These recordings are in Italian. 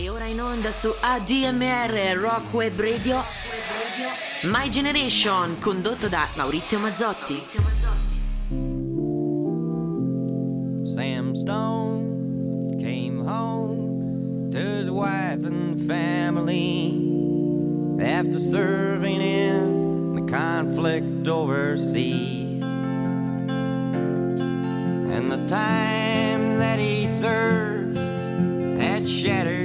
E ora in onda su ADMR Rock Web Radio My Generation condotto da Maurizio Mazzotti. Sam Stone came home to his wife and family after serving in the conflict overseas. And the time that he served had shattered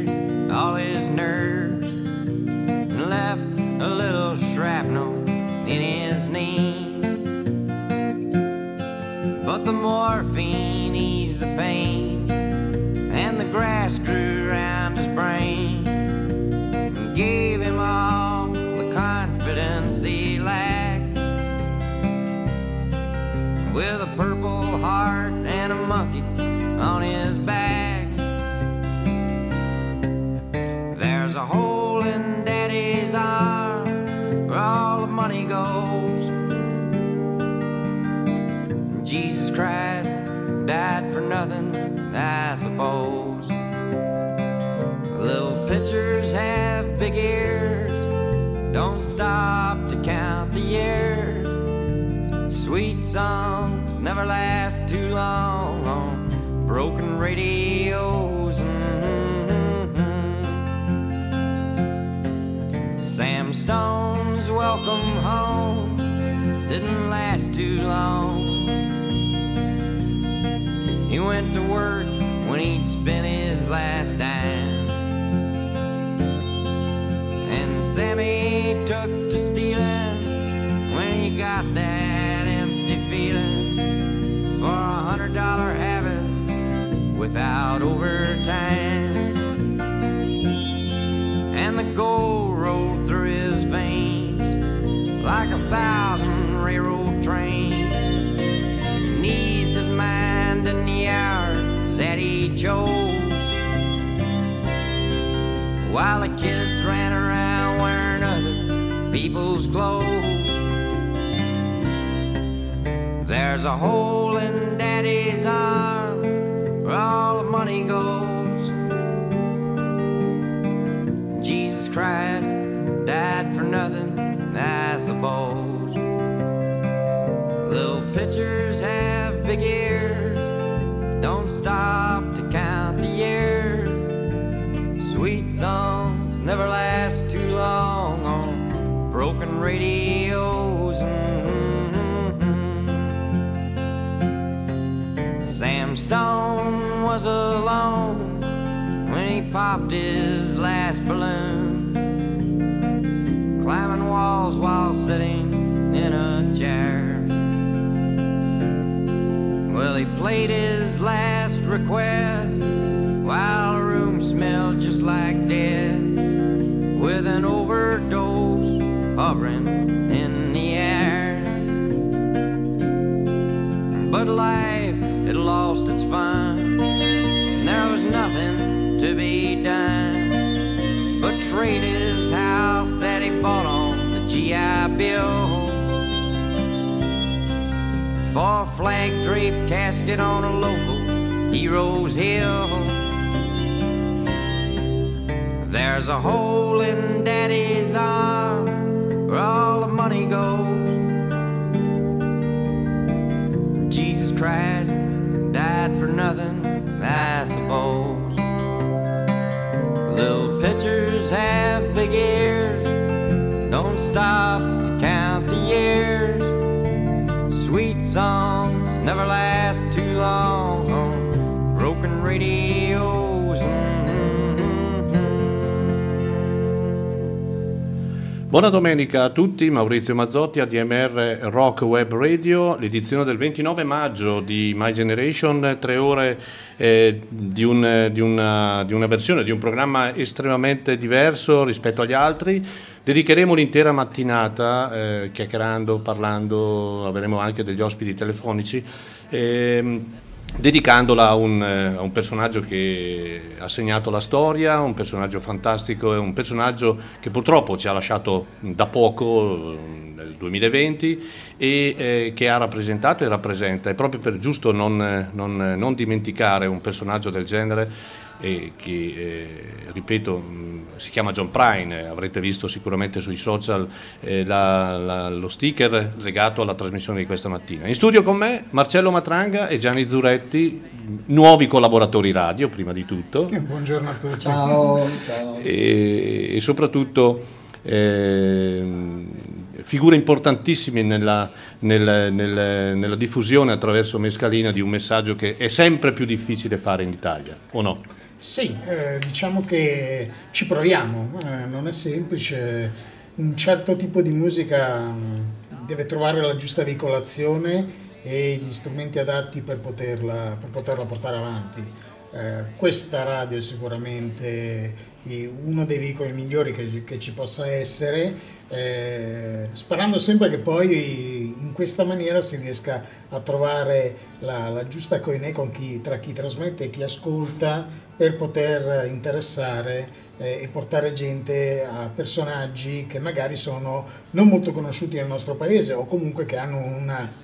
shrapnel in his knee. But the morphine eased the pain, and the grass grew songs never last too long on broken radios. Mhm. Sam Stone's welcome home didn't last too long. He went to work when he'd spent his last dime. And Sammy took to stealing when he got that dollar habit without overtime. And the gold rolled through his veins like a thousand railroad trains and eased his mind in the hours that he chose. While the kids ran around wearing other people's clothes. There's a hole in where all the money goes. Jesus Christ died for nothing, I suppose. Little pitchers have big ears, don't stop to count the years. Sweet songs never last too long on broken radios. Popped his last balloon, climbing walls while sitting in a chair. Well, he played his last request while the room smelled just like death, with an overdose hovering in the air. But life for a flag draped casket on a local hero's hill. There's a hole in daddy's arm where all the money goes. Jesus Christ died for nothing, I suppose. Little pitchers have big ears, don't Buona domenica a tutti, Maurizio Mazzotti, ADMR Rock Web Radio, l'edizione del 29 maggio di My Generation, tre ore eh, di, un, di, una, di una versione, di un programma estremamente diverso rispetto agli altri. Dedicheremo l'intera mattinata eh, chiacchierando, parlando, avremo anche degli ospiti telefonici. ehm, dedicandola a un, eh, a un personaggio che ha segnato la storia, un personaggio fantastico, un personaggio che purtroppo ci ha lasciato da poco, eh, nel 2020, e eh, che ha rappresentato e rappresenta, e proprio per giusto non, eh, non, non dimenticare un personaggio del genere, e che, eh, ripeto, mh, si chiama John Prine, avrete visto sicuramente sui social eh, la, la, lo sticker legato alla trasmissione di questa mattina. In studio con me Marcello Matranga e Gianni Zuretti, nuovi collaboratori radio prima di tutto. Buongiorno a tutti. Ciao, ciao. E, e soprattutto eh, figure importantissime nella, nel, nel, nella diffusione attraverso Mescalina di un messaggio che è sempre più difficile fare in Italia, o no? Sì, eh, diciamo che ci proviamo, eh, non è semplice, un certo tipo di musica mm, deve trovare la giusta veicolazione e gli strumenti adatti per poterla, per poterla portare avanti. Eh, questa radio è sicuramente uno dei veicoli migliori che, che ci possa essere eh, sperando sempre che poi in questa maniera si riesca a trovare la, la giusta coinè chi, tra chi trasmette e chi ascolta per poter interessare eh, e portare gente a personaggi che magari sono non molto conosciuti nel nostro paese o comunque che hanno una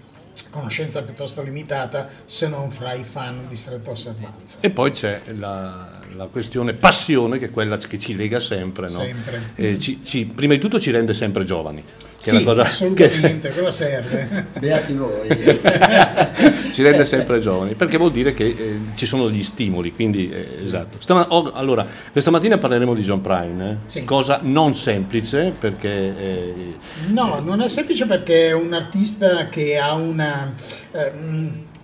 conoscenza piuttosto limitata se non fra i fan di stretta osservanza. E poi c'è la, la questione passione che è quella che ci lega sempre, no? sempre. Eh, ci, ci, prima di tutto ci rende sempre giovani. Che sì, è cosa assolutamente, che... quello serve. Beati voi. ci rende sempre giovani, perché vuol dire che eh, ci sono gli stimoli, quindi eh, esatto. Stama, oh, allora, questa mattina parleremo di John Prine, eh? sì. cosa non semplice perché... Eh, no, non è semplice perché è un artista che ha una...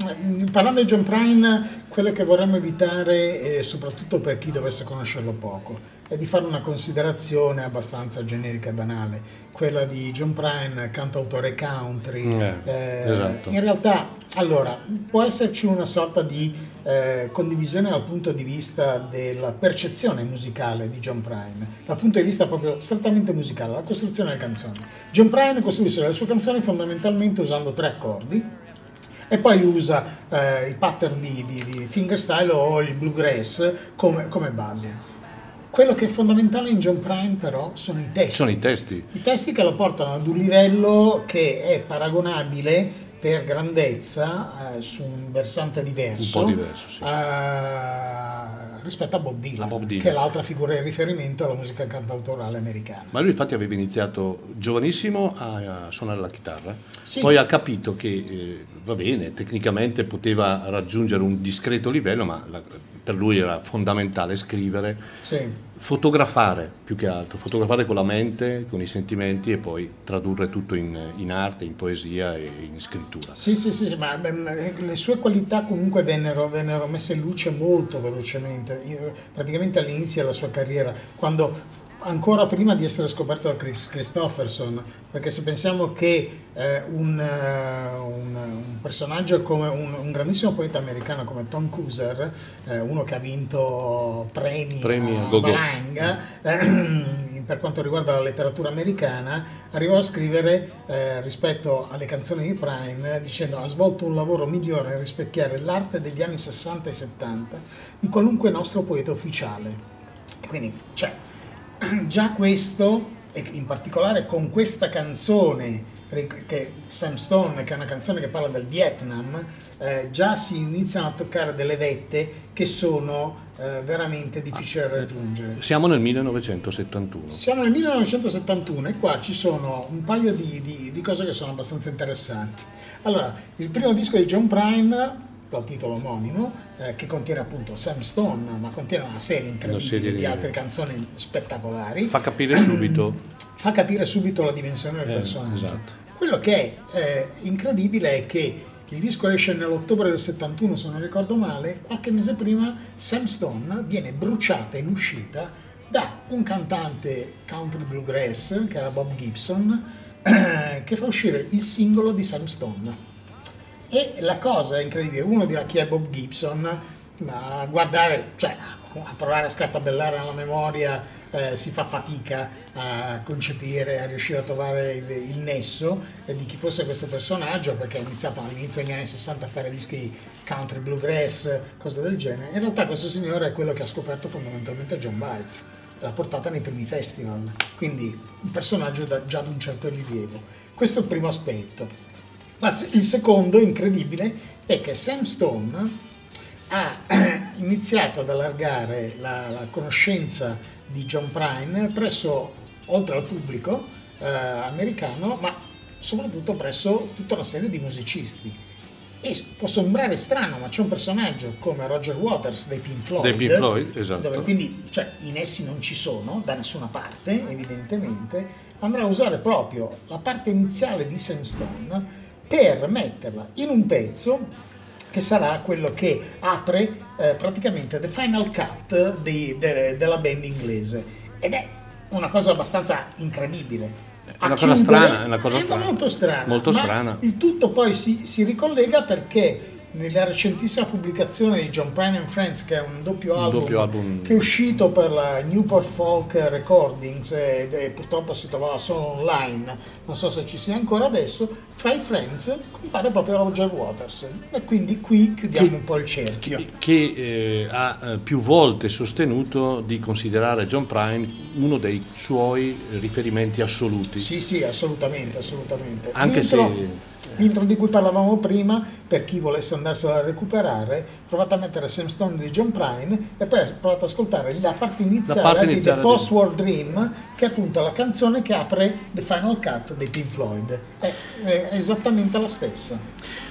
Eh, parlando di John Prine, quello che vorremmo evitare, soprattutto per chi dovesse conoscerlo poco, è di fare una considerazione abbastanza generica e banale, quella di John Prine, cantautore country. Eh, eh, esatto. In realtà, allora, può esserci una sorta di eh, condivisione dal punto di vista della percezione musicale di John Prine, dal punto di vista proprio strettamente musicale, la costruzione delle canzoni. John Prine costruisce le sue canzoni fondamentalmente usando tre accordi, e poi usa eh, i pattern di, di, di, fingerstyle o il bluegrass come, come base. Quello che è fondamentale in John Prime però sono i testi. Sono i testi. I testi che lo portano ad un livello che è paragonabile per grandezza eh, su un versante diverso, un po diverso sì. eh, rispetto a Bob, Dylan, Bob, Dylan, che è l'altra figura di riferimento alla musica cantautorale americana. Ma lui infatti aveva iniziato giovanissimo a, a suonare la chitarra, sì. poi ha capito che eh, va bene, tecnicamente poteva raggiungere un discreto livello, ma la, per lui era fondamentale scrivere, sì. fotografare più che altro, fotografare con la mente, con i sentimenti e poi tradurre tutto in, in arte, in poesia e in scrittura. Sì, sì, sì, ma le sue qualità comunque vennero, vennero messe in luce molto velocemente, praticamente all'inizio della sua carriera, quando ancora prima di essere scoperto da Chris Christopherson, perché se pensiamo che eh, un, uh, un, un, personaggio come un, un, grandissimo poeta americano come Tom Cruiser, eh, uno che ha vinto premi, premi a Valanga, eh, per quanto riguarda la letteratura americana, arrivò a scrivere eh, rispetto alle canzoni di Prime dicendo ha svolto un lavoro migliore a rispecchiare l'arte degli anni 60 e 70 di qualunque nostro poeta ufficiale. Quindi, cioè, già questo, e in particolare con questa canzone, che Sam Stone, che è una canzone che parla del Vietnam, eh, già si iniziano a toccare delle vette che sono eh, veramente difficili da raggiungere. Siamo nel 1971. Siamo nel 1971 e qua ci sono un paio di, di, di cose che sono abbastanza interessanti. Allora, il primo disco di John Prine dal titolo omonimo, eh, che contiene appunto Sam Stone, ma contiene una serie incredibile serie di, di altre canzoni spettacolari. Fa capire subito. Fa capire subito la dimensione del eh, personaggio. Esatto. Quello che è eh, incredibile è che il disco esce nell'ottobre del 71, se non ricordo male, qualche mese prima Sam Stone viene bruciata in uscita da un cantante country bluegrass, che era Bob Gibson, che fa uscire il singolo di Sam Stone e la cosa incredibile, uno dirà chi è Bob Gibson, ma a guardare, cioè a provare a scartabellare nella memoria eh, si fa fatica a concepire, a riuscire a trovare il, il, nesso di chi fosse questo personaggio, perché ha iniziato all'inizio degli anni 60 a fare dischi country, bluegrass, cose del genere. In realtà questo signore è quello che ha scoperto fondamentalmente John Bites, l'ha portata nei primi festival, quindi un personaggio da, già di un certo rilievo. Questo è il primo aspetto. Ma il secondo, incredibile, è che Sam Stone ha iniziato ad allargare la, la conoscenza di John Prine presso, oltre al pubblico eh, americano, ma soprattutto presso tutta una serie di musicisti. E può sembrare strano, ma c'è un personaggio come Roger Waters dei Pink Floyd, Dei Pink Floyd, esatto. dove quindi cioè, in essi non ci sono da nessuna parte, evidentemente, andrà a usare proprio la parte iniziale di Sam Stone per metterla in un pezzo che sarà quello che apre eh, praticamente the final cut di- de- della band inglese ed è una cosa abbastanza incredibile. È una cosa strana, è una cosa strana. molto strana. Molto strana. Il tutto poi si, si ricollega perché nella recentissima pubblicazione di John Prine and Friends, che è un doppio Un album, doppio album. che è uscito per la Newport Folk Recordings ed è- purtroppo si trovava solo online, non so se ci sia ancora adesso, fra i Friends compare proprio Roger Waters e quindi qui chiudiamo Che- un po' il cerchio. che eh, ha eh, più volte sostenuto di considerare John Prine uno dei suoi riferimenti assoluti. Sì, sì, assolutamente, assolutamente. Anche l'intro, se- l'intro di cui parlavamo prima, per chi volesse andarsela a recuperare, provate a mettere Sam Stone di John Prine e poi provate ad ascoltare la parte iniziale, parte di iniziale The di- Post-War Dream, che è appunto la canzone che apre The Final Cut dei Pink Floyd. È, è esattamente la stessa.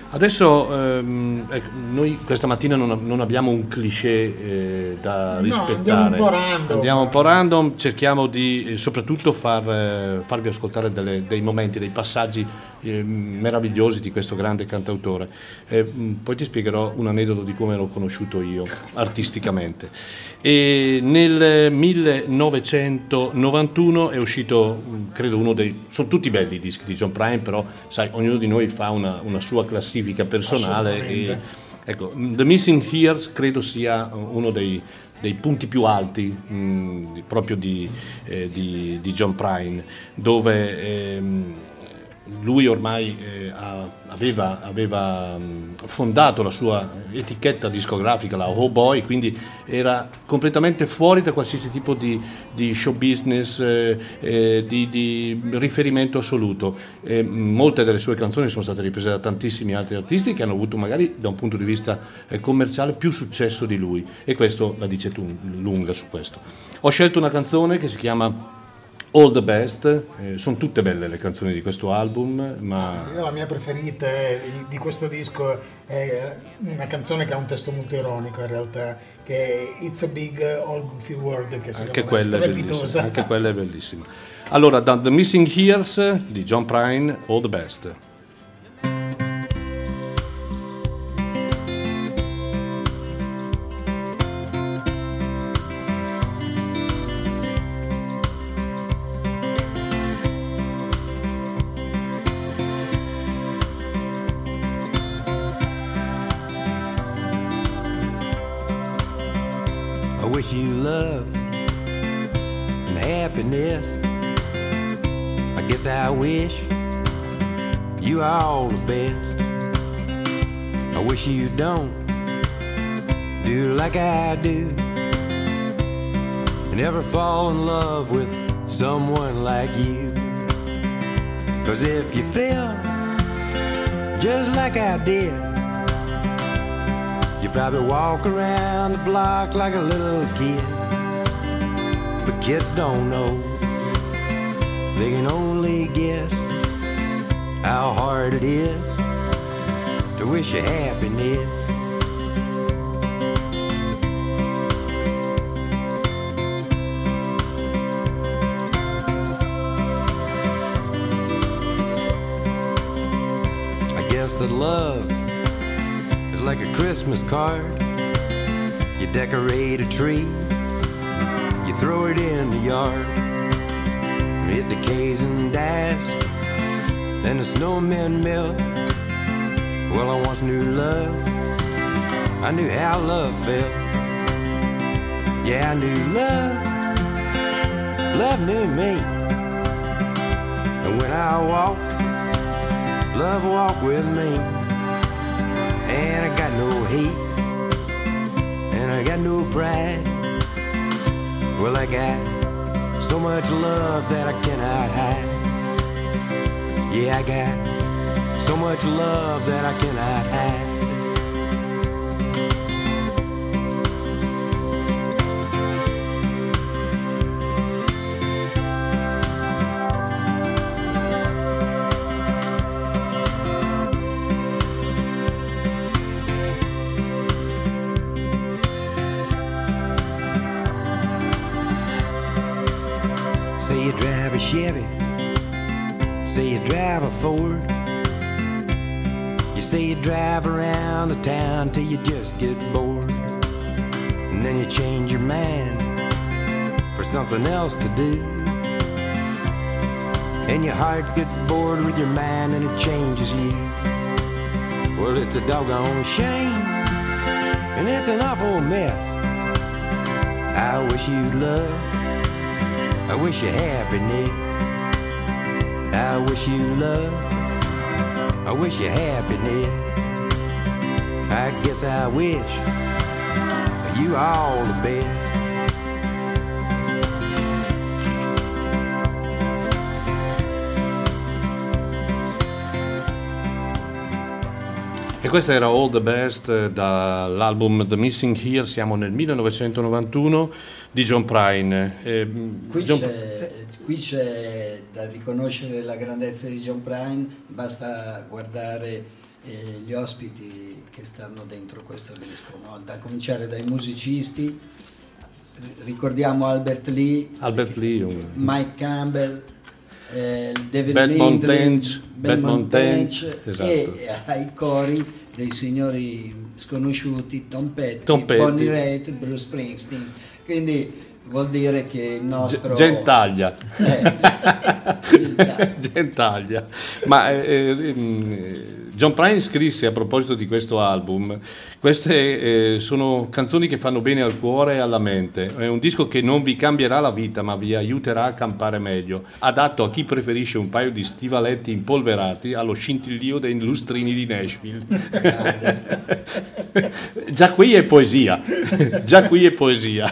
Adesso ehm, ecco, noi questa mattina non, non abbiamo un cliché eh, da No, rispettare. andiamo un po' random. Andiamo un po' random, cerchiamo di eh, soprattutto far, eh, farvi ascoltare delle- dei momenti, dei passaggi eh, meravigliosi di questo grande cantautore. Eh, mh, poi ti spiegherò un aneddoto di come l'ho conosciuto io artisticamente. E nel 1991 è uscito, mh, credo, uno dei... sono tutti belli i dischi di John Prine, però sai, ognuno di noi fa una, una sua classifica personale. E, ecco, The Missing Years credo sia uno dei, dei punti più alti mh, di- proprio di, eh, di- di John Prine, dove ehm, lui ormai eh, aveva, aveva, fondato la sua etichetta discografica, la Oh Boy, quindi era completamente fuori da qualsiasi tipo di, di show business, eh, eh, di, di riferimento assoluto. Molte delle sue canzoni sono state riprese da tantissimi altri artisti che hanno avuto magari da un punto di vista eh, commerciale più successo di lui e questo la dice tu lunga su questo. Ho scelto una canzone che si chiama All the Best, eh, sono tutte belle le canzoni di questo album, ma la mia preferita di questo disco è una canzone che ha un testo molto ironico in realtà, che è It's a Big All Goofy World, che anche quella, è bellissima, anche quella è bellissima. Allora, da The Missing Years di John Prine, All the Best. Like I do. Never fall in love with someone like you. Cause if you feel just like I did, you probably walk around the block like a little kid. But kids don't know. They can only guess how hard it is to wish you happiness. That love is like a Christmas card. You decorate a tree, you throw it in the yard. It decays and dies, and the snowmen melt. Well, I once knew love, I knew how love felt. Yeah, I knew love, love knew me. And when I walked, love walked with me. And I got no hate, and I got no pride. Well, I got so much love that I cannot hide. Yeah, I got so much love that I cannot hide. Drive around the town till you just get bored. And then you change your mind for something else to do. And your heart gets bored with your mind and it changes you. Well, it's a doggone shame. And it's an awful mess. I wish you love. I wish you happiness. I wish you love. I wish you happiness. I guess I wish you all the best. E questa era All the Best eh, dall'album The Missing Here, siamo nel 1991 di John Prine. Eh, Qui, John- c'è, qui c'è da riconoscere la grandezza di John Prine, basta guardare eh, gli ospiti che stanno dentro questo disco, no? da cominciare dai musicisti, ri- ricordiamo Albert Lee, Albert Lee, un- Mike Campbell, eh, David Bad Lindley, Montage, Bad Bad Montage, Montage, esatto. e ai cori dei signori sconosciuti Tom Petty, Tom Petty. Bonnie Raitt, Bruce Springsteen. Quindi vuol dire che il nostro Gentaglia. Eh, Gentaglia. Ma eh, eh, mm, John Prine scrisse a proposito di questo album, queste eh, sono canzoni che fanno bene al cuore e alla mente. È un disco che non vi cambierà la vita, ma vi aiuterà a campare meglio. Adatto a chi preferisce un paio di stivaletti impolverati allo scintillio dei lustrini di Nashville. Già qui è poesia. Già qui è poesia.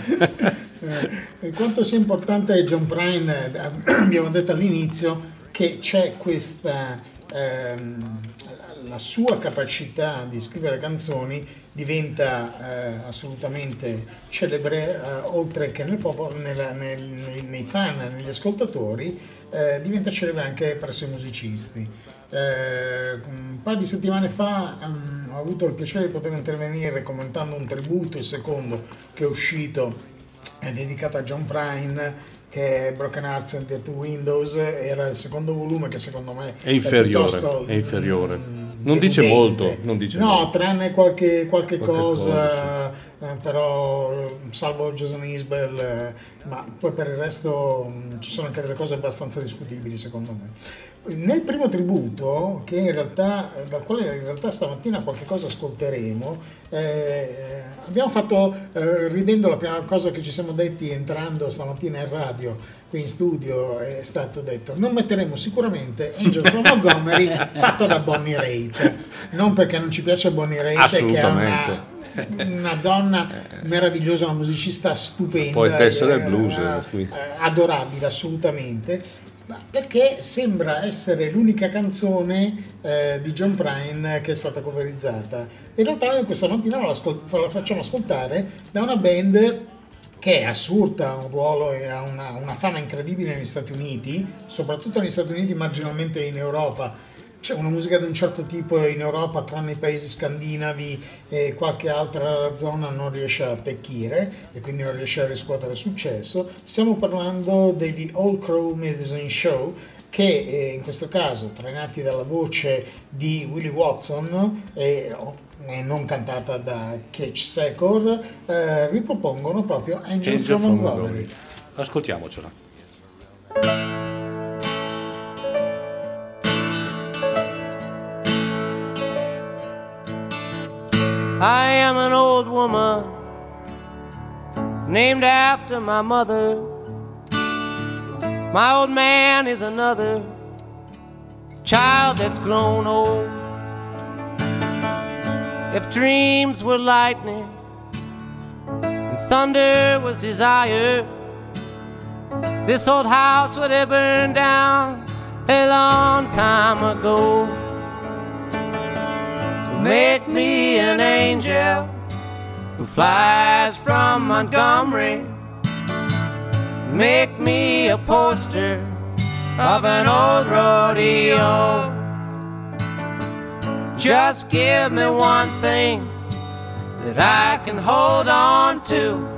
Eh, quanto sia importante John Prine, eh, abbiamo detto all'inizio che c'è questa, ehm, la sua capacità di scrivere canzoni diventa eh, assolutamente celebre, eh, oltre che nel popolo, nella- nel- nei, nei fan, negli ascoltatori, eh, diventa celebre anche presso i musicisti. Eh, un paio di settimane fa ehm, ho avuto il piacere di poter intervenire commentando un tributo, il secondo che è uscito è dedicato a John Prine che è Broken Hearts and Dirty Windows era il secondo volume che secondo me È inferiore, piuttosto, è inferiore. mm, Non dice molto, non dice no molto. tranne qualche, qualche, Qualche cosa, cosa, eh, però eh, salvo Jason Isbell eh, ma poi per il resto mm, ci sono anche delle cose abbastanza discutibili secondo me. Nel primo tributo, che in realtà, dal quale in realtà stamattina qualche cosa ascolteremo, eh, abbiamo fatto, ridendo la prima cosa che ci siamo detti entrando stamattina in radio, qui in studio, è stato detto, non metteremo sicuramente Angel from Montgomery fatta da Bonnie Raitt, non perché non ci piace Bonnie Raitt, che è una, Assolutamente. una donna meravigliosa, una musicista stupenda, Poetessa del eh, blues, eh, adorabile assolutamente, ma perché sembra essere l'unica canzone eh, di John Prine che è stata coverizzata. In realtà noi questa mattina la, ascol- la facciamo ascoltare da una band che è assurda, ha un ruolo e ha una, una fama incredibile negli Stati Uniti, soprattutto negli Stati Uniti, marginalmente in Europa. C'è una musica di un certo tipo in Europa, tranne i paesi scandinavi e qualche altra zona non riesce a attecchire e quindi non riesce a riscuotere successo. Stiamo parlando degli All Crow Medicine Show che eh, in questo caso, trainati dalla voce di Willie Watson e, e non cantata da Catch Secor, eh, ripropongono proprio Angel, Angel from. Montgomery. Ascoltiamocela. I am an old woman named after my mother. My old man is another child that's grown old. If dreams were lightning and thunder was desire, this old house would have burned down a long time ago. So make me an angel who flies from Montgomery. Make me a poster of an old rodeo. Just give me one thing that I can hold on to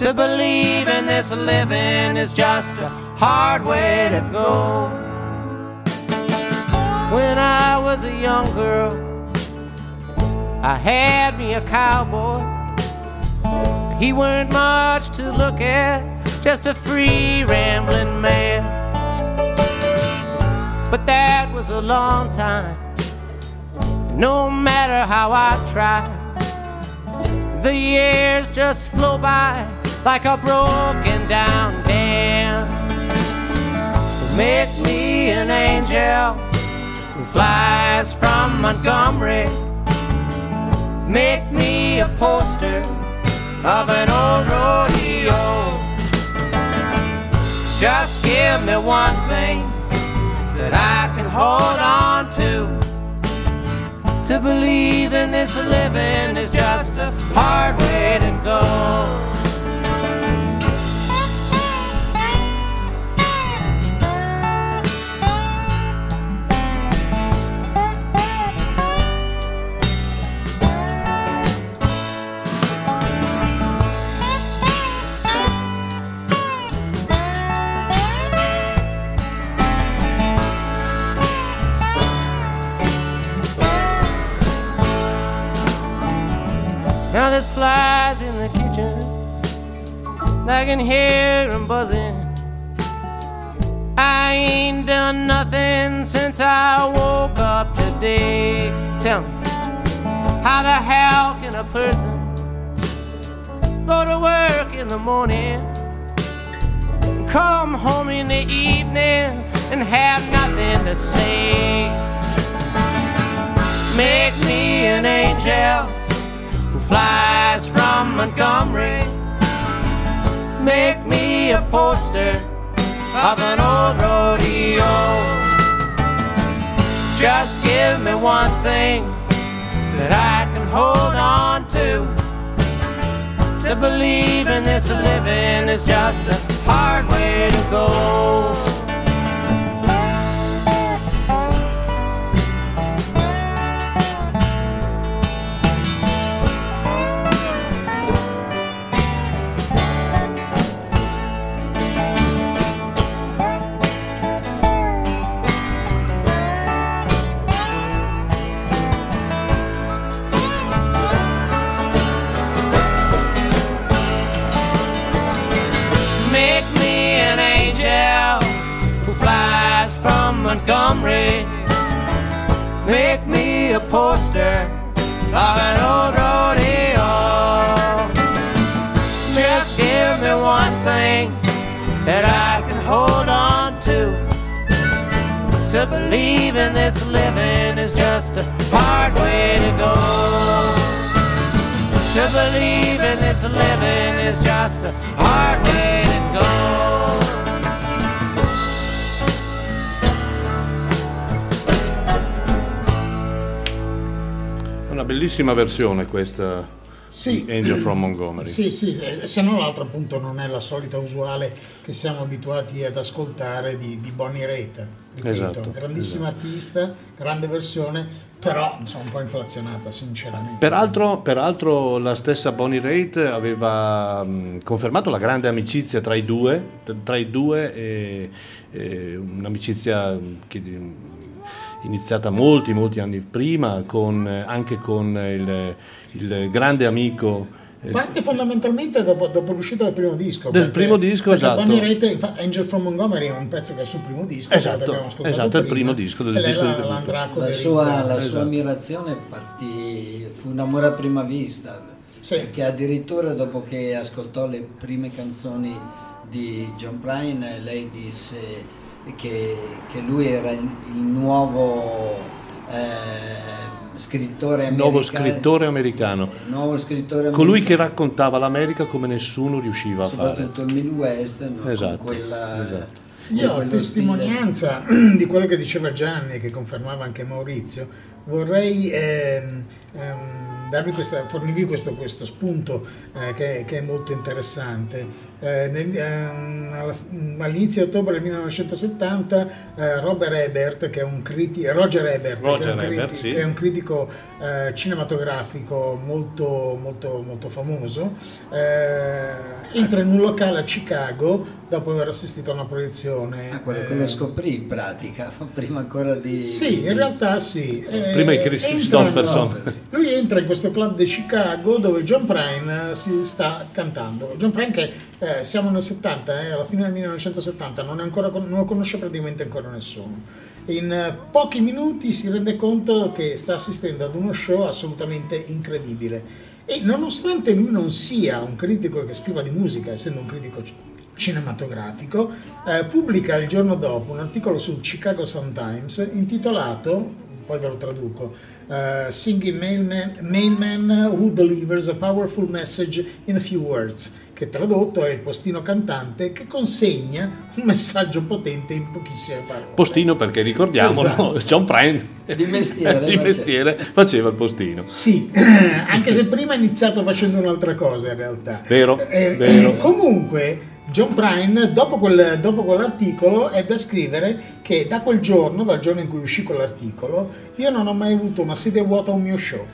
To believe in this living is just a hard way to go. When I was a young girl, I had me a cowboy. He weren't much to look at, just a free rambling man. But that was a long time. No matter how I try, the years just flow by like a broken down dam. So make me an angel who flies from Montgomery. Make me a poster of an old rodeo. Just give me one thing that I can hold on to. To believe in this living is just a hard way to go. Now there's flies in the kitchen. I can hear 'em buzzing. I ain't done nothing since I woke up today. Tell me, how the hell can a person go to work in the morning, come home in the evening, and have nothing to say? Make me an angel flies from Montgomery. Make me a poster of an old rodeo. Just give me one thing that I can hold on to. To believe in this living is just a hard way to go. Montgomery. Make me a poster of an old rodeo. Just give me one thing that I can hold on to. To believe in this living is just a hard way to go. To believe in this living is just a hard way to go. Bellissima versione questa Sì. di Angel from Montgomery. Sì, sì, eh, se non l'altro appunto non è la solita usuale che siamo abituati ad ascoltare di, di Bonnie Raitt. ripeto. Esatto, Grandissima artista, grande versione, però insomma un po' inflazionata sinceramente. Peraltro, peraltro la stessa Bonnie Raitt aveva mh, confermato la grande amicizia tra i due, tra i due e, e un'amicizia che iniziata molti molti anni prima con, eh, anche con il, il grande amico eh, Parte fondamentalmente dopo, dopo l'uscita del primo disco. Del perché- primo disco, esatto. Infa- Angel from Montgomery è un pezzo che è sul primo disco. Esatto, esatto, è il primo disco del disco la- di debutto. l'andrà La sua, la coverizzando. sua Esatto. ammirazione partì, fu un amore a prima vista, Sì. perché addirittura dopo che ascoltò le prime canzoni di John Prine, lei disse che, che lui era il, il nuovo eh, scrittore americano. nuovo scrittore americano, il nuovo scrittore colui che americano, raccontava l'America come nessuno riusciva a fare. soprattutto il Midwest, no? Con Esatto, quella- esatto. Io a testimonianza di quello che diceva Gianni e che confermava anche Maurizio, vorrei ehm, ehm, darvi questa, fornirvi questo, questo spunto eh, che, che è molto interessante. Eh, nel- ehm, alla- mm, all'inizio di ottobre del 1970 eh, Robert Ebert, che è un critico, Roger Ebert, Roger che, è un criti- Ebert, sì. che è un critico eh, cinematografico molto, molto, molto famoso, eh, entra in un locale a Chicago dopo aver assistito a una proiezione. Ah, quello che eh, lo scoprì in pratica, prima ancora di... sì, in realtà sì. Eh, Prima di Chris-. Lui entra in questo club di Chicago dove John Prine eh, si sta cantando. John Prine che eh, siamo nel 70, eh, alla fine del 1970, non, ancora, non lo conosce praticamente ancora nessuno. In eh, pochi minuti si rende conto che sta assistendo ad uno show assolutamente incredibile. E nonostante lui non sia un critico che scriva di musica, essendo un critico ci- cinematografico, eh, pubblica il giorno dopo un articolo sul Chicago Sun-Times intitolato, poi ve lo traduco, eh, Singing Mailman, Mailman Who Delivers a Powerful Message in a Few Words, che tradotto è il postino cantante che consegna un messaggio potente in pochissime parole. Postino perché ricordiamolo, Esatto. John Prine Di mestiere, di mestiere faceva il postino. Sì, anche se prima ha iniziato facendo un'altra cosa in realtà. Vero, Eh, vero. eh, comunque, John Prine, dopo, quel- dopo quell'articolo, ebbe a scrivere che da quel giorno, dal giorno in cui uscì quell'articolo, io non ho mai avuto una sedia vuota a un mio show.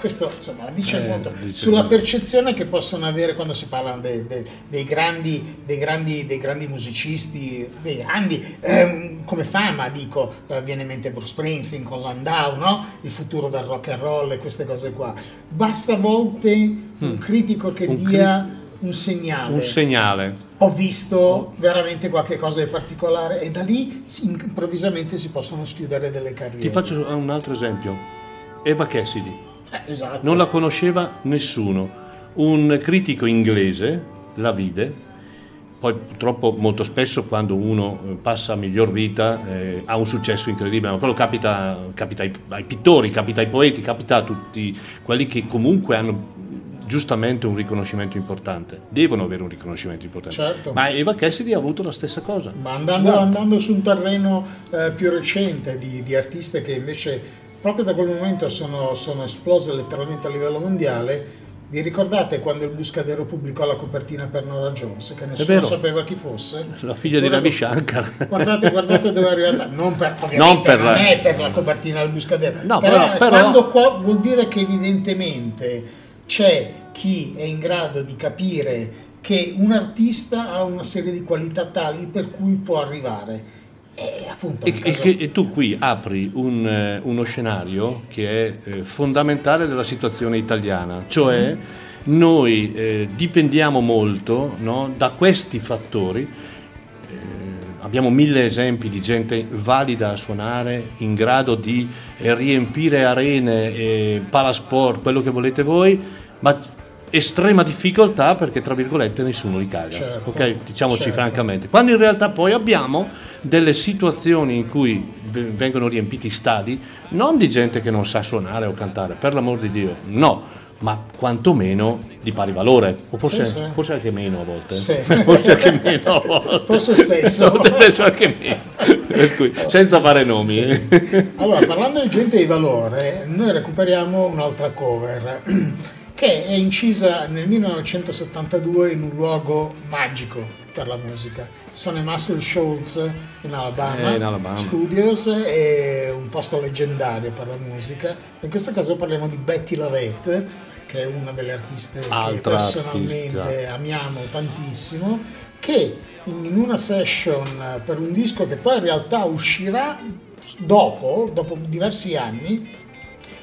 Questo insomma dice Eh, molto dice sulla molto. percezione che possono avere quando si parla dei, dei- dei grandi, dei, grandi, dei grandi musicisti, dei grandi ehm, come fama, dico, eh, viene in mente Bruce Springsteen con Landau, no? il futuro del rock and roll e queste cose qua. Basta a volte un critico che Mm. Un cri- dia un segnale. Un segnale. Ho visto veramente qualche cosa di particolare e da lì improvvisamente si possono schiudere delle carriere. Ti faccio un altro esempio. Eva Cassidy. Eh, esatto. Non la conosceva nessuno. Un critico inglese la vide, poi purtroppo molto spesso quando uno eh, passa a miglior vita eh, ha un successo incredibile, ma quello capita, capita ai, ai pittori, capita ai poeti, capita a tutti quelli che comunque hanno giustamente un riconoscimento importante, devono avere un riconoscimento importante. Certo. Ma Eva Cassidy ha avuto la stessa cosa. Ma andando, andando su un terreno eh, più recente di, di artiste che invece proprio da quel momento sono, sono esplose letteralmente a livello mondiale, vi ricordate quando il Buscadero pubblicò la copertina per Nora Jones, che nessuno sapeva chi fosse? La figlia di Ora- Ravi Shankar. Guardate, guardate dove è arrivata. Non per, Non per la- non è per la copertina del Buscadero. No, però, però- però- quando qua vuol dire che evidentemente c'è chi è in grado di capire che un artista ha una serie di qualità tali per cui può arrivare. E appunto E, e caso- che- e tu qui apri un, eh, uno scenario che è eh, fondamentale della situazione italiana, cioè noi eh, dipendiamo molto no, da questi fattori. Eh, abbiamo mille esempi di gente valida a suonare, in grado di riempire arene, palasport, quello che volete voi, ma estrema difficoltà perché tra virgolette nessuno li caga. Certo, ok? Diciamoci certo. francamente. Quando in realtà poi abbiamo delle situazioni in cui vengono riempiti stadi non di gente che non sa suonare o cantare, per l'amor di Dio, no, ma quantomeno di pari valore, o forse, Sì, sì. forse anche meno a volte. Sì. forse anche meno a volte. Forse spesso. Forse anche meno. Per cui, senza fare nomi. Allora, parlando di gente di valore, noi recuperiamo un'altra cover che è incisa nel 1972 in un luogo magico per la musica. Sono i Muscle Shoals in Alabama, Eh, in Alabama. Studios, è un posto leggendario per la musica. In questo caso parliamo di Betty Lavette, che è una delle artiste Altra che personalmente artista. amiamo tantissimo, che in una session per un disco che poi in realtà uscirà dopo, dopo diversi anni,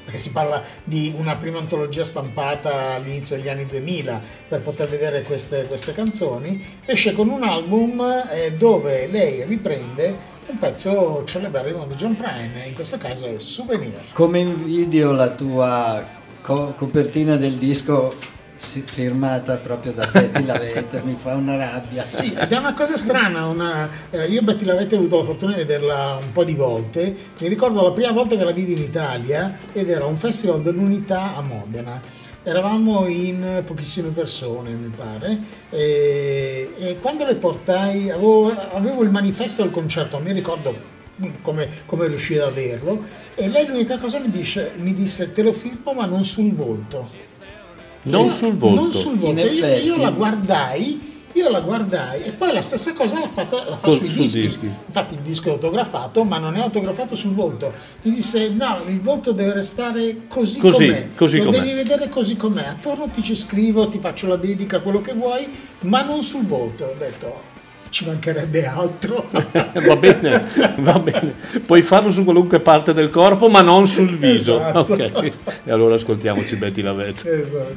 perché si parla di una prima antologia stampata all'inizio degli anni 2000 per poter vedere queste, queste canzoni, esce con un album eh, dove lei riprende un pezzo celeberrimo di John Prine, in questo caso è Souvenir. Come invidio la tua co- copertina del disco si- firmata proprio da Betty Lavette, mi fa una rabbia. Sì, ed è una cosa strana, una- eh, io Betty Lavette ho avuto la fortuna di vederla un po' di volte, mi ricordo la prima volta che la vidi in Italia ed era un festival dell'unità a Modena. Eravamo in pochissime persone, mi pare, e, e quando le portai, avevo, avevo il manifesto del concerto, mi ricordo come, come riuscì ad averlo, e lei l'unica cosa mi, dice, mi disse te lo firmo ma non sul volto. Non sul volto. Non sul volto. In Io-. Io, la guardai, Io la guardai e poi la stessa cosa l'ha fatta, la fa sui sui dischi. dischi. Infatti il disco è autografato, ma non è autografato sul volto. Mi disse: no, il volto deve restare così, Così, com'è. così Lo com'è. devi vedere così com'è. Attorno ti ci scrivo, ti faccio la dedica, quello che vuoi, ma non sul volto. Ho detto, ci mancherebbe altro. va bene, va bene. Puoi farlo su qualunque parte del corpo, ma non sul viso. Esatto. Ok. E allora ascoltiamoci Betty Lavette. esatto.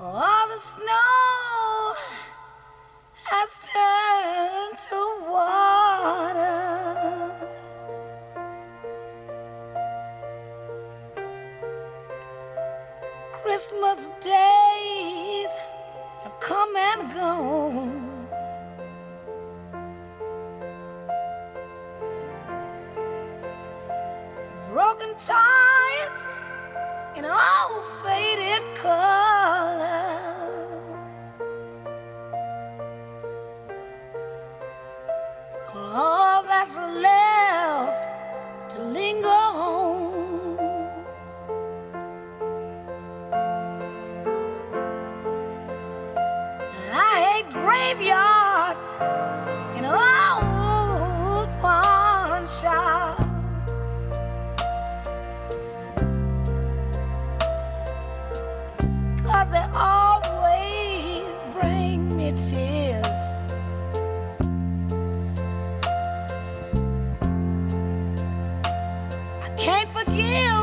All the snow has turned to water. Christmas days have come and gone. Broken ties in all faded colors. All that's left to linger on. Graveyards and old pawn shops. Cause they always bring me tears. I can't forgive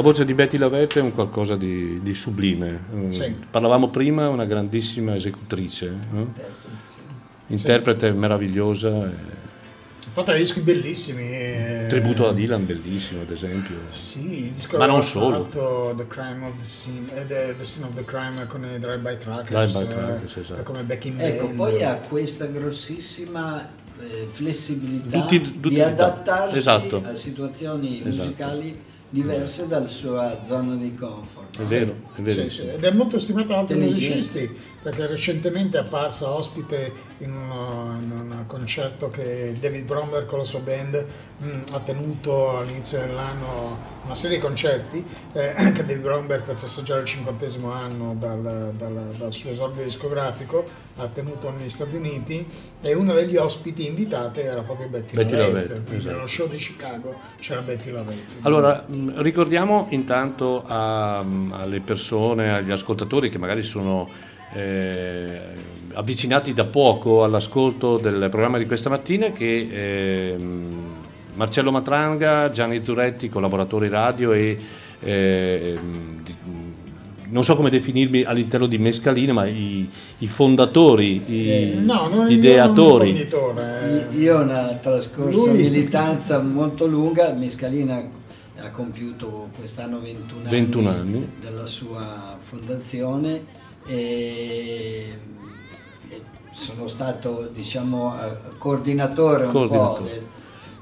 La voce di Betty Lavette è un qualcosa di, di sublime. Eh, Sì. Parlavamo prima, una grandissima esecutrice, no? interprete meravigliosa. eh, Ha fatto dei dischi bellissimi. eh, Tributo a Dylan, bellissimo ad esempio. Sì, il disco Ma non solo. fatto The Crime of the Scene, eh, the, The Scene of the Crime con i Drive-By Truckers, Drive-by eh, Truckers, esatto. come Back in Ecco, Band. poi ha questa grossissima eh, flessibilità Tutti- tutti- di adattarsi esatto. a situazioni Esatto. musicali diverse dalla sua zona di comfort. È vero, è vero. Sì, sì, ed è molto stimato da altri musicisti perché recentemente è apparsa ospite in, uno- in un concerto che David Bromberg con la sua band mh, ha tenuto all'inizio dell'anno una serie di concerti eh, anche David Bromberg per festeggiare il cinquantesimo anno dal, dal- dal suo esordio discografico ha tenuto negli Stati Uniti e uno degli ospiti invitati era proprio Betty, Betty Lavette, Lavette, quindi esatto. nello show di Chicago c'era Betty Lavette Allora, mh, ricordiamo intanto a- alle persone, agli ascoltatori che magari sono eh, avvicinati da poco all'ascolto del programma di questa mattina che ehm, Marcello Matranga, Gianni Zuretti, collaboratori radio e ehm, di- non so come definirmi all'interno di Mescalina, ma i, i fondatori, i Eh, no, non gli io ideatori. non eh. Io io ho una trascorsa Lui- militanza molto lunga, Mescalina ha compiuto quest'anno 21 anni, 21 anni. della sua fondazione e, sono stato diciamo eh, coordinatore un po' Coordinatore. del-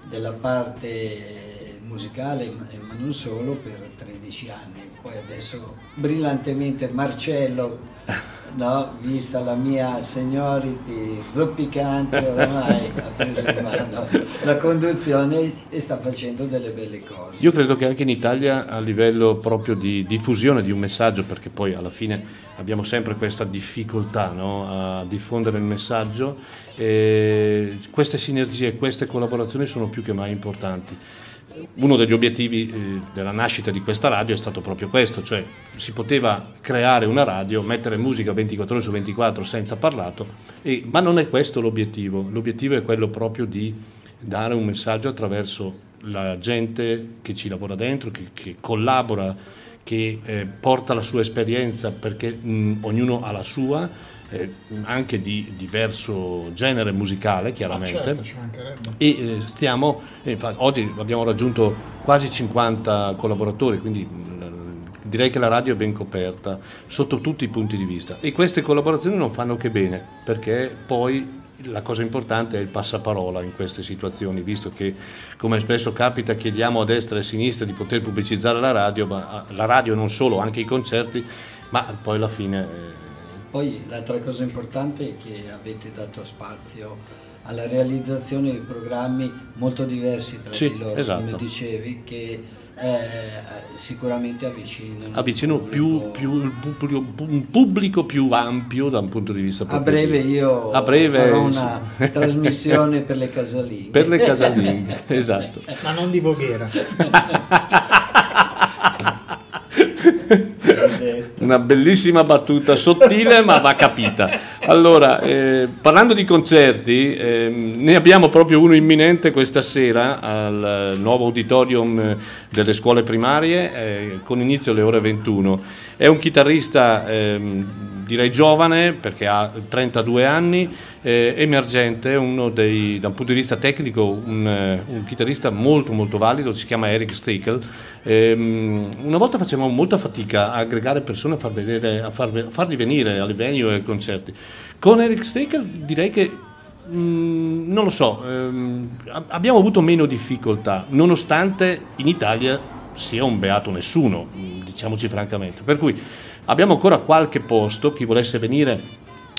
della parte musicale ma ma non solo per 13 anni poi adesso brillantemente Marcello no, vista la mia seniority zoppicante oramai ha preso in mano la conduzione e sta facendo delle belle cose Io credo che anche in Italia a livello proprio di diffusione di un messaggio, perché poi alla fine abbiamo sempre questa difficoltà no, a diffondere il messaggio, e queste sinergie, queste collaborazioni sono più che mai importanti. Uno degli obiettivi eh, della nascita di questa radio è stato proprio questo, cioè si poteva creare una radio, mettere musica 24 ore su 24 senza parlato, e- ma non è questo l'obiettivo, l'obiettivo è quello proprio di dare un messaggio attraverso la gente che ci lavora dentro, che, che collabora, che eh, porta la sua esperienza perché mh, ognuno ha la sua, eh, anche di diverso genere musicale Ah, chiaramente. certo, ci mancherebbe. E eh, stiamo, eh, oggi abbiamo raggiunto quasi 50 collaboratori, quindi mh, direi che la radio è ben coperta sotto tutti i punti di vista. E queste collaborazioni non fanno che bene, perché poi la cosa importante è il passaparola in queste situazioni, visto che come spesso capita chiediamo a destra e a sinistra di poter pubblicizzare la radio, ma ah, la radio non solo, anche i concerti, ma poi alla fine... Poi l'altra cosa importante è che avete dato spazio alla realizzazione di programmi molto diversi tra Sì, di loro, esatto. come dicevi, che eh, sicuramente avvicinano. avvicino il più, pubblico. più un pubblico più ampio da un punto di vista A proprio breve io a breve, farò sì. una trasmissione per le casalinghe. per le casalinghe esatto Ma non di Voghera. una bellissima battuta sottile ma va capita. Allora eh, parlando di concerti ehm, ne abbiamo proprio uno imminente questa sera al eh, nuovo auditorium eh, delle scuole primarie eh, con inizio alle ore 21 è un chitarrista ehm, direi giovane perché ha 32 anni, eh, emergente, uno dei, da un punto di vista tecnico un, eh, un chitarrista molto molto valido, si chiama Eric Steikel. Ehm, una volta facevamo molta fatica a aggregare persone a, far vedere, a, far- a farli venire alle venue e ai concerti. Con Eric Steikel direi che Mm, non lo so, ehm, ab- abbiamo avuto meno difficoltà, nonostante in Italia sia un beato nessuno, mm, diciamoci francamente. Per cui abbiamo ancora qualche posto, chi volesse venire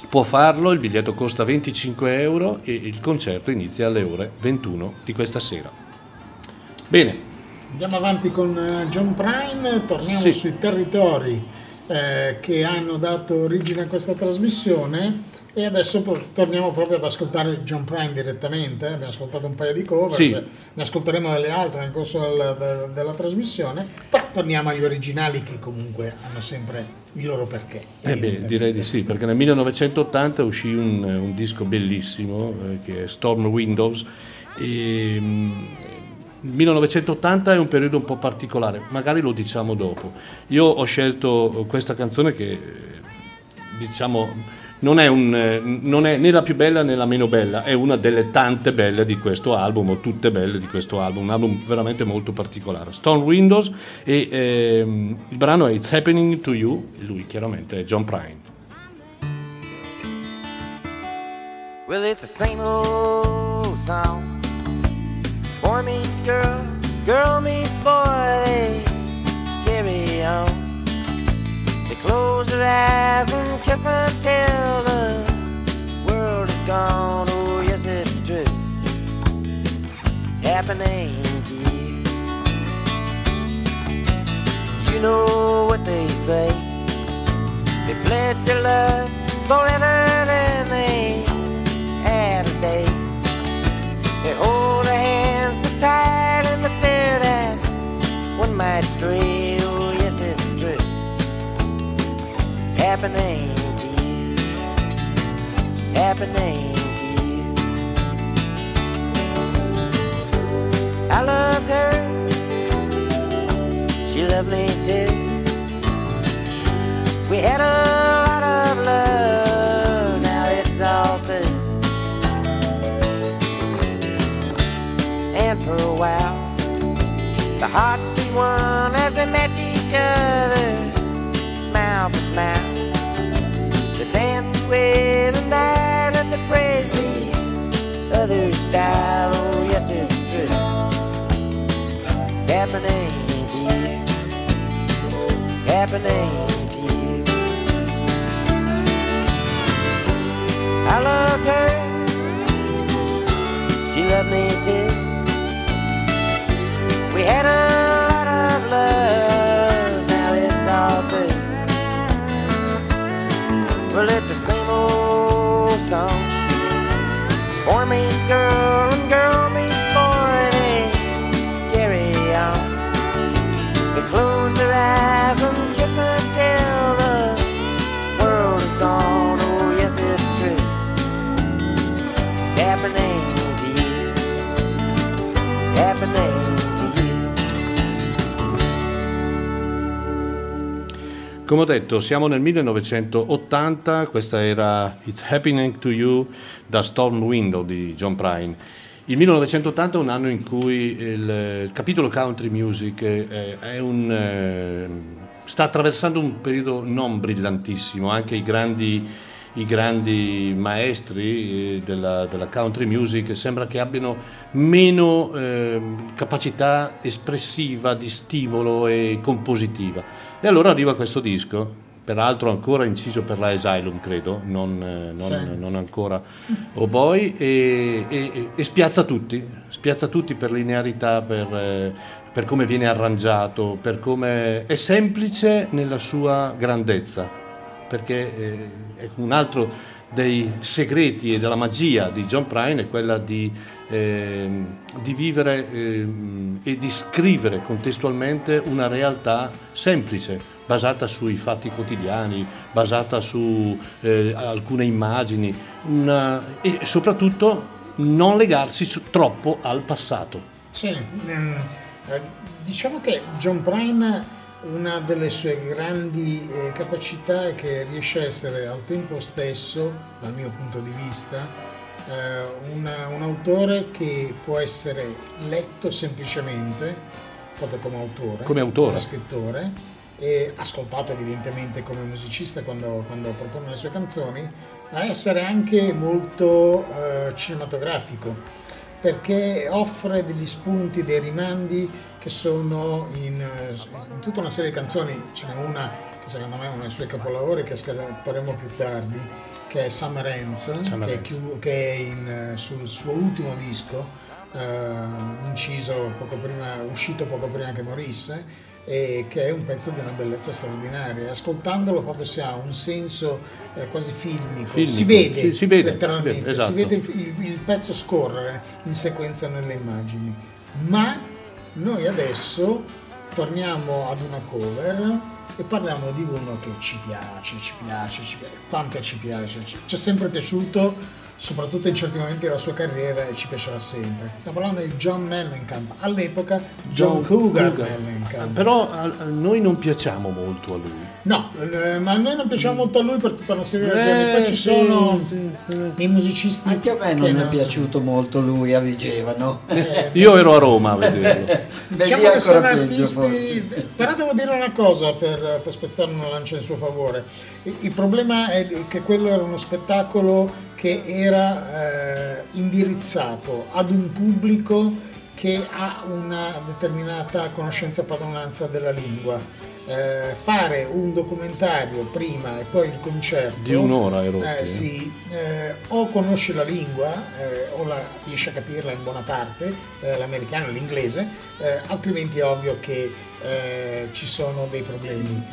può farlo, il biglietto costa 25 euro e il concerto inizia alle ore 21 di questa sera. Bene, Andiamo avanti con eh, John Prine, torniamo Sì. sui territori eh, che hanno dato origine a questa trasmissione e adesso torniamo proprio ad ascoltare John Prine direttamente, abbiamo ascoltato un paio di cover, Sì. ne ascolteremo delle altre nel corso del- del- della trasmissione, però torniamo agli originali che comunque hanno sempre il loro perché. Eh beh, direi di sì, perché nel 1980 uscì un, un disco bellissimo eh, che è Storm Windows e, mm, il 1980 è un periodo un po' particolare, magari lo diciamo dopo. Io ho scelto questa canzone che eh, diciamo non è, un, eh, non è né la più bella né la meno bella, è una delle tante belle di questo album, o tutte belle di questo album, un album veramente molto particolare. Stone Windows e ehm, il brano è It's Happening to You, lui chiaramente è John Prine. Well, it's the same old song. Boy meets girl, girl meets boy, they carry on. They close their eyes and kiss until the world is gone. Oh, yes, it's true. It's happening to you. You know what they say. They pledge their love forever, happening to you. It's happening to you. I love her. She loved me too. We had a lot of love. Now it's all through. And for a while, the hearts beat one as they met each other, smile for smile. Happening you. It's happening you. I loved her. She loved me too. We had a lot of love, now it's all through. Well, it's the same old song. Boy meets girl Come ho detto, siamo nel 1980, questa era It's Happening to You da Storm Window di John Prine. Il 1980 è un anno in cui il, il capitolo country music eh, un, eh, sta attraversando un periodo non brillantissimo, anche i grandi, i grandi maestri eh, della, della country music sembra che abbiano meno eh, capacità espressiva, di stimolo e compositiva. E allora arriva questo disco, peraltro ancora inciso per la Asylum, credo, non, eh, non- Sì. non ancora Oh Boy, e, e- e spiazza tutti, spiazza tutti per linearità, per, eh, per come viene arrangiato, per come è semplice nella sua grandezza, perché eh, è un altro dei segreti e della magia di John Prine è quella di, ehm, di vivere ehm, e di scrivere contestualmente una realtà semplice, basata sui fatti quotidiani, basata su eh, alcune immagini una- e soprattutto non legarsi su- troppo al passato. Sì, ehm, eh, diciamo che John Prine una delle sue grandi eh, capacità è che riesce a essere al tempo stesso, dal mio punto di vista, eh, un, un autore che può essere letto semplicemente, proprio come autore, Come autore. come scrittore, e ascoltato evidentemente come musicista quando, quando propone le sue canzoni, ma essere anche molto eh, cinematografico perché offre degli spunti, dei rimandi che sono in, eh, in tutta una serie di canzoni, ce n'è una che secondo me è uno dei suoi capolavori che ascolteremo più tardi, che è Summer Ends, Summer che, è chiu- che è in, eh, sul suo ultimo disco, eh, inciso poco prima, uscito poco prima che morisse, e che è un pezzo di una bellezza straordinaria. Ascoltandolo proprio si ha un senso eh, quasi filmico. Filmico, si vede, sì, si vede, letteralmente, si vede, esatto. si vede il, il- il pezzo scorrere in sequenza nelle immagini. Ma noi adesso torniamo ad una cover e parliamo di uno che ci piace, ci piace, ci piace, quanto ci piace. Ci è sempre piaciuto soprattutto in certi momenti della sua carriera e ci piacerà sempre. Stiamo parlando di John Mellencamp, all'epoca John, Cougar, Mellencamp. Però a, noi non piacciamo molto a lui. No, eh, ma a noi non piaceva molto a lui per tutta una serie di Eh, ragioni. Poi ci sì, sono sì, sì. i musicisti. Anche a me che non è no- piaciuto molto lui a Vigevano. eh, Io ero a Roma a vederlo. Beh, Diciamo lì che ancora sono peggio artisti, forse. però devo dire una cosa per, per spezzare una lancia in suo favore. Il, il problema è che quello era uno spettacolo che era eh, indirizzato ad un pubblico che ha una determinata conoscenza e padronanza della lingua. Eh, fare un documentario prima e poi il concerto Di un'ora ero, eh, sì. sì, eh, o conosci la lingua eh, o la, riesci a capirla in buona parte, eh, l'americano e l'inglese, eh, altrimenti è ovvio che eh, ci sono dei problemi.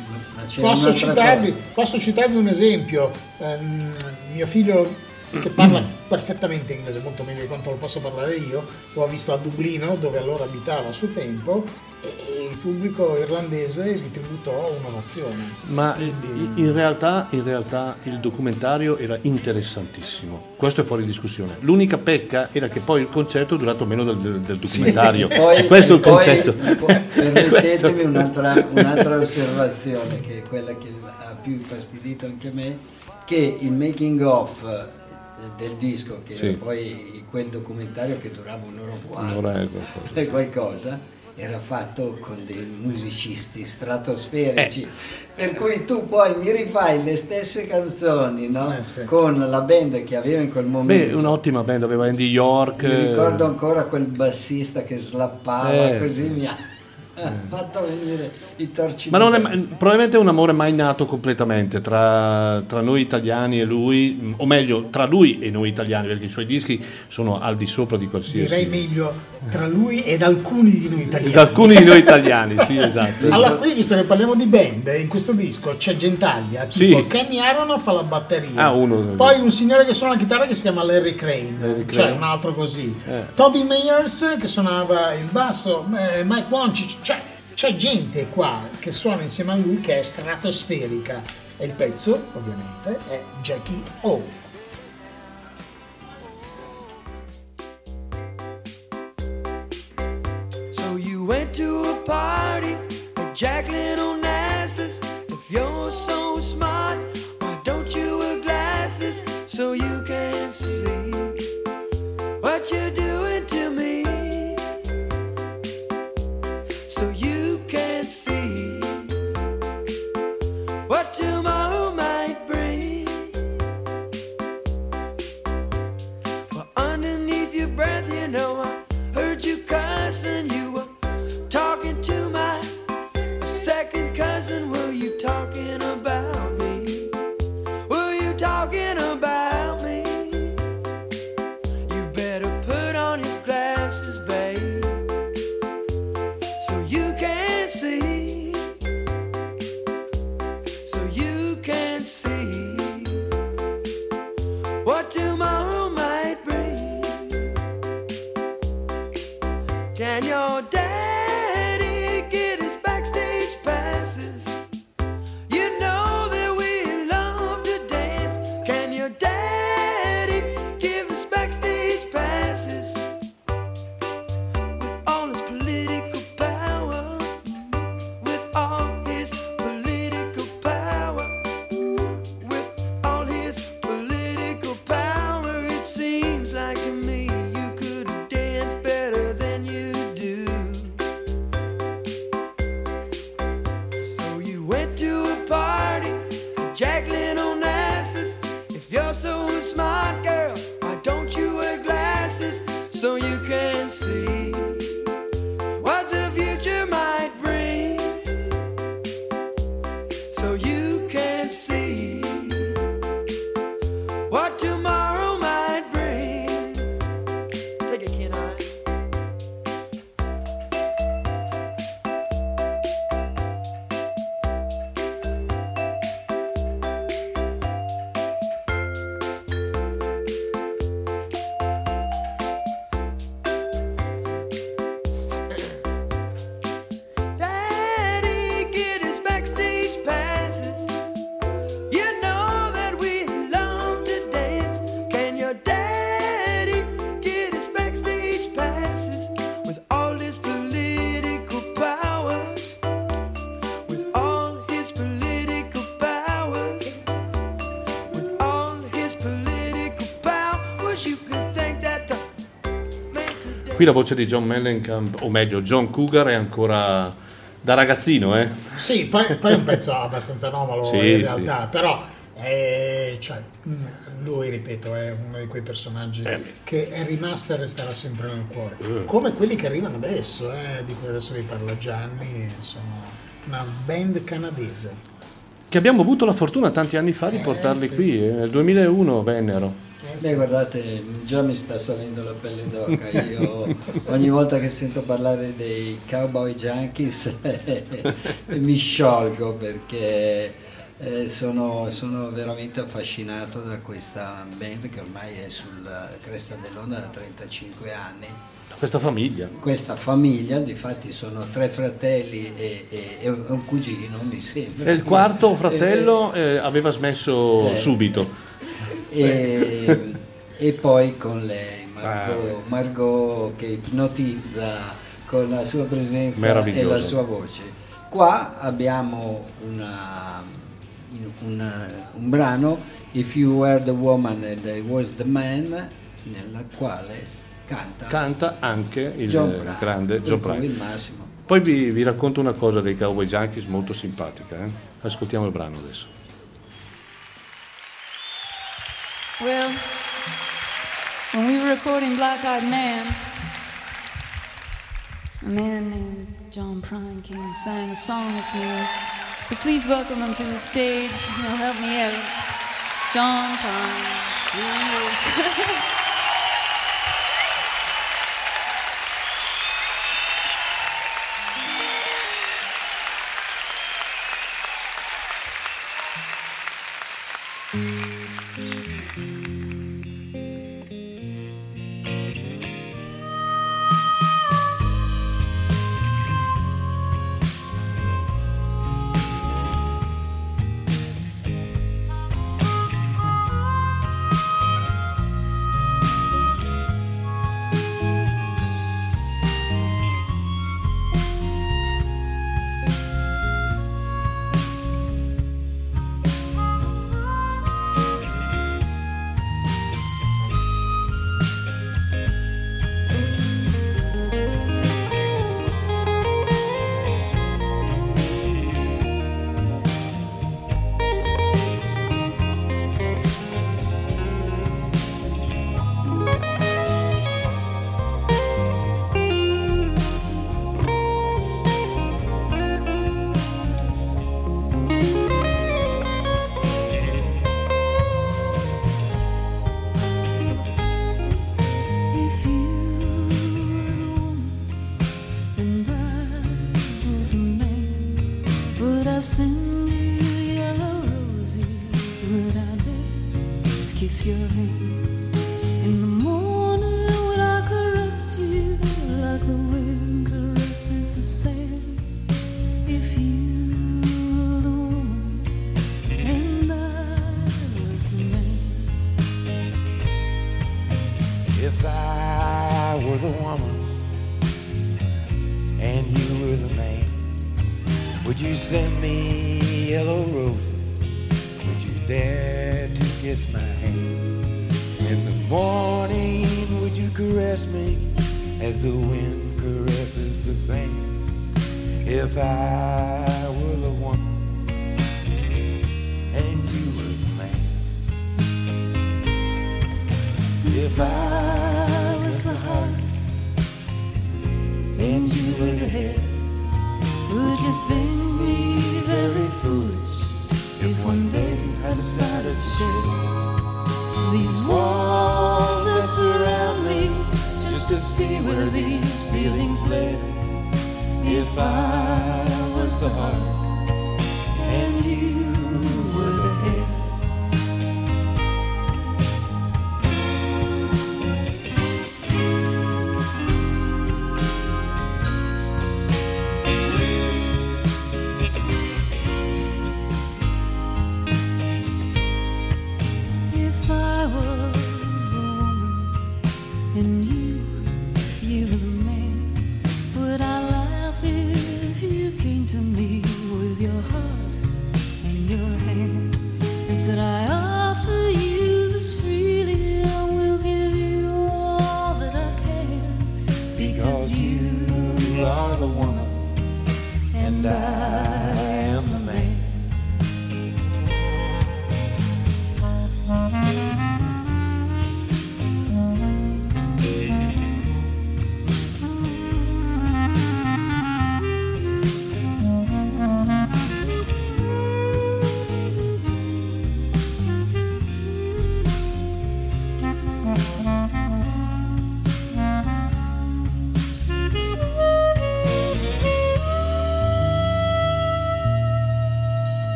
Posso citarvi, posso citarvi un esempio, Ehm, mio figlio che parla perfettamente inglese, molto meglio di quanto lo posso parlare io, lo ha visto a Dublino dove allora abitava a suo tempo e, e il pubblico irlandese gli tributò un'ovazione. Ma Quindi- in realtà, in realtà il documentario era interessantissimo. Questo è fuori discussione. L'unica pecca era che poi il concerto è durato meno del, del- del documentario. Poi- Questo è il concetto. poi permettetemi un'altra, un'altra osservazione, che è quella che ha più infastidito anche me, che il making of del disco, che Sì. era poi quel documentario che durava un'ora e Un'ora e qualcosa, qualcosa. qualcosa, era fatto con dei musicisti stratosferici, Eh. per cui tu poi mi rifai le stesse canzoni no? Eh, sì. con la band che aveva in quel momento. Beh, un'ottima band, aveva Andy York. Mi eh, ricordo ancora quel bassista che slappava, Eh, così sì. mi ha fatto venire i torci. Ma non è, probabilmente è un amore mai nato completamente tra, tra noi italiani e lui, mh, o meglio, tra lui e noi italiani, perché i suoi dischi sono al di sopra di qualsiasi. Direi meglio tra lui ed alcuni di noi italiani. Ed alcuni di noi italiani, sì, esatto. Allora, qui visto che parliamo di band, in questo disco c'è Gentaglia, tipo Sì. Kenny Aronoff fa la batteria, Ah, uno. poi un signore che suona la chitarra che si chiama Larry Crane, Larry cioè Crane. un altro così. Eh. Toby Meyers che suonava il basso, eh, Mike Woncic, cioè c'è gente qua che suona insieme a lui che è stratosferica e il pezzo ovviamente è Jackie O. Jacqueline Qui la voce di John Mellencamp, o meglio John Cougar è ancora da ragazzino, eh? Sì, poi, poi è un pezzo abbastanza anomalo Sì, in sì. realtà, però è- cioè, mm, lui, ripeto, è uno di quei personaggi Eh. che è rimasto e resterà sempre nel cuore. Eh. Come quelli che arrivano adesso, eh, di cui adesso vi parla Gianni, sono una band canadese. Che abbiamo avuto la fortuna tanti anni fa di Eh, portarli sì. qui, eh, nel 2001 vennero. Eh, Beh, sì. guardate, già mi sta salendo la pelle d'oca. Io ogni volta che sento parlare dei cowboy junkies mi sciolgo perché eh, sono, sono veramente affascinato da questa band che ormai è sulla cresta dell'onda da 35 anni. Questa famiglia. Questa famiglia, difatti sono tre fratelli e, e- e un cugino, mi sembra. E il quarto fratello eh, aveva smesso Eh. subito. E, e poi con lei, Ah, Margot, Margot che ipnotizza con la sua presenza e la sua voce. Qua abbiamo una- una- un brano, If You Were the Woman and I Was the Man, nella quale canta, Canta anche il John Prine, grande John cui Prine. il massimo. Poi vi, vi racconto una cosa dei Cowboy Junkies molto simpatica. eh. Ascoltiamo il brano adesso. Well, when we were recording Black Eyed Man, a man named John Prine came and sang a song with me. So please welcome him to the stage. He'll help me out. John Prine.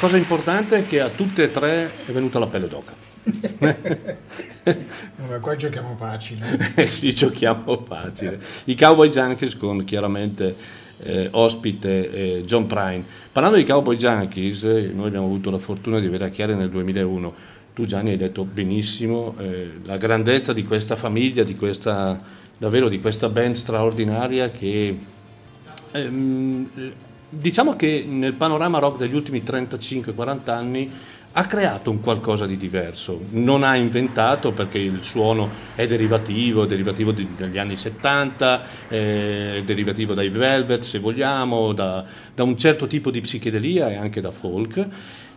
cosa importante è che a tutte e tre è venuta la pelle d'oca. Vabbè, qua giochiamo facile. Eh sì, giochiamo facile. I Cowboy Junkies con chiaramente eh, ospite eh, John Prine. Parlando di Cowboy Junkies, eh, noi abbiamo avuto la fortuna di avere a Chiari nel 2001. Tu Gianni hai detto benissimo eh, la grandezza di questa famiglia, di questa, davvero di questa band straordinaria che ehm, diciamo che nel panorama rock degli ultimi 35-40 anni ha creato un qualcosa di diverso, non ha inventato perché il suono è derivativo, è derivativo degli anni 70, eh, è derivativo dai Velvet se vogliamo, da, da un certo tipo di psichedelia e anche da folk,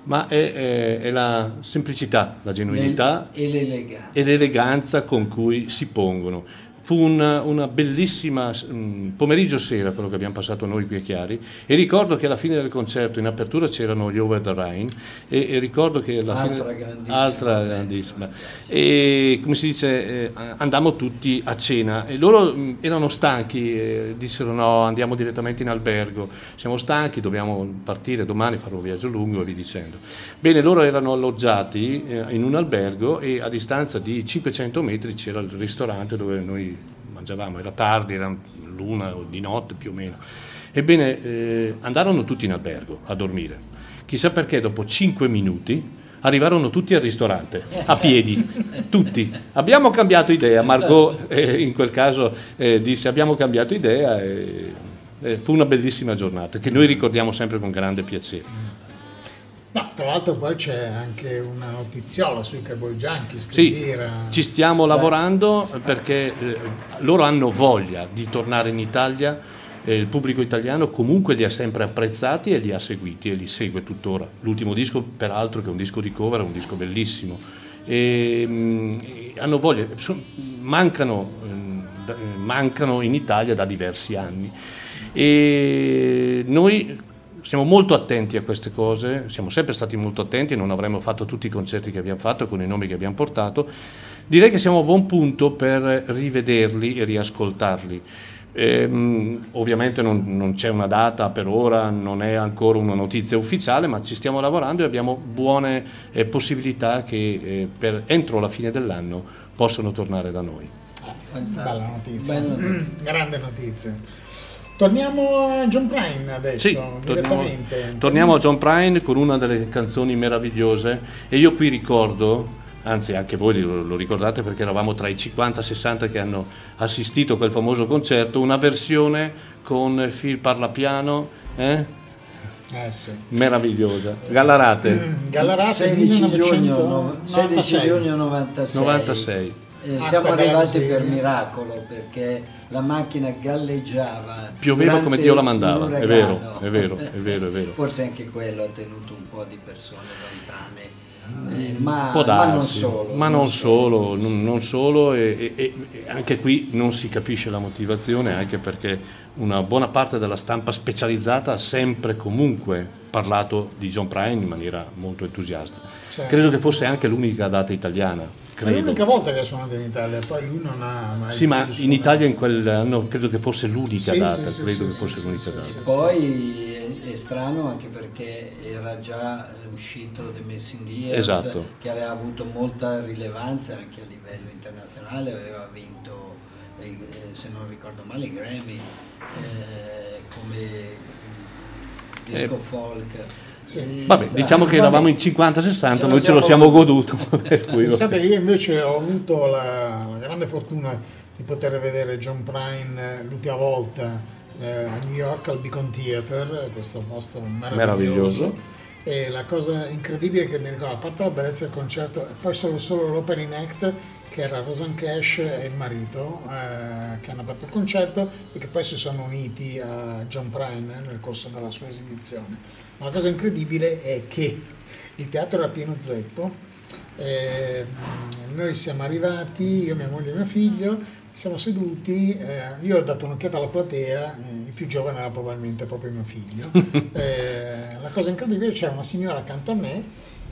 ma è, è- è la semplicità, la genuinità E l'eleganza. e l'eleganza con cui si pongono. Fu una, una bellissima mm, pomeriggio sera quello che abbiamo passato noi qui a Chiari e ricordo che alla fine del concerto in apertura c'erano gli Over the Rhine e, e ricordo che alla Altra fine grandissima altra band. grandissima. E come si dice eh, andammo tutti a cena e loro mm, erano stanchi e dissero no andiamo direttamente in albergo. Siamo stanchi dobbiamo partire domani fare un viaggio lungo e via dicendo. Bene loro erano alloggiati eh, in un albergo e a distanza di 500 metri c'era il ristorante dove noi mangiavamo era tardi era l'una di notte più o meno ebbene eh, andarono tutti in albergo a dormire chissà perché dopo 5 minuti arrivarono tutti al ristorante, a piedi, tutti. Abbiamo cambiato idea, Margot eh, in quel caso eh, disse abbiamo cambiato idea e fu una bellissima giornata che noi ricordiamo sempre con grande piacere. No, tra l'altro poi c'è anche una notiziola sui Cowboy Junkies che Sì, gira. ci stiamo lavorando perché eh, loro hanno voglia di tornare in Italia, eh, il pubblico italiano comunque li ha sempre apprezzati e li ha seguiti e li segue tuttora. L'ultimo disco peraltro che è un disco di cover è un disco bellissimo. E, mm, hanno voglia, so- mancano, eh, mancano in Italia da diversi anni e noi siamo molto attenti a queste cose, siamo sempre stati molto attenti, non avremmo fatto tutti i concerti che abbiamo fatto con i nomi che abbiamo portato. Direi che siamo a buon punto per rivederli e riascoltarli. Ehm, ovviamente non, non c'è una data per ora, non è ancora una notizia ufficiale, ma ci stiamo lavorando e abbiamo buone eh, possibilità che eh, per, entro la fine dell'anno possano tornare da noi. Bella notizia. Bella Mm, Grande notizia. Torniamo a John Prine adesso, Sì, torniamo, direttamente. torniamo a John Prine con una delle canzoni meravigliose e io qui ricordo, anzi anche voi lo, lo ricordate perché eravamo tra i 50-60 che hanno assistito a quel famoso concerto, una versione con Phil Parlapiano, eh? Eh sì. meravigliosa. Gallarate, Mm, Gallarate 16 giugno, no- 16 1996. giugno 96. 96. Eh, siamo arrivati per miracolo perché la macchina galleggiava. Pioveva come Dio la mandava, è vero, è vero, è vero, è vero. Forse anche quello ha tenuto un po' di persone lontane. Eh, ma, Può ma non darsi, solo. ma non solo, non, non solo e, e- e anche qui non si capisce la motivazione, anche perché una buona parte della stampa specializzata ha sempre comunque parlato di John Prine in maniera molto entusiasta. Certo. Credo che fosse anche l'unica data italiana, È l'unica credo. volta che ha suonato in Italia, poi lui non ha mai Sì, ma in. Italia in quell'anno credo che fosse l'unica Sì, data, sì, sì, credo sì, che fosse sì, l'unica sì, data. Poi è, è strano anche perché era già uscito The Missing Years, Esatto. che aveva avuto molta rilevanza anche a livello internazionale, aveva vinto, eh, eh, se non ricordo male, i Grammy eh, come disco Eh, folk. Eh, Vabbè, diciamo che eravamo in 50-60, Ce lo noi ce lo siamo goduto. Pensate che io invece ho avuto la, la grande fortuna di poter vedere John Prine eh, l'ultima volta eh, a New York al Beacon Theater, questo posto meraviglioso. Meraviglioso. E la cosa incredibile che mi ricordo, a parte la bellezza del concerto, e poi solo, solo l'opening act, che era Rosan Cash e il marito, eh, che hanno aperto il concerto e che poi si sono uniti a John Prine nel corso della sua esibizione. Ma la cosa incredibile è che il teatro era pieno zeppo, eh, noi siamo arrivati, io, mia moglie e mio figlio, siamo seduti, eh, io ho dato un'occhiata alla platea, eh, il più giovane era probabilmente proprio mio figlio. Eh, la cosa incredibile c'era una signora accanto a me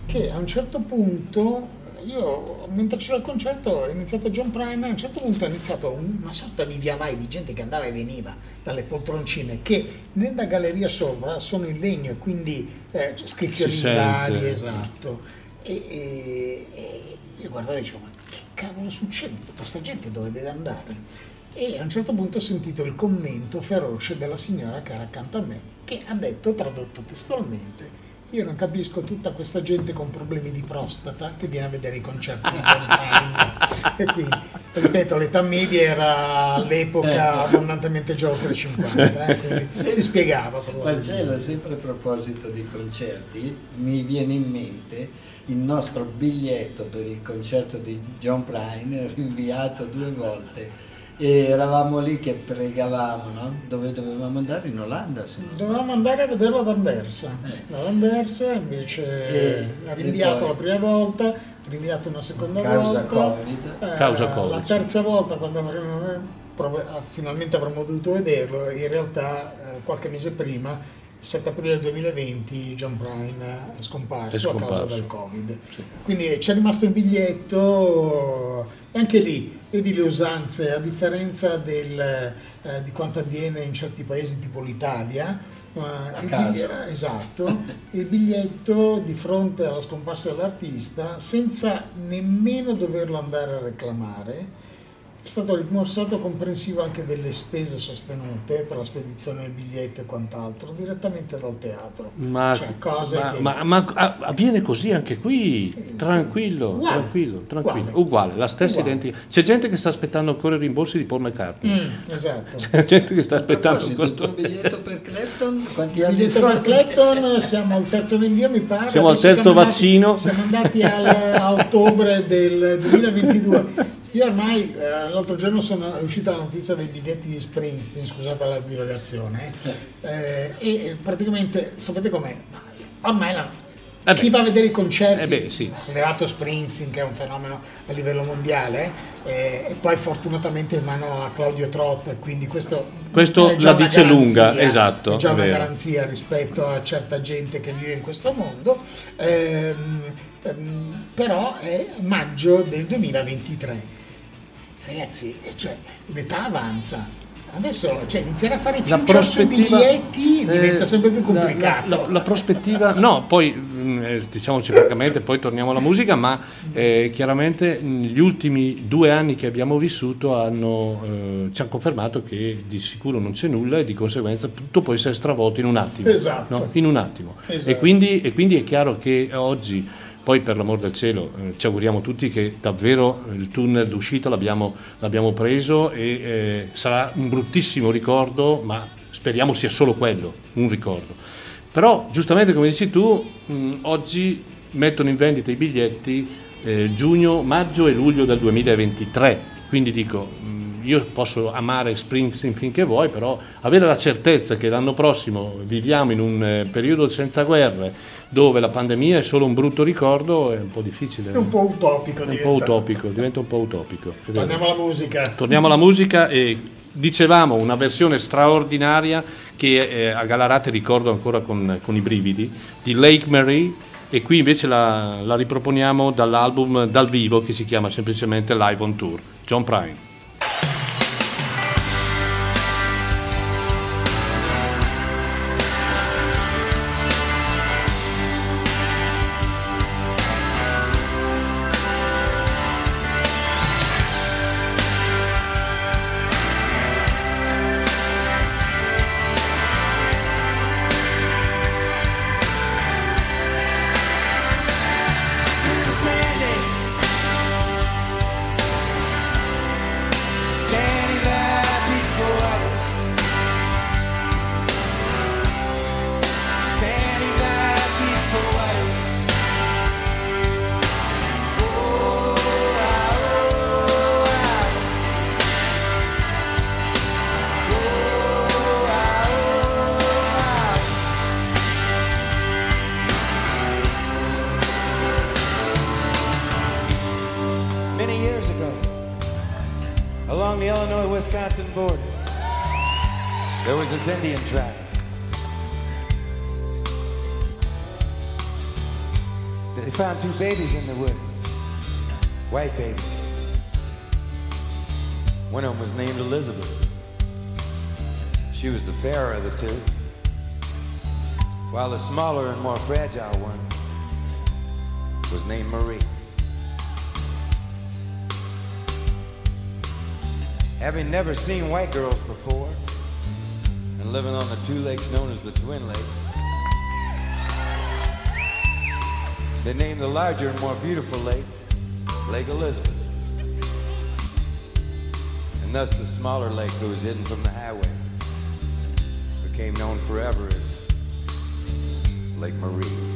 che a un certo punto, io mentre c'era il concerto, è iniziato John Prine, a un certo punto è iniziato un- una sorta di via vai di gente che andava e veniva dalle poltroncine che nella galleria sopra sono in legno e quindi eh, scricchiolini vari, esatto. E, e- e io guardavo e dicevo, ma che cavolo succede? Tutta questa gente dove deve andare? E a un certo punto ho sentito il commento feroce della signora che era accanto a me, che ha detto, tradotto testualmente, io non capisco tutta questa gente con problemi di prostata che viene a vedere i concerti di John Prine. e quindi, ripeto, l'età media era all'epoca abbondantemente già oltre 50, eh, quindi si spiegava. probabilmente. Marcello, sempre a proposito di concerti, mi viene in mente il nostro biglietto per il concerto di John Prine rinviato due volte e eravamo lì che pregavamo, no? Dove dovevamo andare? In Olanda, se no. Dovevamo andare a vederlo ad Anversa. Ad Anversa invece E- ha rinviato la prima volta, rinviato una seconda Causa volta. Covid. Eh, Causa Covid, La sì. terza volta, quando avremmo- prov- finalmente avremmo dovuto vederlo, in realtà eh, qualche mese prima, il 7 aprile 2020, John Prine è scomparso, È a causa scomparso. del Covid. Quindi ci è rimasto il biglietto e anche lì, vedi le usanze, a differenza del, eh, di quanto avviene in certi paesi tipo l'Italia, eh, il caso. biglie- esatto, il biglietto di fronte alla scomparsa dell'artista, senza nemmeno doverlo andare a reclamare, è stato rimborsato comprensivo anche delle spese sostenute per la spedizione del biglietto e quant'altro, direttamente dal teatro. Ma, Cioè, cose ma- che- ma- ma a- avviene così anche qui, tranquillo, Uguale. tranquillo, tranquillo, Uguale. uguale, la stessa Uguale. identica. C'è gente che sta aspettando ancora i rimborsi di Paul McCartney, Mm, esatto. c'è gente che sta aspettando ancora. il tuo biglietto per Clapton, quanti Il anni biglietto per Clapton, siamo al terzo rinvio mi pare. Siamo al terzo andati- vaccino. siamo andati al- a ottobre del 2022. Io ormai eh, l'altro giorno sono, uscita la notizia dei biglietti di Springsteen, scusate la divagazione, eh, e praticamente sapete com'è? Ormai la- Eh chi va a vedere i concerti, Eh beh, sì. levato Springsteen che è un fenomeno a livello mondiale, eh, e poi fortunatamente in mano a Claudio Trot, quindi questo, Questo la dice lunga, garanzia, esatto, È già è una vero. garanzia rispetto a certa gente che vive in questo mondo, ehm, ehm, però è maggio del 2023. Ragazzi, eh, cioè, l'età avanza. Adesso cioè, iniziare a fare i La future sui biglietti diventa eh, sempre più complicato. La, la- la prospettiva, no, poi mh, eh, diciamoci francamente, poi torniamo alla musica, ma eh, chiaramente mh, gli ultimi due anni che abbiamo vissuto hanno, eh, ci hanno confermato che di sicuro non c'è nulla e di conseguenza tutto può essere stravolto in un attimo. Esatto. no? In un attimo. Esatto. E, quindi, e quindi è chiaro che oggi, poi per l'amor del cielo, eh, ci auguriamo tutti che davvero il tunnel d'uscita l'abbiamo, l'abbiamo preso e eh, sarà un bruttissimo ricordo, ma speriamo sia solo quello, un ricordo. Però, giustamente come dici tu, mh, oggi mettono in vendita i biglietti eh, giugno, maggio e luglio del 2023. Quindi dico, mh, io posso amare Springsteen finché vuoi, però avere la certezza che l'anno prossimo viviamo in un eh, periodo senza guerre, dove la pandemia è solo un brutto ricordo, è un po' difficile. È un po' utopico. È un po' diventa. utopico, diventa un po' utopico. Torniamo alla musica. Torniamo alla musica e dicevamo una versione straordinaria che eh, a Galarate ricordo ancora con, con i brividi di Lake Marie e qui invece la, la riproponiamo dall'album dal vivo che si chiama semplicemente Live on Tour. John Prine. Seen white girls before, and living on the two lakes known as the Twin Lakes, they named the larger and more beautiful lake Lake Elizabeth. And thus the smaller lake that was hidden from the highway became known forever as Lake Marie.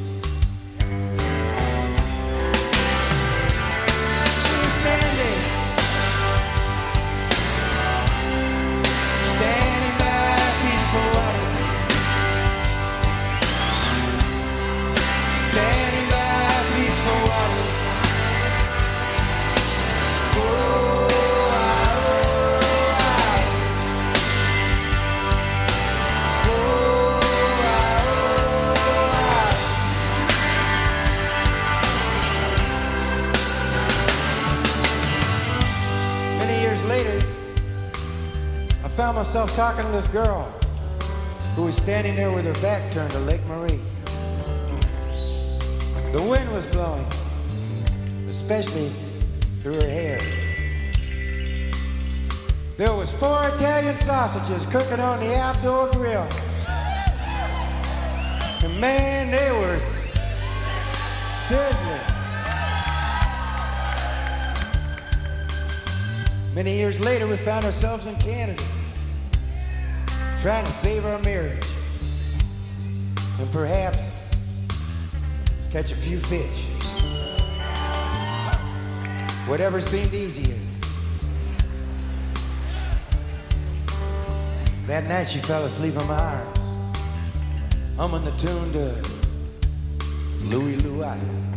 Talking to this girl who was standing there with her back turned to Lake Marie. The wind was blowing, especially through her hair. There was four Italian sausages cooking on the outdoor grill. And man, they were sizzling. Many years later, we found ourselves in Canada, trying to save our marriage, and perhaps catch a few fish. Whatever seemed easier. That night, she fell asleep in my arms, humming the tune to Louie Louie.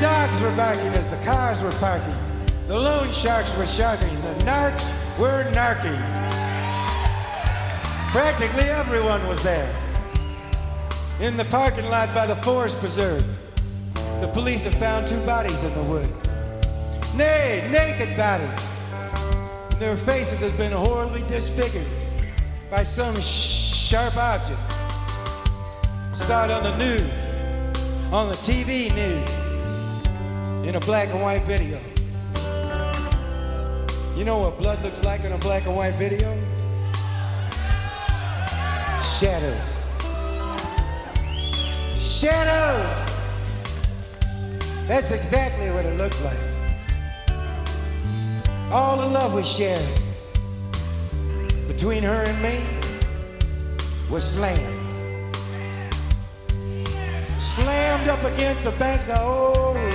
Dogs were barking as the cars were parking. The loan sharks were sharking. The narcs were narking. Practically everyone was there. In the parking lot by the Forest Preserve, the police have found two bodies in the woods. Nay, naked bodies. And their faces have been horribly disfigured by some sh- sharp object. Saw it on the news, on the TV news, in a black and white video. You know what blood looks like in a black and white video? Shadows. Shadows! That's exactly what it looks like. All the love we shared between her and me was slammed. Slammed up against the banks of old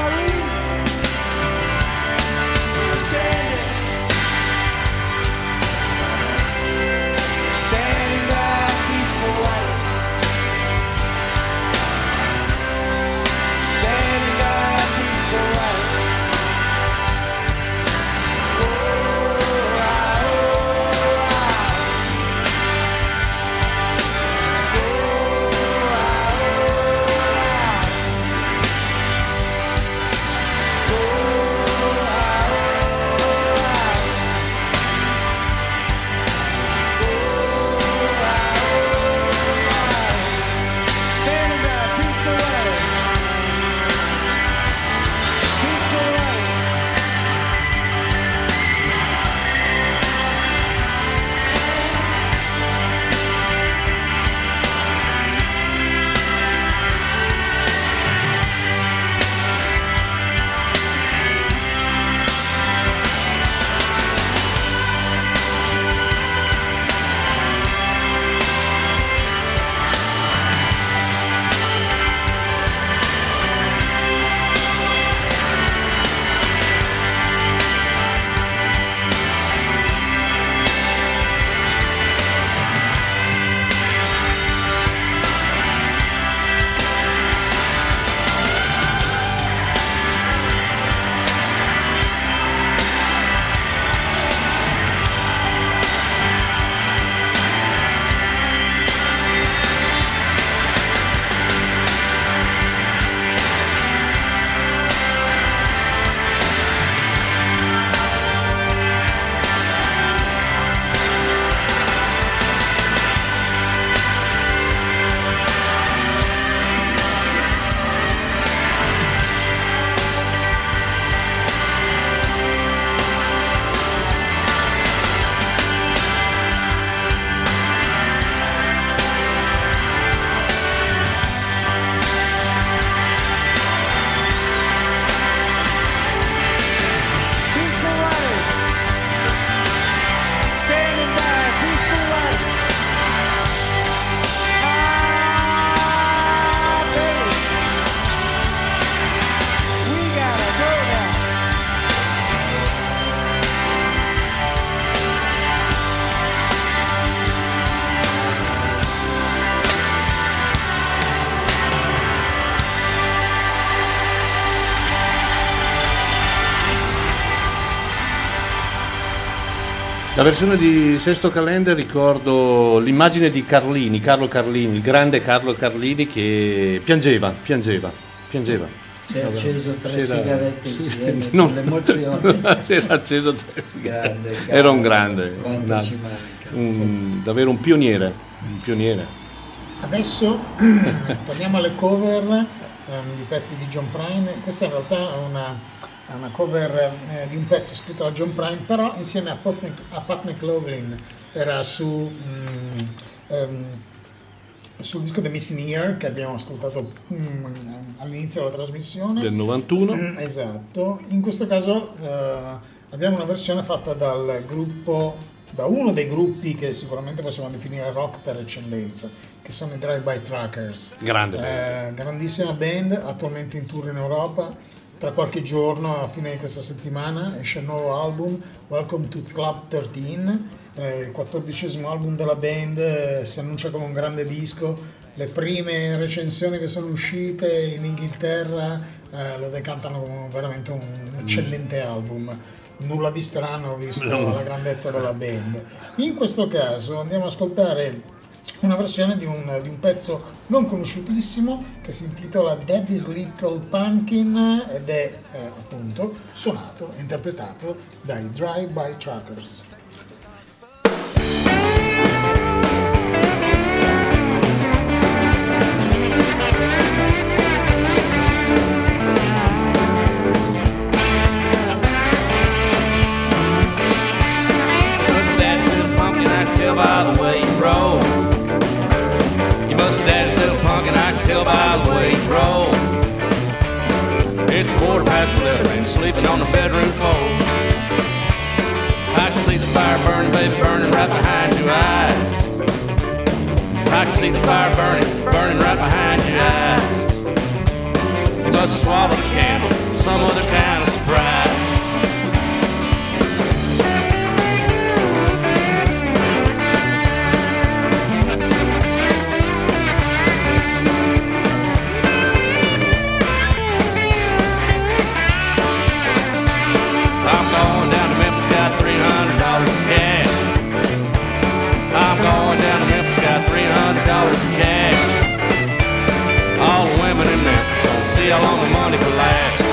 Marie! La versione di Sesto Calender ricordo l'immagine di Carlini, Carlo Carlini, il grande Carlo Carlini che piangeva, piangeva, piangeva. Si è acceso tre C'era- sigarette insieme non- con l'emozione. si era acceso tre sigarette. Grande, Era un grande. Quanto un- ci manca, un- davvero un pioniere, un pioniere. Adesso torniamo alle cover ehm, di pezzi di John Prine. Questa in realtà è una, è una cover eh, di un pezzo scritto da John Prine, però insieme a Pat, a Pat McLaughlin era su, mm, ehm, sul disco The Missing Year che abbiamo ascoltato mm, all'inizio della trasmissione. Del 91. Mm, Esatto, in questo caso eh, abbiamo una versione fatta dal gruppo, da uno dei gruppi che sicuramente possiamo definire rock per eccellenza, che sono i Drive By Truckers. Grande Eh, grandissima band, attualmente in tour in Europa. Tra qualche giorno, a fine di questa settimana, esce il nuovo album, Welcome to Club 13, eh, il quattordicesimo album della band, eh, si annuncia come un grande disco. Le prime recensioni che sono uscite in Inghilterra eh, lo decantano come veramente un eccellente album. Nulla di strano visto No. la grandezza della band. In questo caso andiamo ad ascoltare una versione di un, di un pezzo non conosciutissimo che si intitola Daddy's Little Pumpkin ed è eh, appunto suonato e interpretato dai Drive By Truckers. You're sleeping on the bedroom floor. I can see the fire burning, baby, burning right behind your eyes. I can see the fire burning, burning right behind your eyes. You must have swallowed a candle, some other kind of I'm going down to Memphis, got three hundred dollars in cash. I'm going down to Memphis, got three hundred dollars in cash. All the women in Memphis gonna see how long the money will last.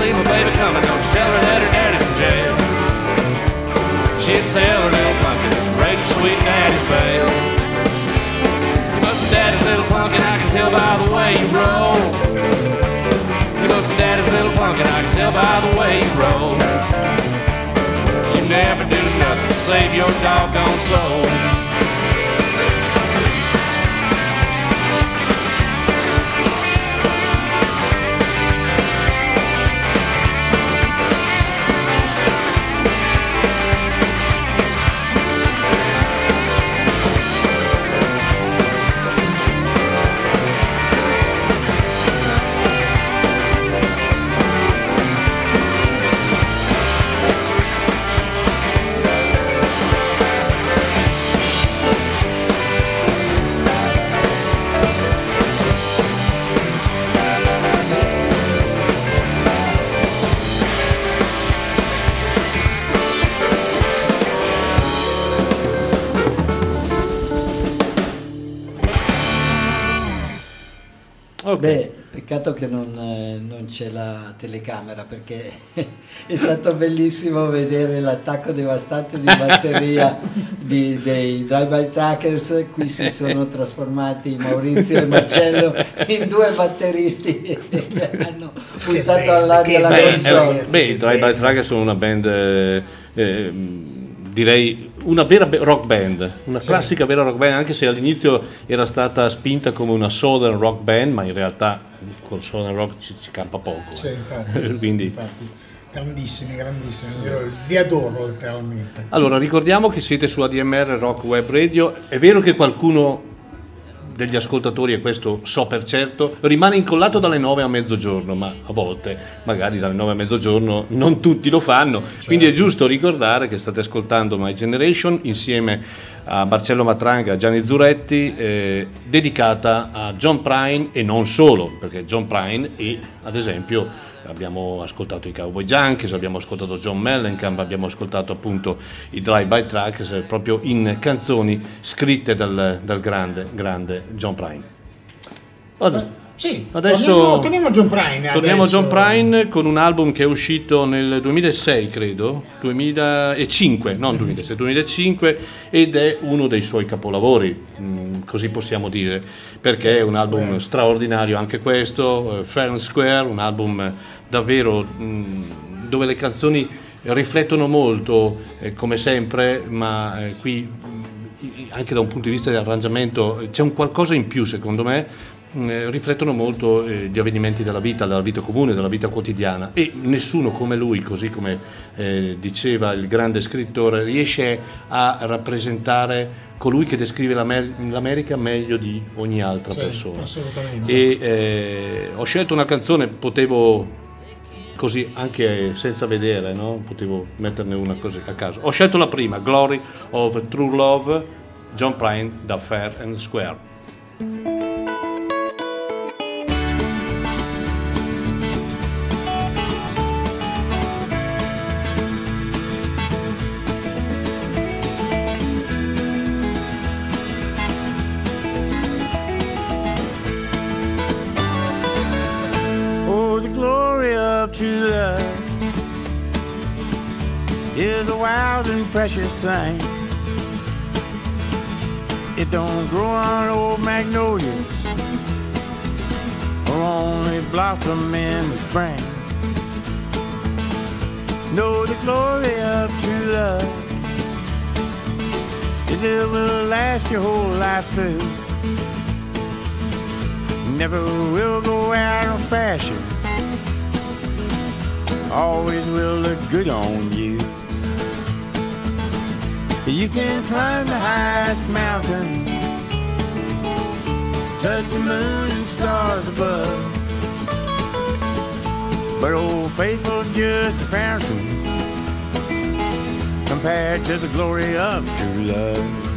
See my baby coming, don't you tell her that her daddy's in jail. She'd her little pumpkins to raise her sweet daddy's bail. You must be daddy's little pumpkin, I can tell by the way you roll. You must be daddy's little pumpkin, I can tell by the way you roll. You never do nothing to save your doggone soul. Peccato che non, eh, non c'è la telecamera perché è stato bellissimo vedere l'attacco devastante di batteria di- dei Drive-By Trackers. Qui si sono trasformati Maurizio e Marcello in due batteristi che hanno puntato all'aria la console. eh, beh, i Drive By Trucker sono una band, eh, eh, direi una vera rock band, una classica vera rock band, anche se all'inizio era stata spinta come una southern rock band, ma in realtà con southern rock ci, ci campa poco. Eh. infatti, Quindi, infatti. grandissimi, grandissimi. Io li adoro letteralmente. allora ricordiamo che siete su ADMR Rock Web Radio, è vero che qualcuno degli ascoltatori, e questo so per certo, rimane incollato dalle 9 a mezzogiorno, ma a volte, magari dalle 9 a mezzogiorno, non tutti lo fanno. Quindi è giusto ricordare che state ascoltando My Generation insieme a Marcello Matranga e Gianni Zuretti, eh, dedicata a John Prine e non solo, perché John Prine e, ad esempio, abbiamo ascoltato i Cowboy Junkies, abbiamo ascoltato John Mellencamp, abbiamo ascoltato appunto i Drive-By Trucks, eh, proprio in canzoni scritte dal, dal grande, grande John Prine. Vabbè. Sì, Adesso torniamo, torniamo a John Prine. Torniamo a adesso. John Prine con un album che è uscito nel 2006, credo, 2005, non 2006, 2005 ed è uno dei suoi capolavori, mm, così possiamo dire, perché è un album straordinario anche questo, eh, Fair and Square, un album davvero mm, dove le canzoni riflettono molto, eh, come sempre, ma eh, qui mm, anche da un punto di vista di arrangiamento c'è un qualcosa in più secondo me eh, riflettono molto eh, gli avvenimenti della vita, della vita comune, della vita quotidiana e nessuno come lui, così come eh, diceva il grande scrittore, riesce a rappresentare colui che descrive l'Amer- l'America meglio di ogni altra Sì, persona. assolutamente. E eh, ho scelto una canzone, potevo così anche senza vedere, no? potevo metterne una così a caso. Ho scelto la prima, Glory of True Love, John Prine da Fair and Square. Precious thing. It don't grow on old magnolias or only blossom in the spring. No, the glory of true love is it will last your whole life through never will go out of fashion. Always will look good on you. Can climb the highest mountain, touch the moon and stars above. But old faithful just a fountain compared to the glory of true love.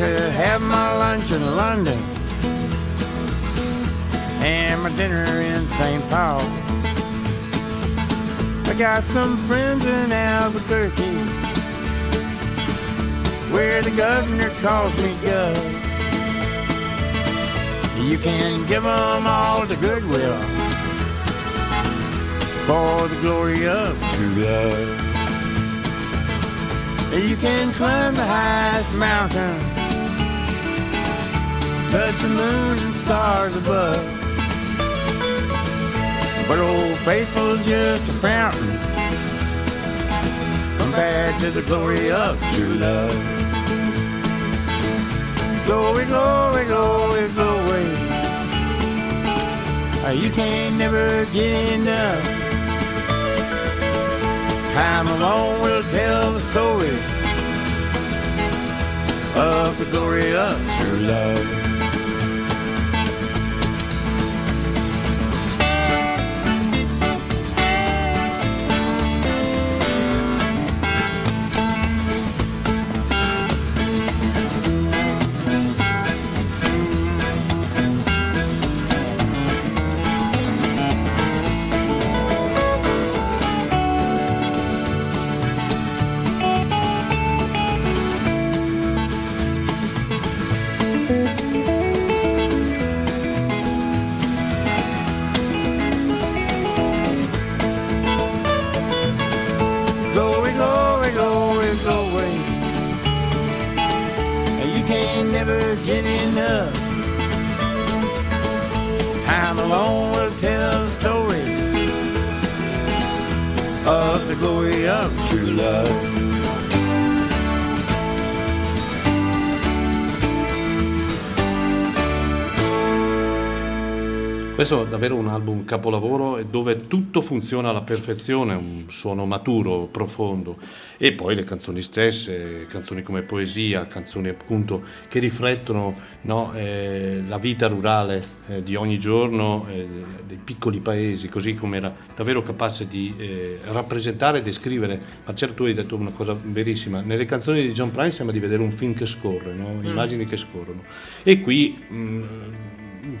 Could have my lunch in London and my dinner in St. Paul. I got some friends in Albuquerque where the governor calls me Gov. You can give 'em all the goodwill for the glory of true love. You can climb the highest mountain, touch the moon and stars above. But old faithful's just a fountain compared to the glory of true love. Glory, glory, glory, glory. You can't never get enough. Time alone will tell the story of the glory of true love. Questo è davvero un album capolavoro e dove tutto funziona alla perfezione, un suono maturo, profondo e poi le canzoni stesse, canzoni come poesia, canzoni appunto che riflettono no, eh, la vita rurale eh, di ogni giorno eh, dei piccoli paesi, così come era davvero capace di eh, rappresentare e descrivere. Marcello, tu hai detto una cosa verissima, nelle canzoni di John Prine sembra di vedere un film che scorre, no? Mm. immagini che scorrono. E qui... mh,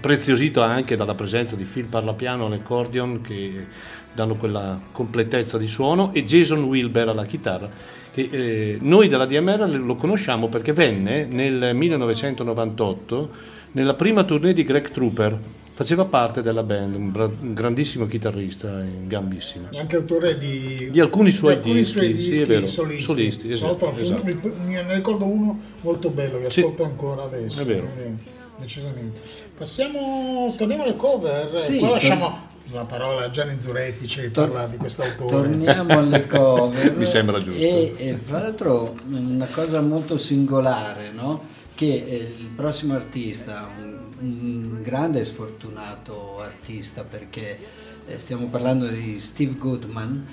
preziosito anche dalla presenza di Phil Parlapiano all'accordion che danno quella completezza di suono e Jason Wilber alla chitarra che eh, noi della DMR lo conosciamo perché venne nel 1998 nella prima tournée di Greg Trooper faceva parte della band un, bra- un grandissimo chitarrista e gambissimo E anche autore di, Di alcuni suoi di alcuni dischi, suoi sì, dischi è vero, solisti. solisti, esatto, esatto. ne ricordo uno molto bello che Sì. ascolto ancora adesso. È vero. quindi, decisamente. Passiamo, torniamo alle cover. Sì, Poi tor- lasciamo la parola a Gianni Zuretti, ci parla di questo autore. Torniamo alle cover. Mi sembra giusto. E, e fra l'altro una cosa molto singolare, no? che eh, il prossimo artista, un, un grande e sfortunato artista, perché eh, stiamo parlando di Steve Goodman,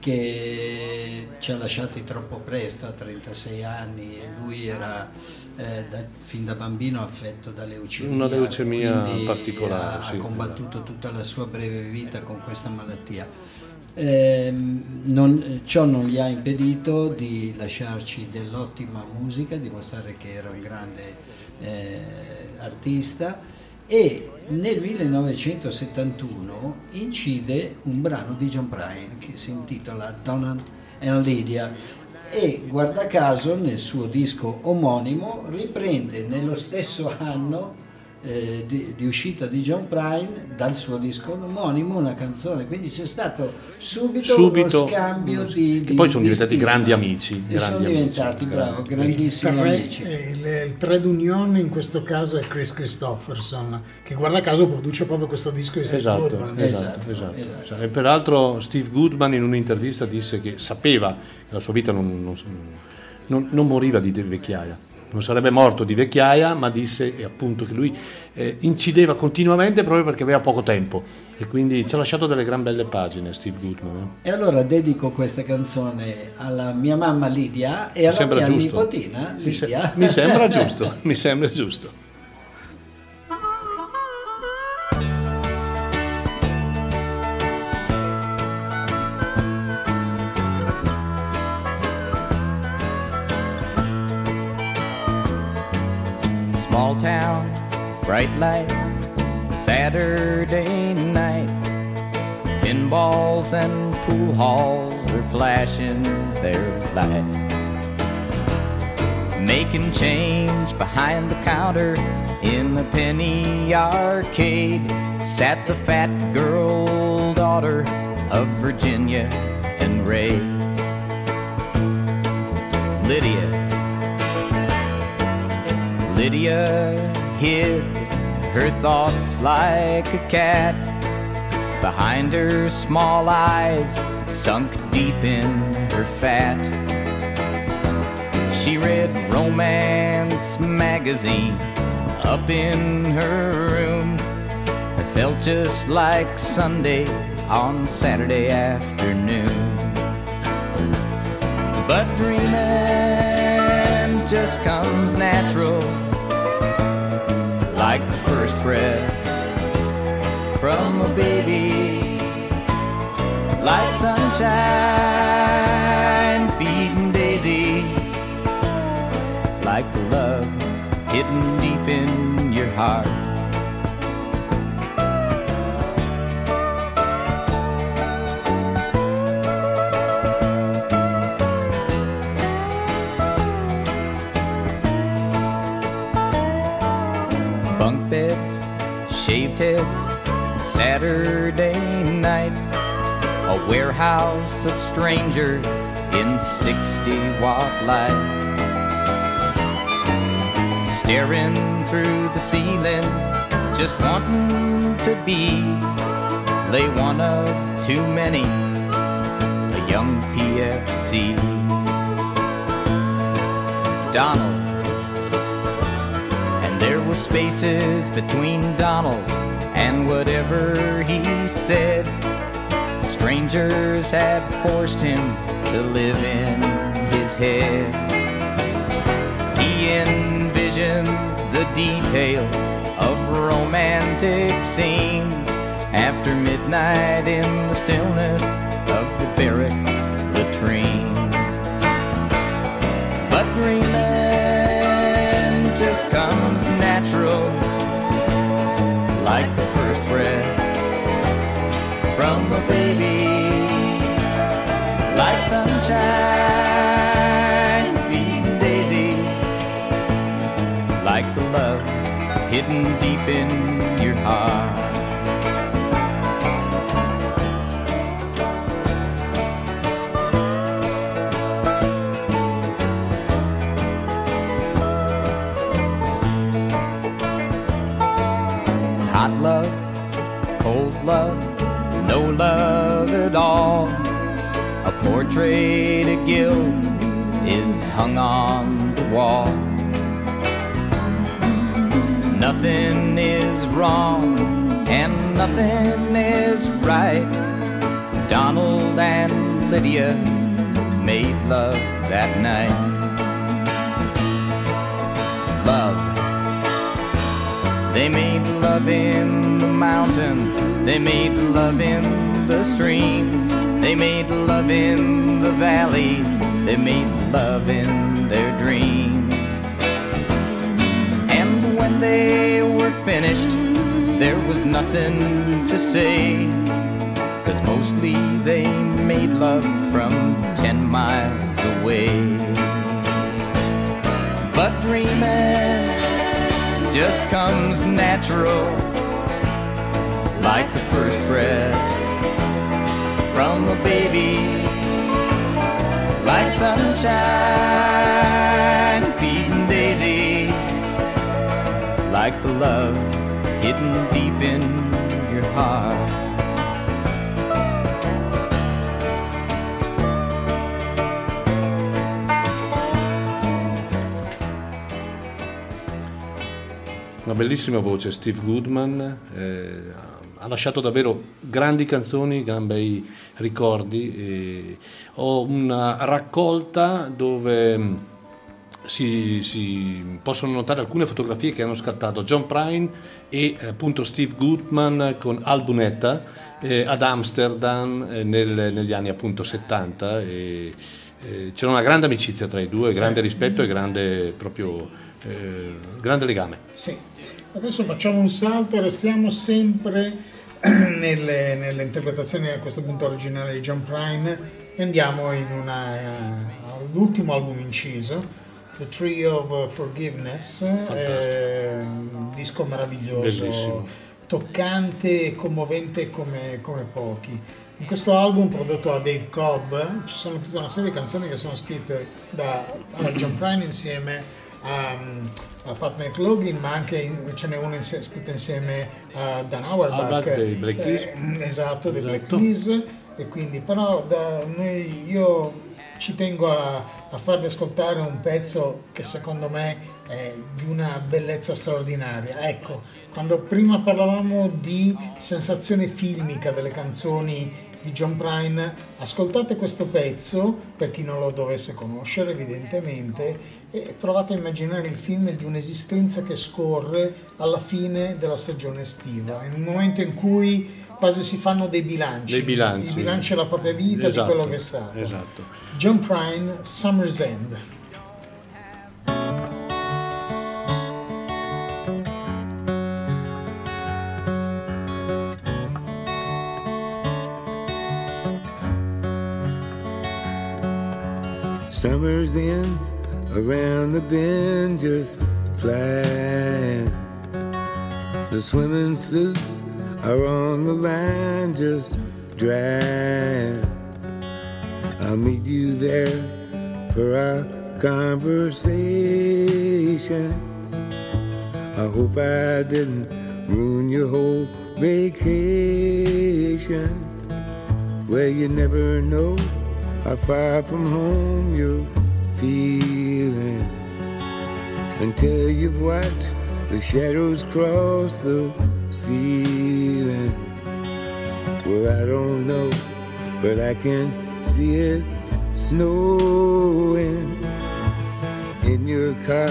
che ci ha lasciati troppo presto, a 36 anni, e lui era eh, da- fin da bambino affetto da leucemia. Una leucemia quindi particolare, Ha, sì. combattuto tutta la sua breve vita con questa malattia. Ehm, non- ciò non gli ha impedito di lasciarci dell'ottima musica, dimostrare che era un grande eh, artista e nel 1971 incide un brano di John Bryan che si intitola Donna and Lydia. E guarda caso nel suo disco omonimo riprende nello stesso anno eh, di, di uscita di John Prine dal suo disco omonimo una canzone quindi c'è stato subito, Subito, uno scambio di, di poi sono di diventati stile. grandi amici, e grandi sono amici, diventati bravo grandi. grandissimi il, tre, amici il, il trade union in questo caso è Chris Christopherson, che guarda caso produce proprio questo disco di Steve Esatto, Goodman. esatto, Esatto, esatto. esatto. E peraltro Steve Goodman in un'intervista disse che sapeva che la sua vita non, non- non- non moriva di vecchiaia, non sarebbe morto di vecchiaia, ma disse appunto che lui eh, incideva continuamente proprio perché aveva poco tempo e quindi ci ha lasciato delle gran belle pagine Steve Goodman. eh. e allora dedico questa canzone alla mia mamma Lidia e alla mia giusto. nipotina Mi, se- Lidia mi sembra giusto, mi sembra giusto. Bright lights, Saturday night. Pinballs and pool halls are flashing their lights. Making change behind the counter in the penny arcade sat the fat girl daughter of Virginia and Ray. Lydia. Lydia hid her thoughts like a cat behind her small eyes, sunk deep in her fat. She read romance magazine up in her room. It felt just like Sunday on Saturday afternoon. But dreaming just comes natural, like the first breath from a baby, like sunshine feeding daisies, like the love hidden deep in your heart. Shaved Saturday night, a warehouse of strangers in 60 watt light, staring through the ceiling, just wanting to be, they one of too many, a young PFC. Donald. And there were spaces between Donald and whatever he said. Strangers had forced him to live in his head. He envisioned the details of romantic scenes after midnight in the stillness of the barracks latrine. But dreaming like sunshine feeding daisies, like the love hidden deep in Portrait of guilt is hung on the wall. Nothing is wrong and nothing is right. Donald and Lydia made love that night. Love. They made love in the mountains. They made love in the streams. They made love in the valleys. They made love in their dreams. And when they were finished, there was nothing to say. Cause mostly they made love from ten miles away. But dreaming just comes natural, like the first breath from a baby, like sunshine feeding daisies, like the love hidden deep in your heart. Una bellissima voce, Steve Goodman, eh, ha lasciato davvero grandi canzoni, gran bei ricordi. ho una raccolta dove mh, si, si possono notare alcune fotografie che hanno scattato John Prine e eh, appunto Steve Goodman con Albunetta eh, ad Amsterdam eh, nel- negli anni appunto 70 e, eh, c'era una grande amicizia tra i due, Sì. grande rispetto e grande proprio eh, grande legame. Sì. Adesso facciamo un salto, restiamo sempre nelle, nelle interpretazioni a questo punto originali di John Prine e andiamo in una, all'ultimo album inciso, The Tree of Forgiveness, eh, un disco meraviglioso, Bellissimo. toccante e commovente come, come pochi. In questo album prodotto da Dave Cobb ci sono tutta una serie di canzoni che sono scritte da da John Prine insieme a, a Pat McLaughlin, ma anche in- ce n'è una insie- scritta insieme a Dan Auerbach. Auerbach dei Black Keys. Eh, esatto, dei Black Esatto. Keys. E quindi, però, noi, io ci tengo a, a farvi ascoltare un pezzo che secondo me è di una bellezza straordinaria. Ecco, quando prima parlavamo di sensazione filmica delle canzoni di John Prine, ascoltate questo pezzo, per chi non lo dovesse conoscere evidentemente, e provate a immaginare il film di un'esistenza che scorre alla fine della stagione estiva, in un momento in cui quasi si fanno dei bilanci, Dei bilanci. i bilanci della propria vita, Esatto, di quello che è stato. esatto. John Prine, Summer's End. Summer's ends around the bend just flying. The swimming suits are on the line just drying. I'll meet you there for our conversation. I hope I didn't ruin your whole vacation. Well, you never know how far from home you're feeling until you've watched the shadows cross the ceiling. Well, I don't know, but I can see it snowing in your car.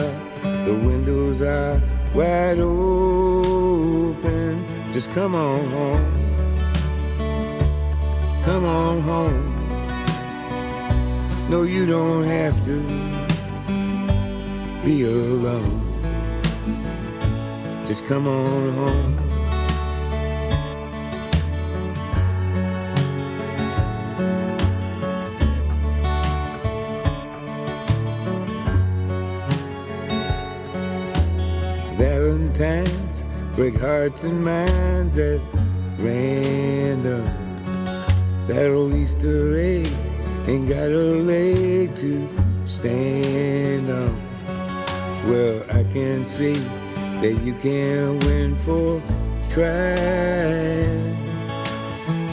The windows are wide open. Just come on home. Come on home. No, you don't have to be alone. Just come on home. Valentines break hearts and minds at random. That Easter egg ain't got a leg to stand on. Well, I can see that you can't win for trying.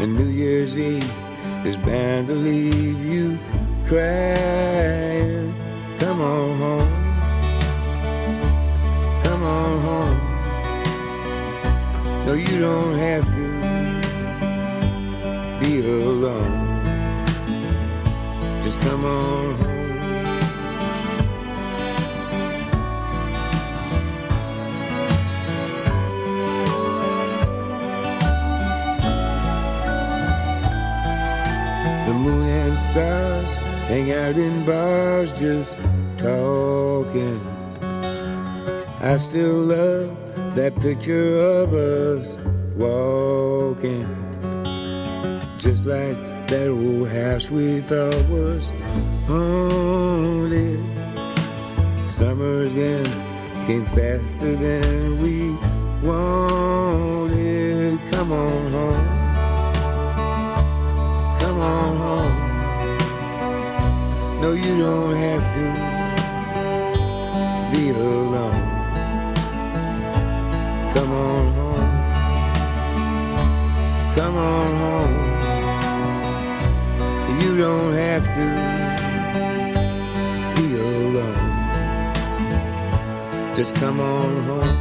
And New Year's Eve is bound to leave you crying. Come on home. Come on home. No, you don't have to be alone. Just come on home. The moon and stars hang out in bars just talking. I still love that picture of us walking. Just like that old house we thought was haunted. Summer's end came faster than we wanted. Come on home. Come on home. No, you don't have to be alone. Come on home. Come on home. You don't have to be alone. Just come on home.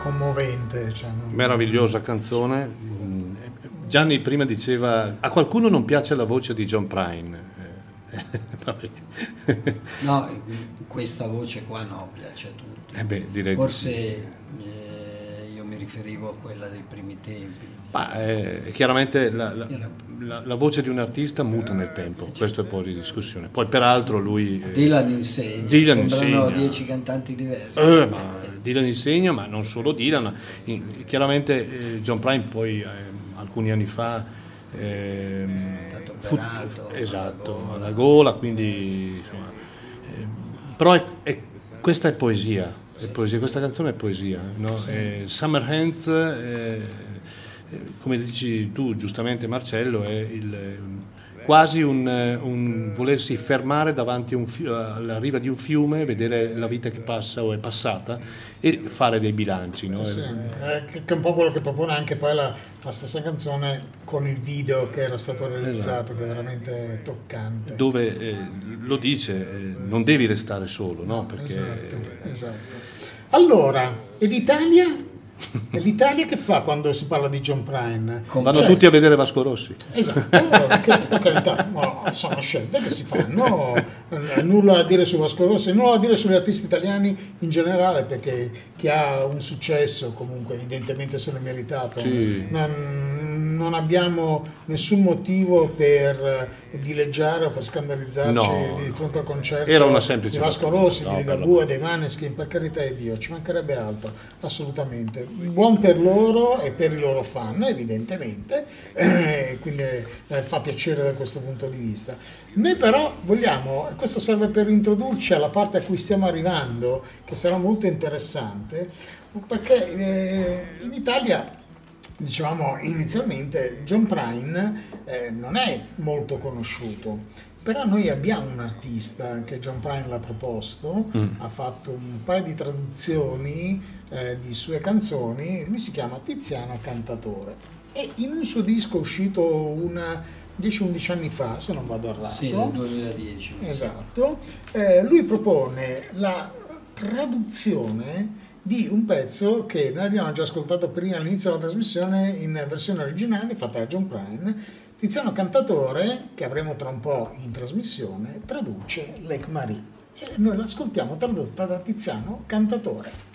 Commovente, cioè, non- Meravigliosa canzone. Gianni prima diceva a qualcuno non piace la voce di John Prine. Eh. No, questa voce qua no, piace a tutti. Eh beh, direi di Forse sì. eh, io mi riferivo a quella dei primi tempi. Ma eh, chiaramente la, la- la- la voce di un artista muta nel tempo, questo è poi di discussione. Poi peraltro lui... eh, Dylan insegna, Dylan sembrano insegna. dieci cantanti diversi. Eh, ma Dylan insegna, ma non solo Dylan. In- chiaramente eh, John Prine poi eh, alcuni anni fa ehm, fu- operato, esatto, alla gola, quindi insomma, però è- è- questa è poesia, è poesia, questa canzone è poesia. no? Eh, Summer Hands, come dici tu giustamente Marcello, è il, quasi un, un volersi fermare davanti un alla riva di un fiume, vedere la vita che passa o è passata e fare dei bilanci. no? Sì, sì, eh, che è un po' quello che propone anche poi la, la stessa canzone con il video che era stato realizzato, che è veramente toccante. Dove eh, lo dice, eh, non devi restare solo, no? Perché Esatto, esatto. Allora, e l'Italia? E l'Italia che fa quando si parla di John Prine? vanno Cioè, tutti a vedere Vasco Rossi. Esatto, che, per carità, ma sono scelte che si fanno, nulla a dire su Vasco Rossi, nulla a dire sugli artisti italiani in generale, perché chi ha un successo comunque evidentemente se l'è meritato. Sì. Non, non abbiamo nessun motivo per dileggiare o per scandalizzarci No. di fronte al concerto Era una semplice di Vasco. Rossi, No, di Ligabue, dei Maneskin, per carità di Dio, ci mancherebbe altro, assolutamente. Buon per loro e per i loro fan, evidentemente, eh, quindi eh, fa piacere da questo punto di vista. Noi però vogliamo, e questo serve per introdurci alla parte a cui stiamo arrivando, che sarà molto interessante, perché eh, in Italia dicevamo inizialmente John Prine eh, non è molto conosciuto però noi abbiamo un artista che John Prine l'ha proposto Mm. ha fatto un paio di traduzioni eh, di sue canzoni lui si chiama Tiziano Cantatore e in un suo disco uscito una 10-11 anni fa se non vado errato Sì, nel 2010. Esatto. Eh, lui propone la traduzione di un pezzo che noi abbiamo già ascoltato prima all'inizio della trasmissione in versione originale fatta da John Prine. Tiziano Cantatore, che avremo tra un po' in trasmissione, traduce Lake Marie. E noi l'ascoltiamo tradotta da Tiziano Cantatore.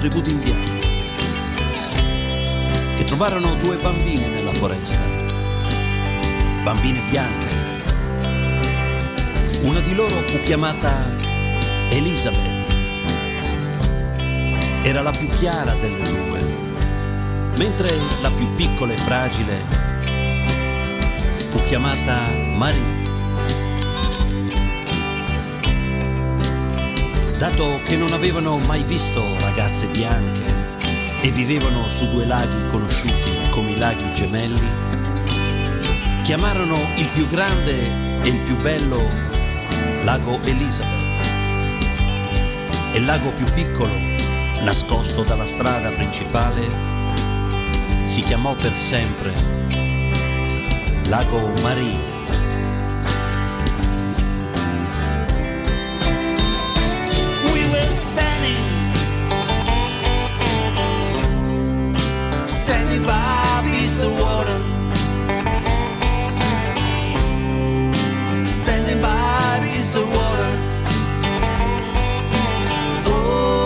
Tribù di indiani che trovarono due bambine nella foresta, bambine bianche. Una di loro fu chiamata Elizabeth, era la più chiara delle due, mentre la più piccola e fragile fu chiamata Marie. Dato che non avevano mai visto ragazze bianche e vivevano su due laghi conosciuti come i laghi gemelli, chiamarono il più grande e il più bello lago Elizabeth e il lago più piccolo, nascosto dalla strada principale, si chiamò per sempre lago Marie. Water. Oh.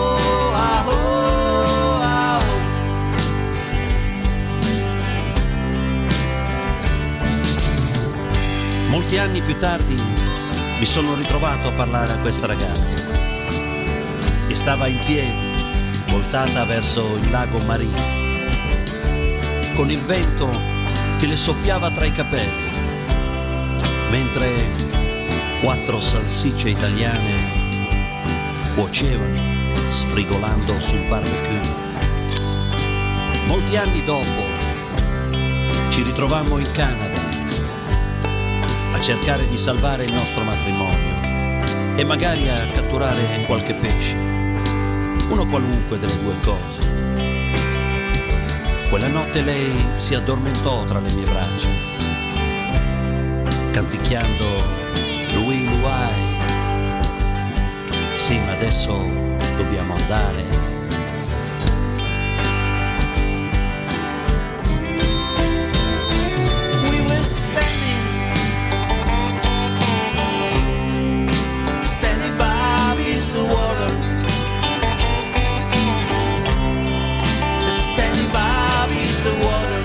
Molti anni più tardi mi sono ritrovato a parlare a questa ragazza che stava in piedi, voltata verso il lago Maria, con il vento che le soffiava tra i capelli, mentre quattro salsicce italiane cuocevano, sfrigolando sul barbecue. Molti anni dopo ci ritrovammo in Canada a cercare di salvare il nostro matrimonio e magari a catturare qualche pesce, uno qualunque delle due cose. Quella notte lei si addormentò tra le mie braccia, canticchiando Louis Louai, adesso dobbiamo andare. We were standing this water.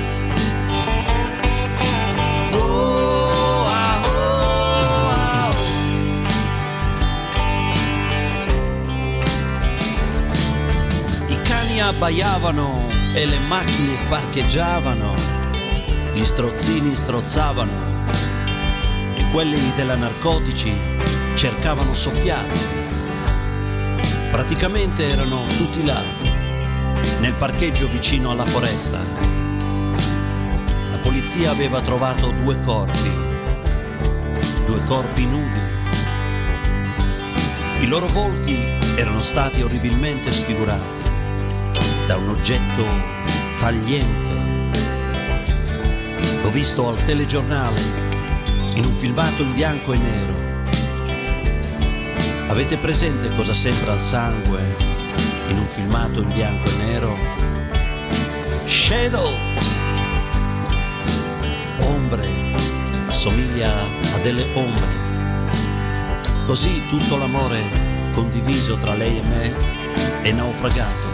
Oh, ah, oh, ah, I cani abbaiavano e le macchine parcheggiavano, gli strozzini strozzavano e quelli della narcotici cercavano soffiate. Praticamente erano tutti là, nel parcheggio vicino alla foresta. Polizia aveva trovato due corpi, due corpi nudi. I loro volti erano stati orribilmente sfigurati da un oggetto tagliente. L'ho visto al telegiornale, in un filmato in bianco e nero. Avete presente cosa sembra il sangue in un filmato in bianco e nero? Shadow! Ombre, assomiglia a delle ombre. Così tutto l'amore condiviso tra lei e me è naufragato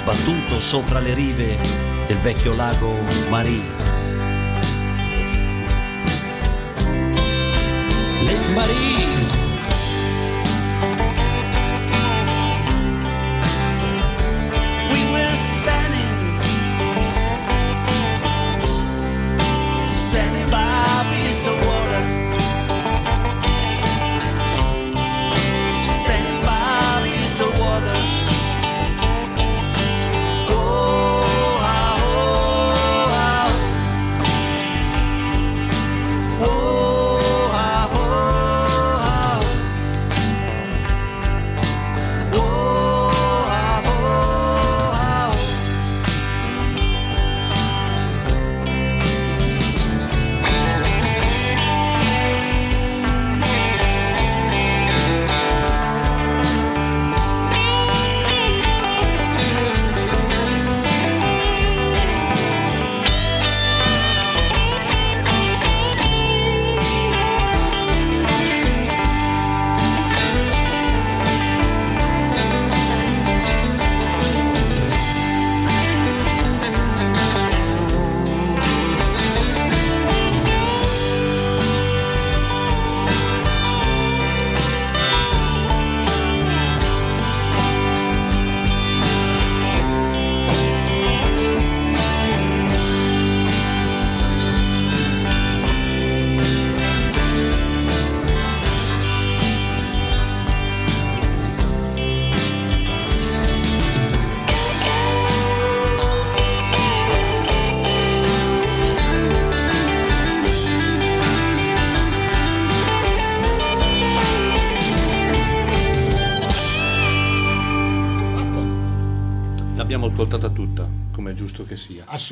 sbattuto sopra le rive del vecchio lago Marie. Lake Marie.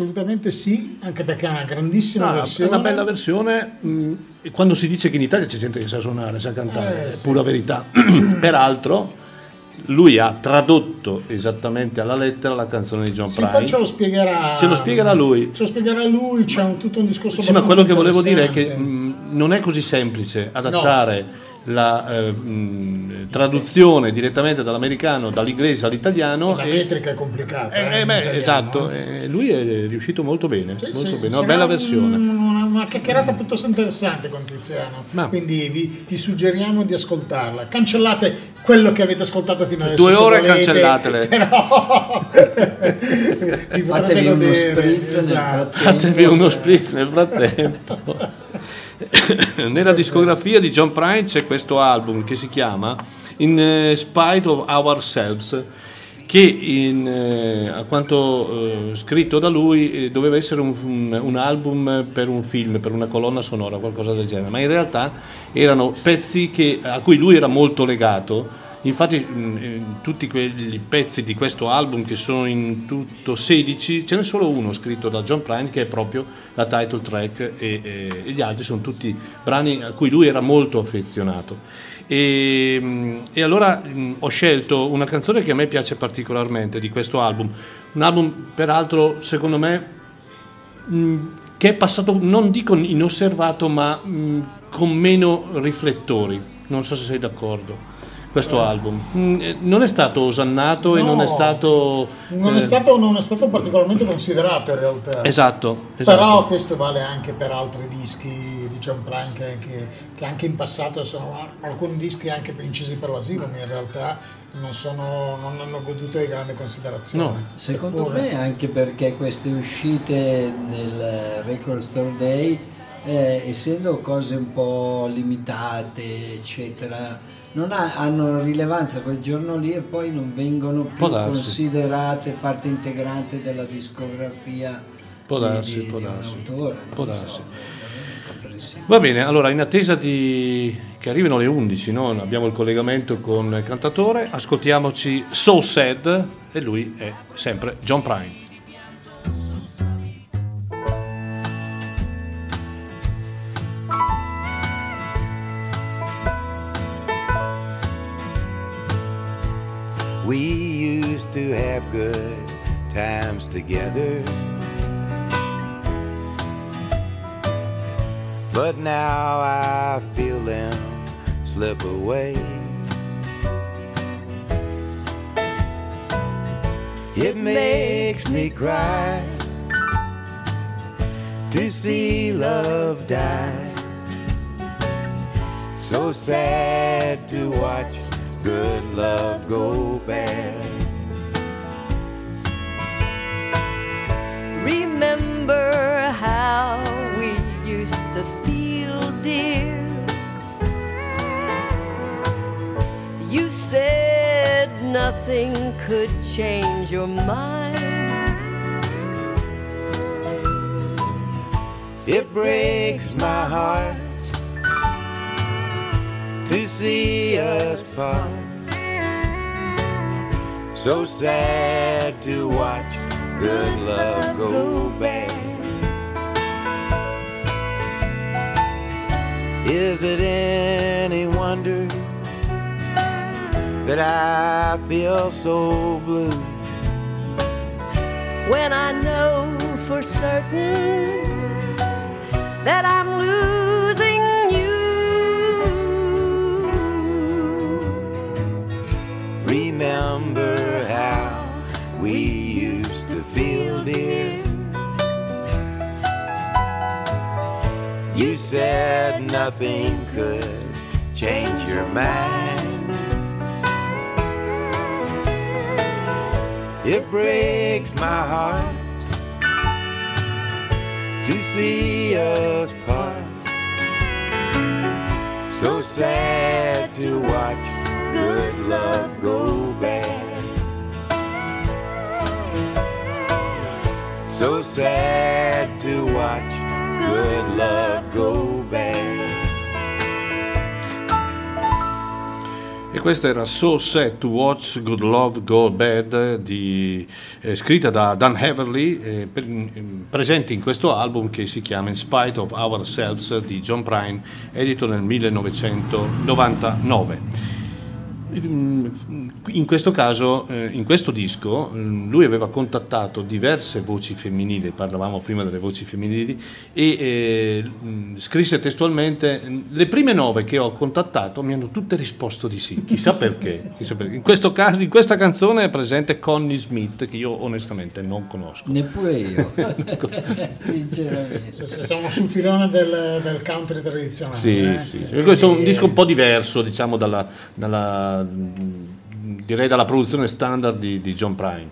Assolutamente sì, anche perché è una grandissima Ah, versione. È una bella versione. mh, e quando si dice che in Italia c'è gente che sa suonare, sa cantare, Eh, è sì. pura verità. Peraltro, lui ha tradotto esattamente alla lettera la canzone di John Sì, Prine. poi ce lo spiegherà. Ce lo spiegherà lui. Ce lo spiegherà lui, c'è un, tutto un discorso Sì, ma quello che volevo dire è che mh, non è così semplice adattare la eh, mh, traduzione direttamente dall'americano, dall'inglese all'italiano. La e- metrica è complicata. eh, eh, eh, beh, esatto, eh. lui è riuscito molto bene, Sì, molto sì, bene, una bella versione. Una, una chiacchierata piuttosto interessante con Tiziano. Quindi vi, vi suggeriamo di ascoltarla. Cancellate quello che avete ascoltato fino adesso. Due ore volete, cancellatele. Però Fatevi uno godere, spritz nel esatto. Fatevi uno spritz nel frattempo. Nella discografia di John Prine c'è questo album che si chiama In eh, Spite of Ourselves che in, eh, a quanto eh, scritto da lui eh, doveva essere un, un- un album per un film, per una colonna sonora, qualcosa del genere, ma in realtà erano pezzi che- a cui lui era molto legato. Infatti mh, eh, tutti quei pezzi di questo album che sono in tutto 16, ce n'è solo uno scritto da John Prine che è proprio la title track e, e- e gli altri sono tutti brani a cui lui era molto affezionato. E, e allora mm, ho scelto una canzone che a me piace particolarmente di questo album, un album peraltro secondo me mm, che è passato, non dico inosservato, ma mm, con meno riflettori. Non so se sei d'accordo. Questo album Mm, eh, non è stato osannato e non è No. stato. Non, eh, è stato, non è stato particolarmente considerato in realtà. Esatto, Però esatto. questo vale anche per altri dischi di John Prine che, che- che anche in passato sono alcuni dischi anche incisi per l'asilo, ma in realtà non, sono, non hanno goduto di grande considerazione. Secondo Eppure- me anche perché queste uscite nel Record Store Day, eh, essendo cose un po' limitate, eccetera, non ha- hanno rilevanza quel giorno lì e poi non vengono più considerate parte integrante della discografia Può darsi, di, può di darsi. autore. Può so, darsi. comprensibile. Va bene, allora in attesa di che arrivino le 11, no? abbiamo il collegamento con il cantatore, ascoltiamoci So Sad e lui è sempre John Prine. To have good times together. But now I feel them slip away. It makes me cry to see love die. So sad to watch good love go bad. Remember how we used to feel, dear. You said nothing could change your mind. It breaks my heart to see us part. So sad to watch good love go bad. Is it any wonder that I feel so blue? when I know for certain that I'm losing you. Remember how we said nothing could change your mind. It breaks my heart to see us part. So sad to watch good love go bad. So sad to watch good love go bad. E questa era So Sad to Watch Good Love Go Bad, di- eh, scritta da Dan Heverly, eh, per- presente in questo album che si chiama In Spite of Ourselves di John Prine, edito nel 1999. In questo caso, eh, in questo disco, mm, lui aveva contattato diverse voci femminili, parlavamo prima delle voci femminili, e eh, mm, scrisse testualmente, "Mm, le prime nove che ho contattato mi hanno tutte risposto di sì, chissà perché. chissà perché. In, questo caso, in questa canzone è presente Connie Smith, che io onestamente non conosco. Neppure io, sinceramente. Se, se siamo sul filone del, del country tradizionale. Sì, eh, sì, sì. Questo è un disco un po' diverso, diciamo, dalla, dalla, direi dalla produzione standard di, di John Prine.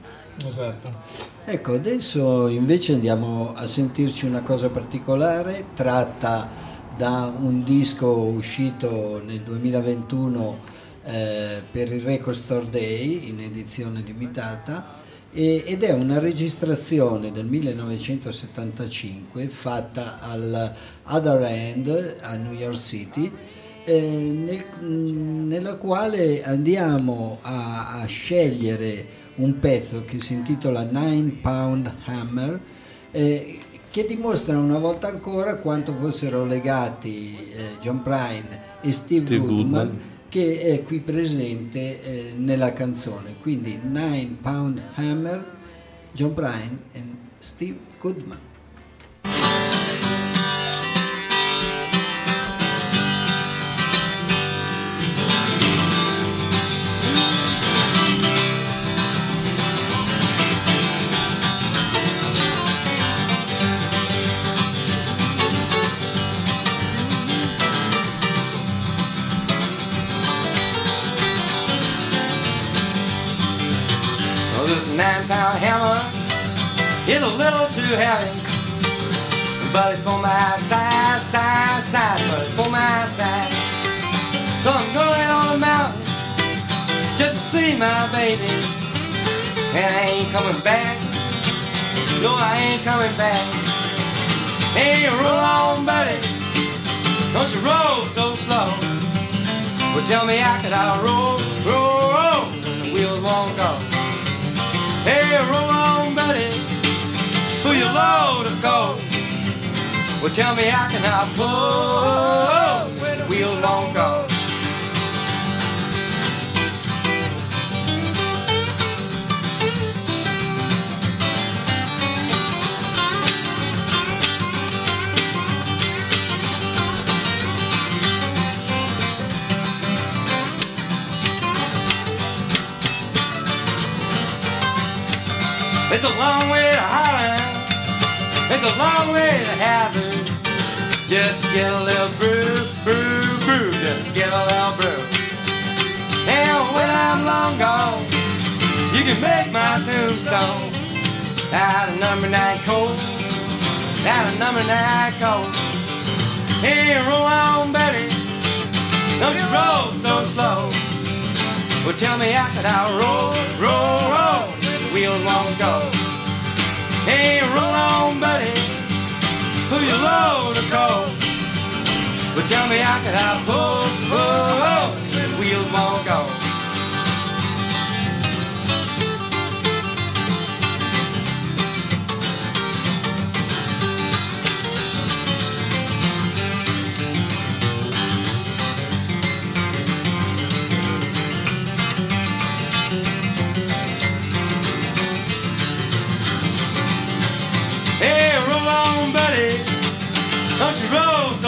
Esatto. Ecco, adesso invece andiamo a sentirci una cosa particolare tratta da un disco uscito nel 2021 eh, per il Record Store Day in edizione limitata e- ed è una registrazione del 1975 fatta al Other End a New York City eh, nel- mh, nella quale andiamo a, a scegliere un pezzo che si intitola Nine Pound Hammer eh, che dimostra una volta ancora quanto fossero legati eh, John Prine e Steve, Steve Goodman, Goodman. che è qui presente eh, nella canzone. Quindi Nine Pound Hammer, John Bryan e Steve Goodman. Heavy. But for my side, side, side, but for my side. So I'm going on the mountain just to see my baby. And I ain't coming back. No, I ain't coming back. Hey, roll on, buddy. Don't you roll so slow. Well, tell me how could I roll, roll, roll when the wheels won't go. Hey, roll on. Pull your load of coal. Well, tell me how can I pull when the wheels won't go. It's a long way to Holland. It's a long way to Hazard. Just to get a little brew, brew, brew. Just to get a little brew. And when I'm long gone, you can make my tombstone out of number nine coal. Out of number nine coal. Hey, roll on, Betty. Don't you roll so slow. Well, tell me how could I roll, roll, roll the wheels won't go? Hey, roll on, buddy, pull your load of coal. Well, tell me how could I pull, pull when the wheels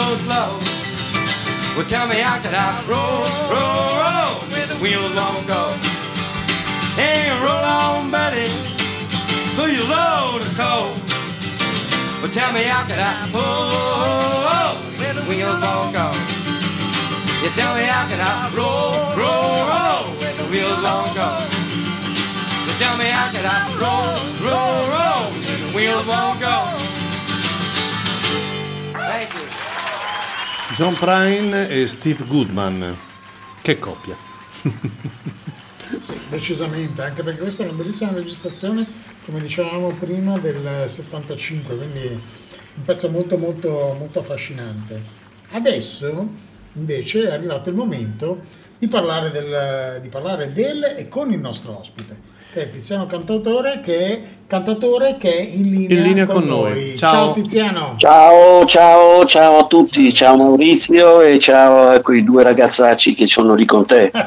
so slow. Well, tell me how could I roll, roll, roll where the wheels won't go? Hey, roll on, buddy. Pull your load of coal. Well, tell me how could I pull where the wheels won't go? You tell me how could I roll, roll, roll where the wheels won't go? You tell me how could I roll, roll, roll where the wheels won't go? John Prine e Steve Goodman. Che coppia. Sì, decisamente, anche perché questa è una bellissima registrazione, come dicevamo prima, del 75, quindi un pezzo molto molto molto affascinante. Adesso invece è arrivato il momento di parlare del, di parlare del e con il nostro ospite, che è Tiziano Cantautore, che cantatore che è in linea, In linea con, con noi. noi. Ciao. Tiziano. Ciao, ciao, ciao a tutti, ciao Maurizio e ciao a quei due ragazzacci che sono lì con te.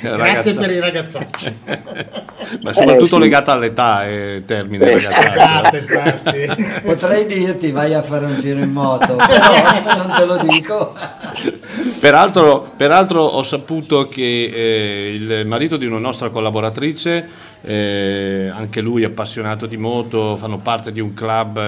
Grazie per i ragazzacci. Ma soprattutto Eh, sì. legata all'età e termine Eh. Esatto, infatti. Potrei dirti vai a fare un giro in moto, però non te lo dico. Peraltro, peraltro ho saputo che eh, il marito di una nostra collaboratrice, eh, anche lui appassionato di moto, fanno parte di un club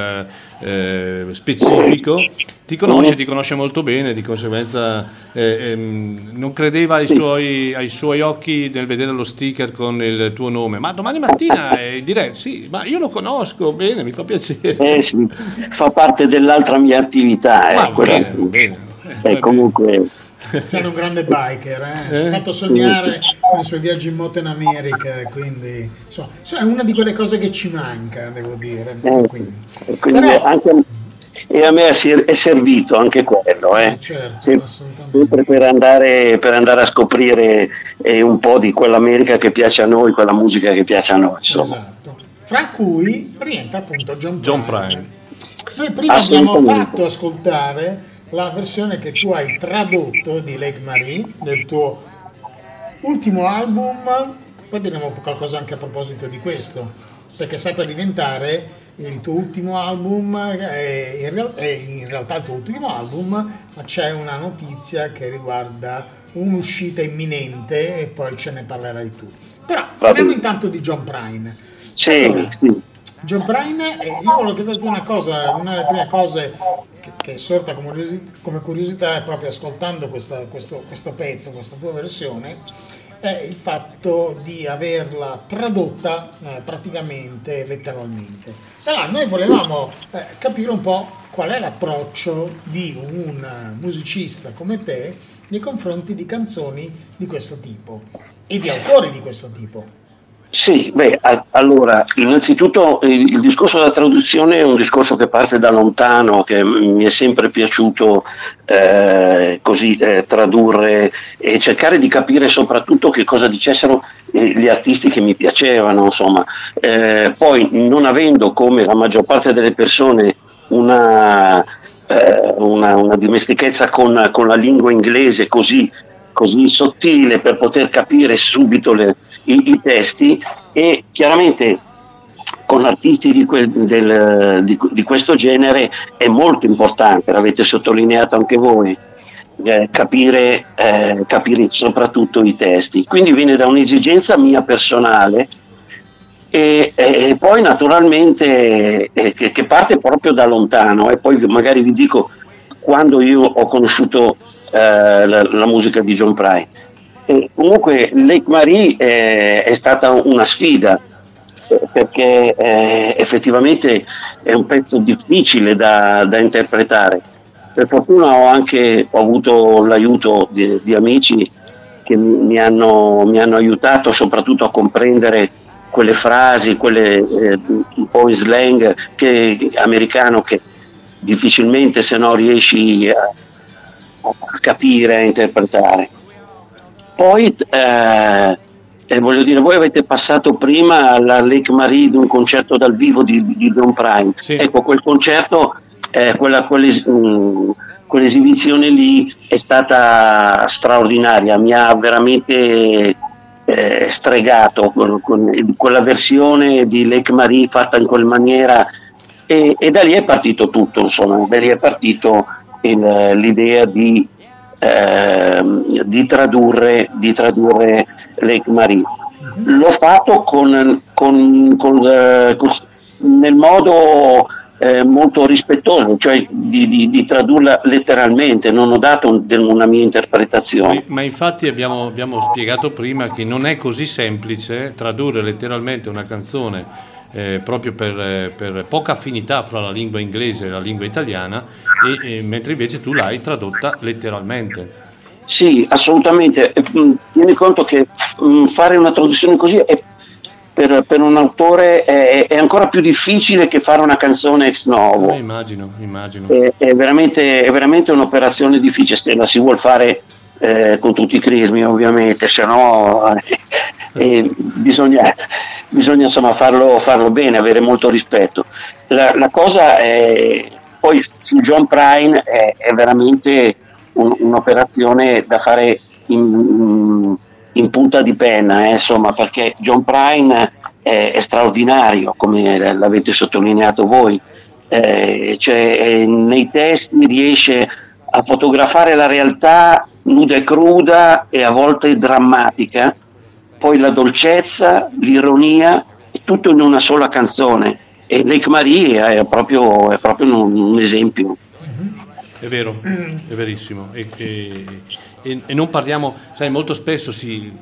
eh, eh, specifico, ti conosce, ti conosce molto bene, di conseguenza eh, ehm, non credeva ai, Sì. suoi, ai suoi occhi nel vedere lo sticker con il tuo nome, ma domani mattina direi sì, ma io lo conosco bene, mi fa piacere. Eh sì, fa parte dell'altra mia attività. eh, bene, bene. eh, comunque, Sei un grande biker, eh? ci Eh? ha fatto sognare con i suoi viaggi in moto in America, quindi insomma, insomma, è una di quelle cose che ci manca, devo dire. eh. Quindi, E quindi Però- anche, e a me è ser- è servito anche quello, eh. certo, Sem- assolutamente. sempre per andare, per andare a scoprire eh, un po' di quell'America che piace a noi, quella musica che piace a noi. Insomma. Esatto. Fra cui rientra appunto John, John Prine. Prine. Noi prima abbiamo fatto ascoltare la versione che tu hai tradotto di Lake Marie, del tuo ultimo album, poi diremo qualcosa anche a proposito di questo, perché sta per diventare il tuo ultimo album, è in, real- è in realtà il tuo ultimo album, ma c'è una notizia che riguarda un'uscita imminente e poi ce ne parlerai tu. Però parliamo intanto di John Prine. Sì, Allora, sì. John Prine, eh, io volevo chiederti una cosa, una delle prime cose che, è sorta come, curiosi- come curiosità è proprio ascoltando questa- questo, questo pezzo, questa tua versione, è il fatto di averla tradotta eh, praticamente letteralmente. Allora noi volevamo eh, capire un po' qual è l'approccio di un musicista come te nei confronti di canzoni di questo tipo e di autori di questo tipo. Sì, beh, a- allora, innanzitutto il, il discorso della traduzione è un discorso che parte da lontano, che mi è sempre piaciuto eh, così eh, tradurre e cercare di capire soprattutto che cosa dicessero eh, gli artisti che mi piacevano, insomma. Eh, poi non avendo come la maggior parte delle persone una, eh, una, una dimestichezza con, con la lingua inglese così così sottile per poter capire subito le- i, i testi e chiaramente con artisti di, quel- del- di- di questo genere è molto importante, l'avete sottolineato anche voi, eh, capire, eh, capire soprattutto i testi. Quindi viene da un'esigenza mia personale e, e poi naturalmente eh, che, che parte proprio da lontano e poi magari vi dico quando io ho conosciuto eh, la, la musica di John Prine. E comunque Lake Marie eh, è stata una sfida eh, perché eh, effettivamente è un pezzo difficile da, da interpretare. Per fortuna ho anche ho avuto l'aiuto di, di amici che mi hanno, mi hanno aiutato soprattutto a comprendere quelle frasi, quelle eh, un po' in slang che, americano che difficilmente se no riesci a, a capire, a interpretare. Poi eh, eh, voglio dire, voi avete passato prima alla Lake Marie di un concerto dal vivo di, di John Prine. Ecco, quel concerto, eh, quella, quell'es- mh, quell'esibizione lì è stata straordinaria, mi ha veramente eh, stregato con, con quella versione di Lake Marie fatta in quella maniera e, e da lì è partito tutto, insomma, da lì è partito il- l'idea di, ehm, di tradurre, di tradurre Lake Marie. L'ho fatto con, con- con, eh, nel modo eh, molto rispettoso, cioè di, di- di tradurla letteralmente, non ho dato un- una mia interpretazione. Ma infatti abbiamo, abbiamo spiegato prima che non è così semplice tradurre letteralmente una canzone eh, proprio per, eh, per poca affinità fra la lingua inglese e la lingua italiana, e, e- mentre invece tu l'hai tradotta letteralmente. Sì, assolutamente. Mh, Tieni conto che mh, fare una traduzione così è- per, per un autore è, è ancora più difficile che fare una canzone ex novo. Eh, immagino, immagino. È, è veramente, è veramente un'operazione difficile se la si vuol fare eh, con tutti i crismi, ovviamente, se no eh, eh, bisogna, bisogna insomma farlo, farlo bene, avere molto rispetto. La, la cosa è, poi su John Prine è, è veramente un- un'operazione da fare in, in punta di penna, eh, insomma, perché John Prine è, è straordinario, come l'avete sottolineato voi. Eh, cioè, nei testi riesce a fotografare la realtà nuda e cruda e a volte drammatica, poi la dolcezza, l'ironia, tutto in una sola canzone. E Lake Marie è proprio, è proprio un, un esempio. È vero, è verissimo. E, e- e- e non parliamo, sai, molto spesso si,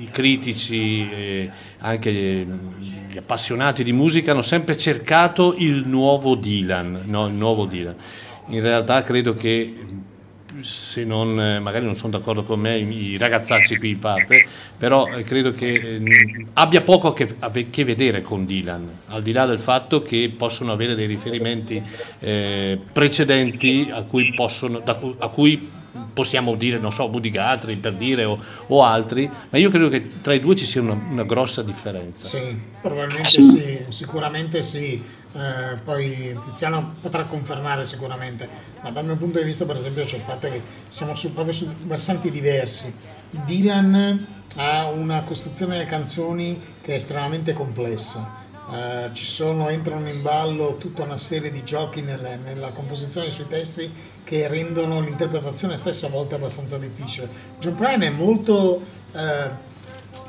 i critici, anche gli appassionati di musica hanno sempre cercato il nuovo Dylan, no, il nuovo Dylan. In realtà credo che se non, eh, magari non sono d'accordo con me i, ragazzacci qui in parte, però eh, credo che eh, abbia poco a che, a che vedere con Dylan, al di là del fatto che possono avere dei riferimenti eh, precedenti a cui, possono, da a cui possiamo dire, non so, Woody Guthrie per dire o, o altri, ma io credo che tra i due ci sia una, una grossa differenza. Sì, probabilmente sì. sicuramente sì. Eh, poi Tiziano potrà confermare sicuramente, ma dal mio punto di vista per esempio c'è il fatto che siamo su, proprio su versanti diversi. Dylan ha una costruzione delle canzoni che è estremamente complessa. Eh, ci sono, entrano in ballo tutta una serie di giochi nelle- nella composizione sui testi che rendono l'interpretazione stessa a volte abbastanza difficile. John Prine è molto eh,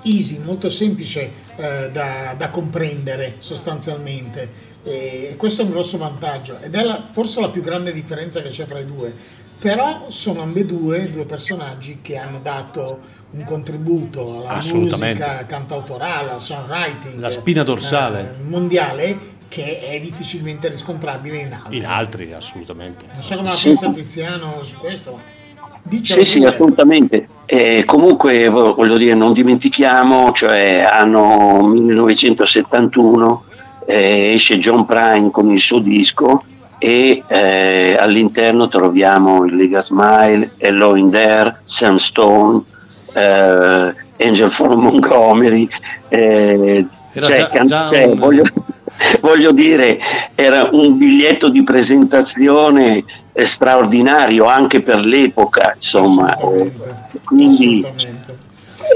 easy, molto semplice eh, da, da comprendere sostanzialmente e questo è un grosso vantaggio ed è la- forse la più grande differenza che c'è fra i due. Però sono ambedue due personaggi che hanno dato un contributo alla Assolutamente. musica cantautorale, al songwriting La spina dorsale. eh, mondiale che è difficilmente riscontrabile in altri. In altri, assolutamente. Non so come la Sì. pensa Tiziano su questo, ma dice Sì, sì, assolutamente. E comunque vo- voglio dire, non dimentichiamo, cioè anno 1971 eh, esce John Prine con il suo disco e eh, all'interno troviamo il Lega Smile, Hello in There, Sam Stone, eh, Angel from Montgomery, eh, cioè, già- già cioè, un- voglio, voglio dire, era un biglietto di presentazione eh, straordinario anche per l'epoca, insomma. eh, quindi,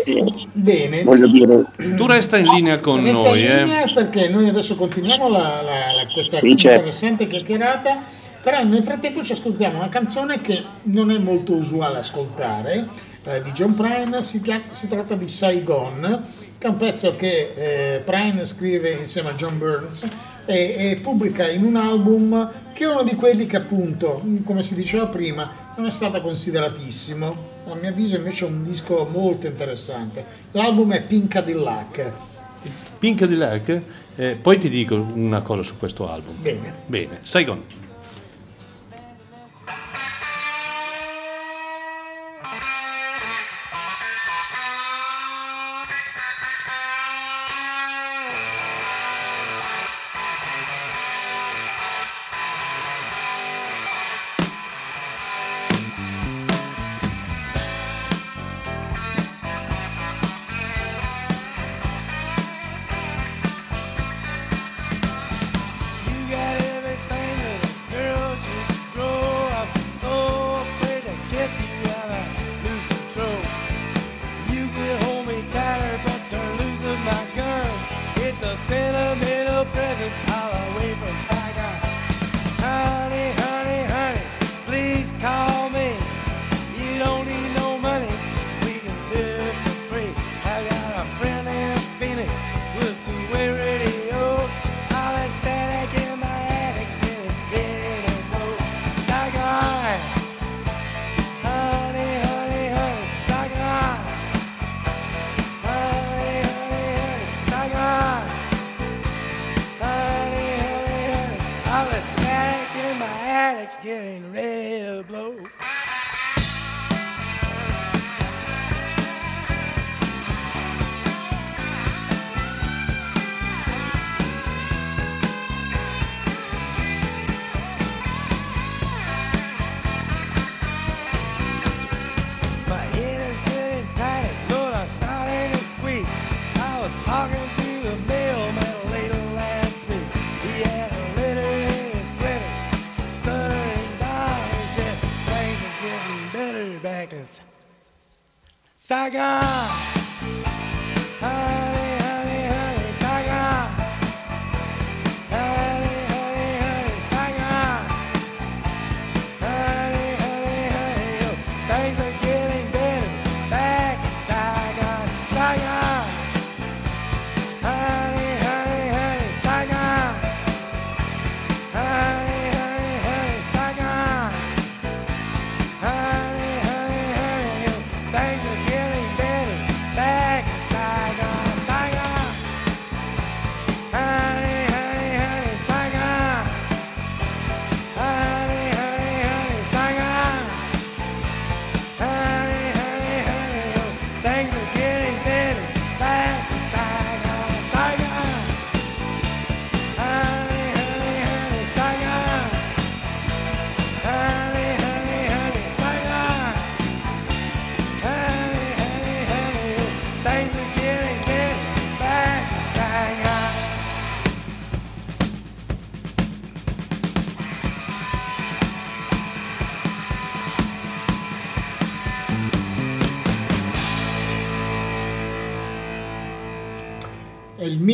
eh, Bene. voglio dire, Tu resta in linea con Resta noi, in eh. linea perché noi adesso continuiamo la, la- la- questa Sì, certo. interessante chiacchierata, però nel frattempo ci ascoltiamo una canzone che non è molto usuale ascoltare, eh, di John Prine, si, si tratta di Saigon, che è un pezzo che eh, Prine scrive insieme a John Burns e, e pubblica in un album che è uno di quelli che appunto, come si diceva prima, non è stato consideratissimo. A mio avviso invece è un disco molto interessante. L'album è Pink Cadillac. Pink di Lac, eh, poi ti dico una cosa su questo album. Bene. Bene, Saigon.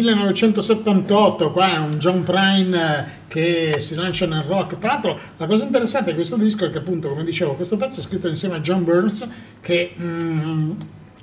1978, qua è un John Prine eh, che si lancia nel rock. Tra l'altro, la cosa interessante di questo disco è che, appunto, come dicevo, questo pezzo è scritto insieme a John Burns, che mm,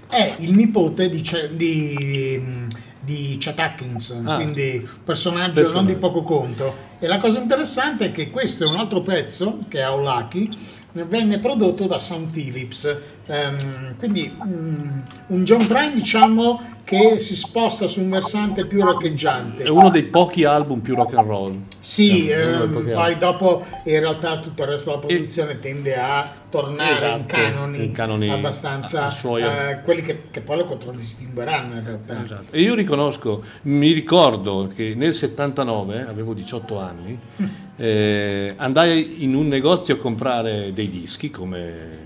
è il nipote di, di, mm, di Chet Atkins, Ah. quindi personaggio non Personaggio. di poco conto. E la cosa interessante è che questo è un altro pezzo, che è Aulaki, venne prodotto da Sam Phillips. Ehm, quindi mm, un John Prine, diciamo, che si sposta su un versante più roccheggiante. È uno dei pochi album più rock and roll. Sì, ehm, poi dopo in realtà tutto il resto della produzione tende a tornare in Esatto, canoni, in canoni abbastanza a- suoi- eh, quelli che, che poi lo contraddistingueranno in realtà. Esatto. E io riconosco, mi ricordo che nel 79, avevo 18 anni, eh, andai in un negozio a comprare dei dischi, come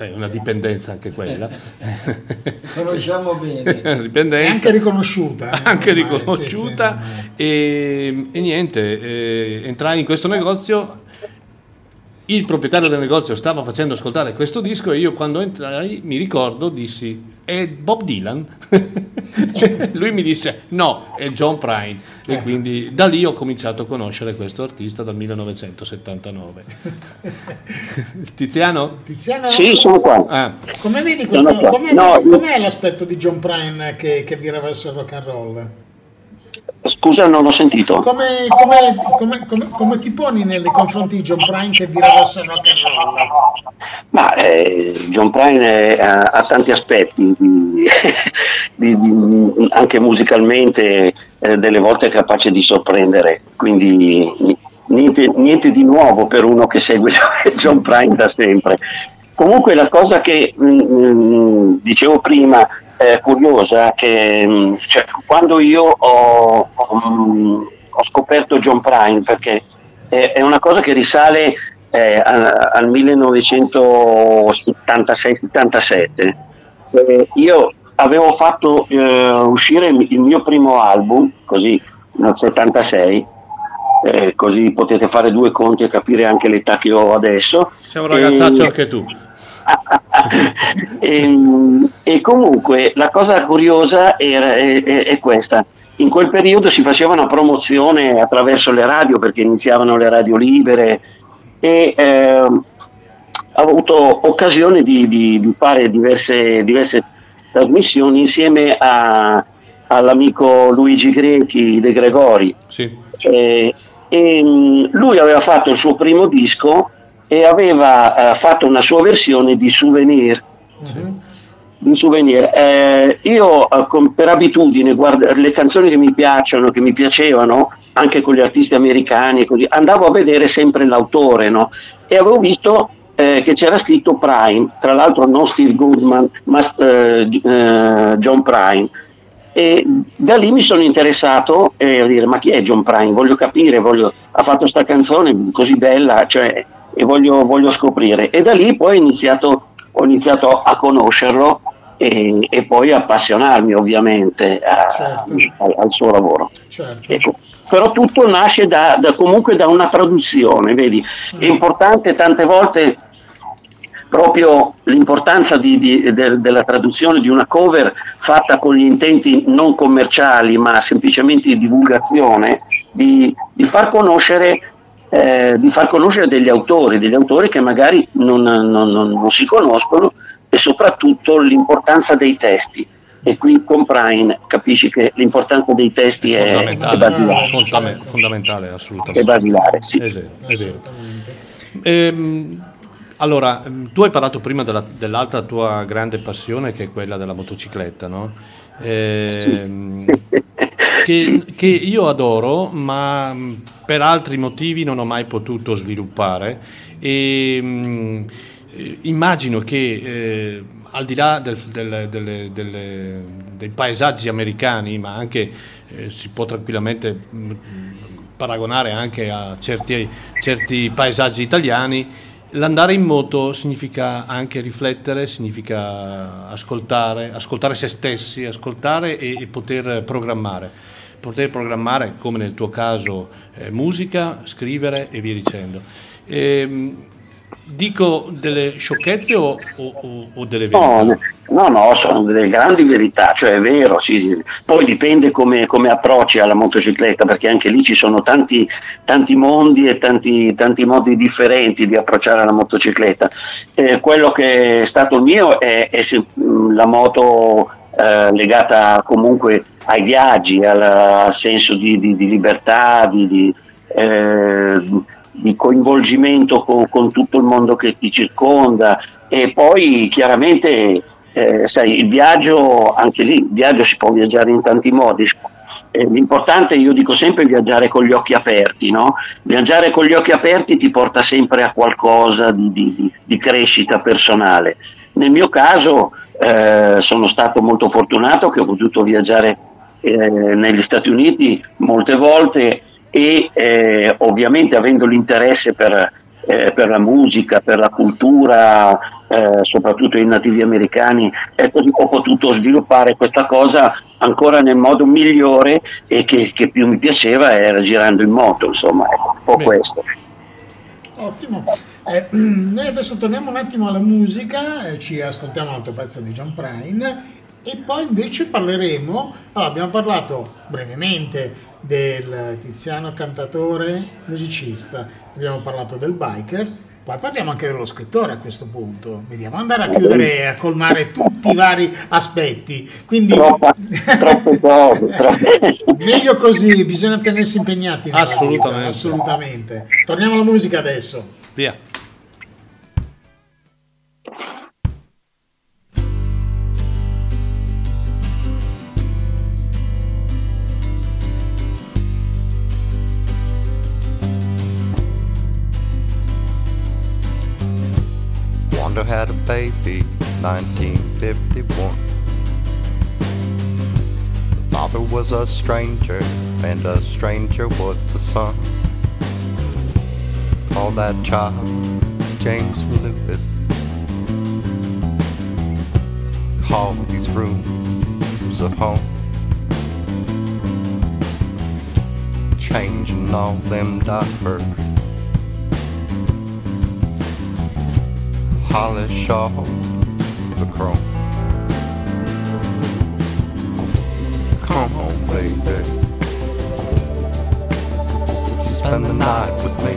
sai, una dipendenza anche quella. Conosciamo bene. dipendenza. È anche riconosciuta. eh, anche riconosciuta sì, sì, e, e niente, eh, entrai in questo negozio, il proprietario del negozio stava facendo ascoltare questo disco e io quando entrai mi ricordo dissi è Bob Dylan? Lui mi disse no, è John Prine Eh. e quindi da lì ho cominciato a conoscere questo artista dal 1979. Tiziano? Tiziano? Sì, sono qua. Ah. Come vedi questo, qua. com'è, No, com'è l'aspetto di John Prine che, che vira verso il rock and roll? Scusa, non ho sentito. Come, come- come- come- ti poni nei confronti di John Prine che vira verso il rock and roll? Ma eh, John Prine eh, ha, ha tanti aspetti, di- di- di- anche musicalmente eh, delle volte è capace di sorprendere, quindi niente, niente di nuovo per uno che segue John Prine da sempre. Comunque la cosa che mm, mm, dicevo prima, è curiosa, che mm, cioè, quando io ho, ho, mm, ho scoperto John Prine, perché è, è una cosa che risale eh, a- al 1976-77. Eh, io avevo fatto eh, uscire il il mio primo album, così nel 76, eh, così potete fare due conti e capire anche l'età che ho adesso. Sei un ragazzaccio E- anche tu. E, e comunque la cosa curiosa era, è, è- è questa. In quel periodo si faceva una promozione attraverso le radio perché iniziavano le radio libere e ehm, ho avuto occasione di, di- di fare diverse, diverse trasmissioni insieme a- all'amico Luigi Grechi De Gregori. Eh, e, mh, lui aveva fatto il suo primo disco e aveva eh, fatto una sua versione di Souvenir. Di souvenir. Eh, io eh, con- per abitudine guarda, le canzoni che mi piacciono, che mi piacevano, anche con gli artisti americani, così, andavo a vedere sempre l'autore no? e avevo visto eh, che c'era scritto Prime, tra l'altro non Steve Goodman, ma eh, eh, John Prime. E da lì mi sono interessato eh, a dire ma chi è John Prine? Voglio capire, voglio- ha fatto sta canzone così bella cioè, e voglio, voglio scoprire. E da lì poi ho iniziato, ho iniziato a conoscerlo e, e poi appassionarmi ovviamente a- al, al suo lavoro. Certo. Ecco, Però tutto nasce da, da- comunque da una traduzione, vedi? È importante tante volte proprio l'importanza di- di- del- della traduzione di una cover fatta con gli intenti non commerciali ma semplicemente di divulgazione, di, di far conoscere eh, di far conoscere degli autori, degli autori che magari non, non- non- non si conoscono e soprattutto l'importanza dei testi. E qui con Prine capisci che l'importanza dei testi è, è fondamentale, basilare. fondamentale, fondamentale, assolutamente. È basilare, sì. È vero, è vero. Ehm, allora, tu hai parlato prima della- dell'altra tua grande passione che è quella della motocicletta, no? Ehm, che, che io adoro, ma per altri motivi non ho mai potuto sviluppare. E, mh, eh, immagino che eh, al di là del- del- delle- delle- dei paesaggi americani, ma anche eh, si può tranquillamente mh, paragonare anche a certi, certi paesaggi italiani, l'andare in moto significa anche riflettere, significa ascoltare, ascoltare se stessi, ascoltare e, e poter programmare. Poter programmare, come nel tuo caso, eh, musica, scrivere e via dicendo. Ehm, Dico delle sciocchezze o, o- o- delle No, verità? no, no, sono delle grandi verità, cioè è vero, sì. poi dipende come, come approcci alla motocicletta, perché anche lì ci sono tanti, tanti mondi e tanti, tanti modi differenti di approcciare alla motocicletta. Eh, quello che è stato il mio è, è la moto eh, legata comunque ai viaggi, al, al senso di, di- di libertà, di, eh, di coinvolgimento con, con tutto il mondo che ti circonda e poi chiaramente eh, sai, il viaggio, anche lì, il viaggio si può viaggiare in tanti modi. Eh, l'importante, io dico sempre, è viaggiare con gli occhi aperti, no? Viaggiare con gli occhi aperti ti porta sempre a qualcosa di, di- di- di crescita personale. Nel mio caso eh, sono stato molto fortunato che ho potuto viaggiare eh, negli Stati Uniti molte volte e eh, ovviamente avendo l'interesse per, eh, per la musica, per la cultura, eh, soprattutto i nativi americani, così ho potuto sviluppare questa cosa ancora nel modo migliore e che, che più mi piaceva era girando in moto, insomma, ecco, un po' questo. Ottimo. Eh, noi adesso torniamo un attimo alla musica, eh, ci ascoltiamo un altro pezzo di John Prine e poi invece parleremo, allora, abbiamo parlato brevemente del tiziano cantatore musicista, abbiamo parlato del biker, poi parliamo anche dello scrittore a questo punto, vediamo andare a chiudere e a colmare tutti i vari aspetti, quindi troppe cose, meglio così, bisogna tenersi impegnati. vita, Assolutamente. assolutamente. Torniamo alla musica adesso. Via. Wanda had a baby, 1951. The father was a stranger, and a stranger was the son. Call that child James Lewis. Call these rooms a home. Changing all them diapers. Polish off the chrome. Come on, baby. Spend the night with me.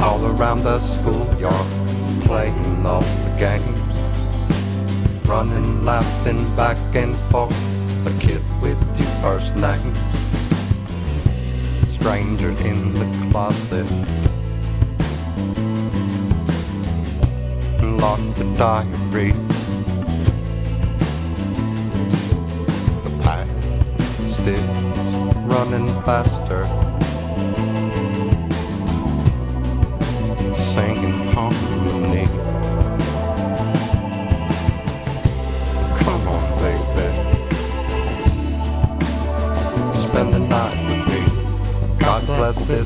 All around the schoolyard, playing all the games running, laughing back and forth. A kid with two first names, stranger in the closet. Locked the diary. The past is running faster.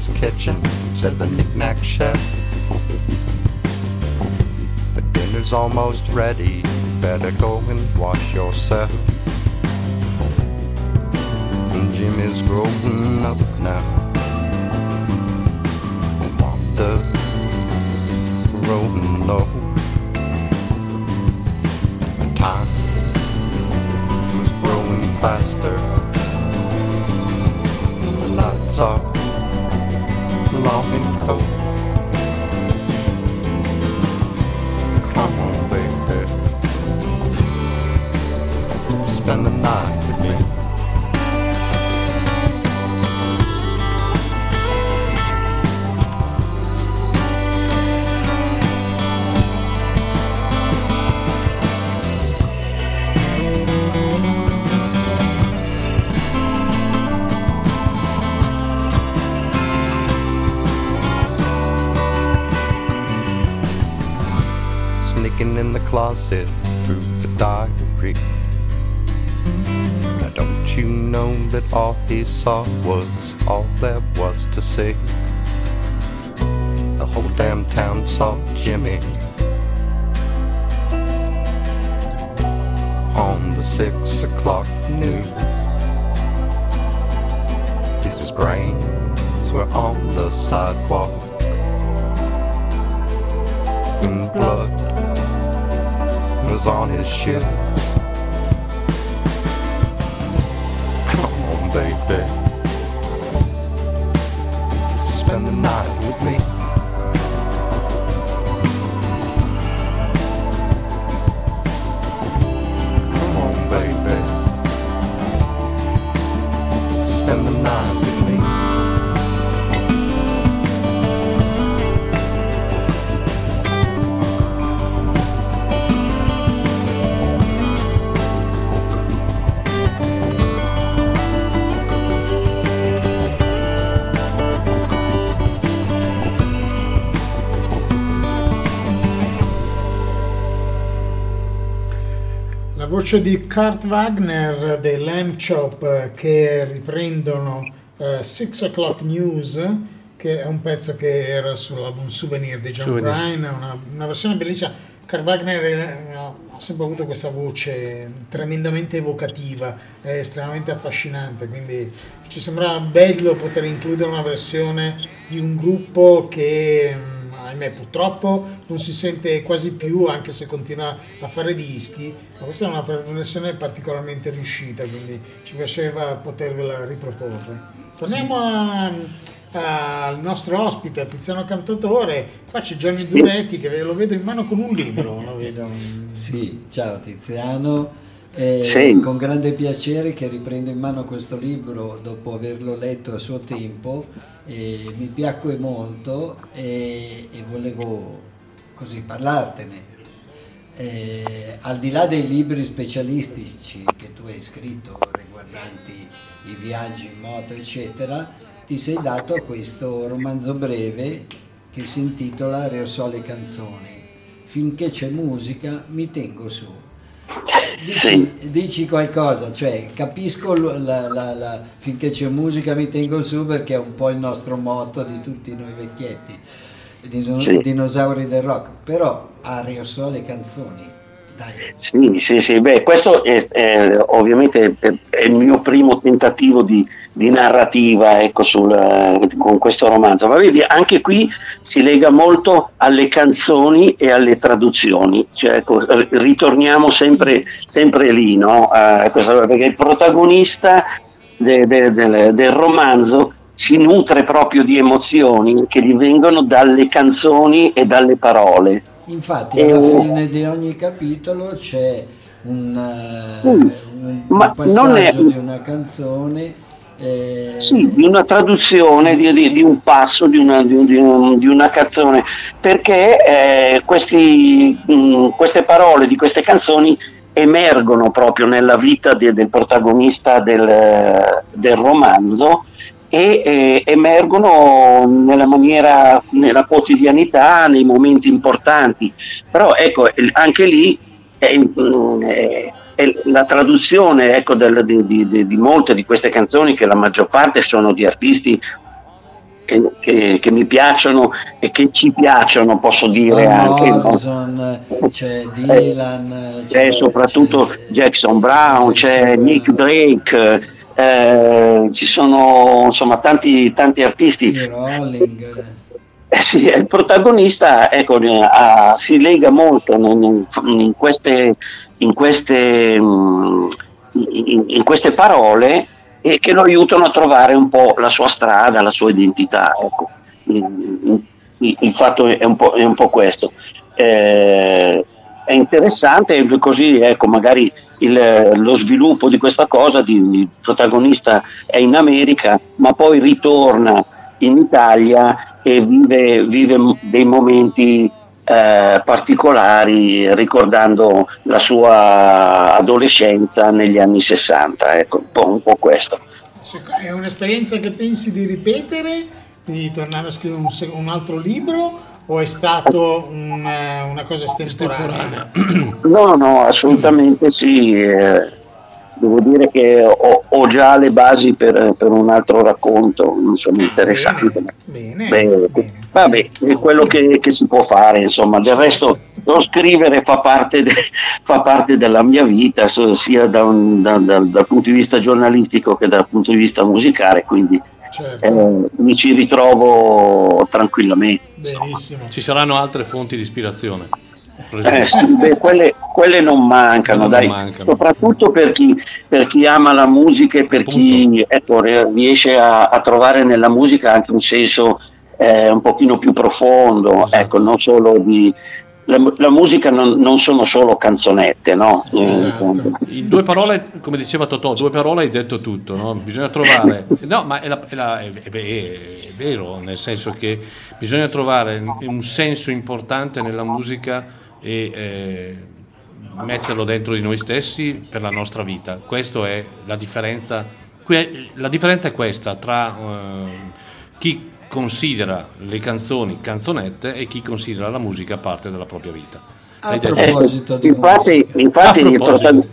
Kitchen, said the knick-knack chef. The dinner's almost ready. Better go and wash yourself. And Jim is growing up now. He saw was all there was to see? The whole damn town saw Jimmy on the six o'clock news. His brains were on the sidewalk, and blood was on his shoes. Voce di Kurt Wagner dei Lamb Chop eh, che riprendono eh, Six O'Clock News, che è un pezzo che era sull'album Souvenir di John Souvenir. Prine, una, una versione bellissima. Kurt Wagner è- ha sempre avuto questa voce tremendamente evocativa, è estremamente affascinante, quindi ci sembra bello poter includere una versione di un gruppo che mm, ahimè purtroppo non si sente quasi più anche se continua a fare dischi ma questa è una versione particolarmente riuscita quindi ci piaceva potervela riproporre torniamo a- a- al nostro ospite a Tiziano Cantatore qua c'è Gianni Zuretti che lo vedo in mano con un libro lo vedo. Sì, ciao Tiziano. Eh, Sì. Con grande piacere che riprendo in mano questo libro dopo averlo letto a suo tempo. e mi piacque molto e, e volevo così parlartene. Eh, al di là dei libri specialistici che tu hai scritto riguardanti i viaggi in moto, eccetera, ti sei dato questo romanzo breve che si intitola Reosole canzoni. Finché c'è musica mi tengo su. Dici, dici qualcosa, cioè capisco la- la- la- finché c'è musica mi tengo su perché è un po' il nostro motto di tutti noi vecchietti, i Sì. dinosauri del rock, però a Reosole canzoni, dai. Sì, sì, sì, beh, questo è, è- ovviamente è, è il mio primo tentativo di, di narrativa ecco, sul, eh, con questo romanzo, ma vedi, anche qui si lega molto alle canzoni e alle traduzioni, cioè, ecco, ritorniamo sempre, sempre lì, no? Questa- perché il protagonista de- de- del- del romanzo si nutre proprio di emozioni che gli vengono dalle canzoni e dalle parole. Infatti E- alla fine di ogni capitolo c'è un, eh, Sì, un- passaggio è- di una canzone. eh, Sì, di una traduzione di, di- di un passo di una, di un- una canzone, perché eh, questi, mh, queste parole di queste canzoni emergono proprio nella vita de- del protagonista del, del romanzo e eh, emergono nella maniera, nella quotidianità, nei momenti importanti. Però ecco, anche lì è, mm, è- è la traduzione ecco, del- di, di- di- molte di queste canzoni, che la maggior parte sono di artisti che, che- che mi piacciono e che ci piacciono, posso dire Van anche. no? C'è Dylan, C'è soprattutto Jackson Brown, c'è Nick Drake, eh, ci sono insomma tanti, tanti artisti. Eh sì, il protagonista ecco, ha- si lega molto in, in- queste, in, queste, mm, in- queste parole e che lo aiutano a trovare un po' la sua strada, la sua identità. ecco. Il, il- il fatto è un po', è un po' questo. Eh, è interessante così, ecco, magari il- lo sviluppo di questa cosa, di, il protagonista è in America, ma poi ritorna in Italia e vive, vive dei momenti eh, particolari ricordando la sua adolescenza negli anni 60, ecco, un po', un po' questo. È un'esperienza che pensi di ripetere, di tornare a scrivere un, un altro libro o è stato un, eh, una cosa estemporanea? No, no, assolutamente sì. eh, devo dire che ho, ho già le basi per, per un altro racconto, insomma, interessante. Bene, Beh, Vabbè, è quello che, che si può fare, insomma, del resto lo scrivere fa parte, de- fa parte della mia vita, sia da un- da- da- dal punto di vista giornalistico che dal punto di vista musicale, quindi Certo. eh, mi ci ritrovo tranquillamente. Benissimo. Ci saranno altre fonti di ispirazione. Eh, sì, beh, quelle, quelle non mancano, Quelle dai. non mancano. soprattutto per chi, per chi ama la musica e per chi ecco, riesce a, a trovare nella musica anche un senso eh, un pochino più profondo, Esatto. ecco, non solo di... La, la musica non, non sono solo canzonette, no? Eh, Esatto. In due parole, come diceva Totò, due parole hai detto tutto, no? Bisogna trovare, no, ma è, la- è la- è- è- vero, nel senso che bisogna trovare un senso importante nella musica e eh, metterlo dentro di noi stessi per la nostra vita. Questa è la differenza. La differenza è questa tra eh, chi considera le canzoni canzonette e chi considera la musica parte della propria vita. A proposito di infatti, infatti, A il proposito. protago-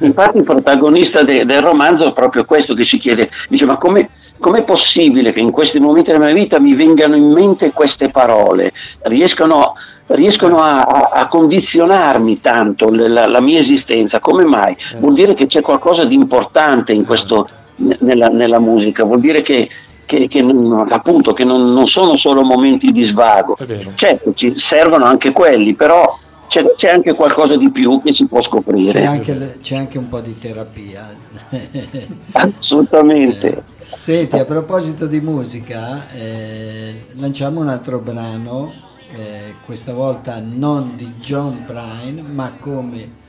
infatti il protagonista de- del romanzo è proprio questo che si chiede, dice ma come com'è possibile che in questi momenti della mia vita mi vengano in mente queste parole, riescono, riescono a, a- a condizionarmi tanto la, la mia esistenza, come mai? Vuol dire che c'è qualcosa di importante in questo, nella, nella musica, vuol dire che, che- che non- appunto, che non, non sono solo momenti di svago, certo ci servono anche quelli, però c'è, c'è anche qualcosa di più che si può scoprire. C'è anche, le- c'è anche un po' di terapia. Assolutamente. Senti, a proposito di musica, eh, lanciamo un altro brano, eh, questa volta non di John Prine, ma come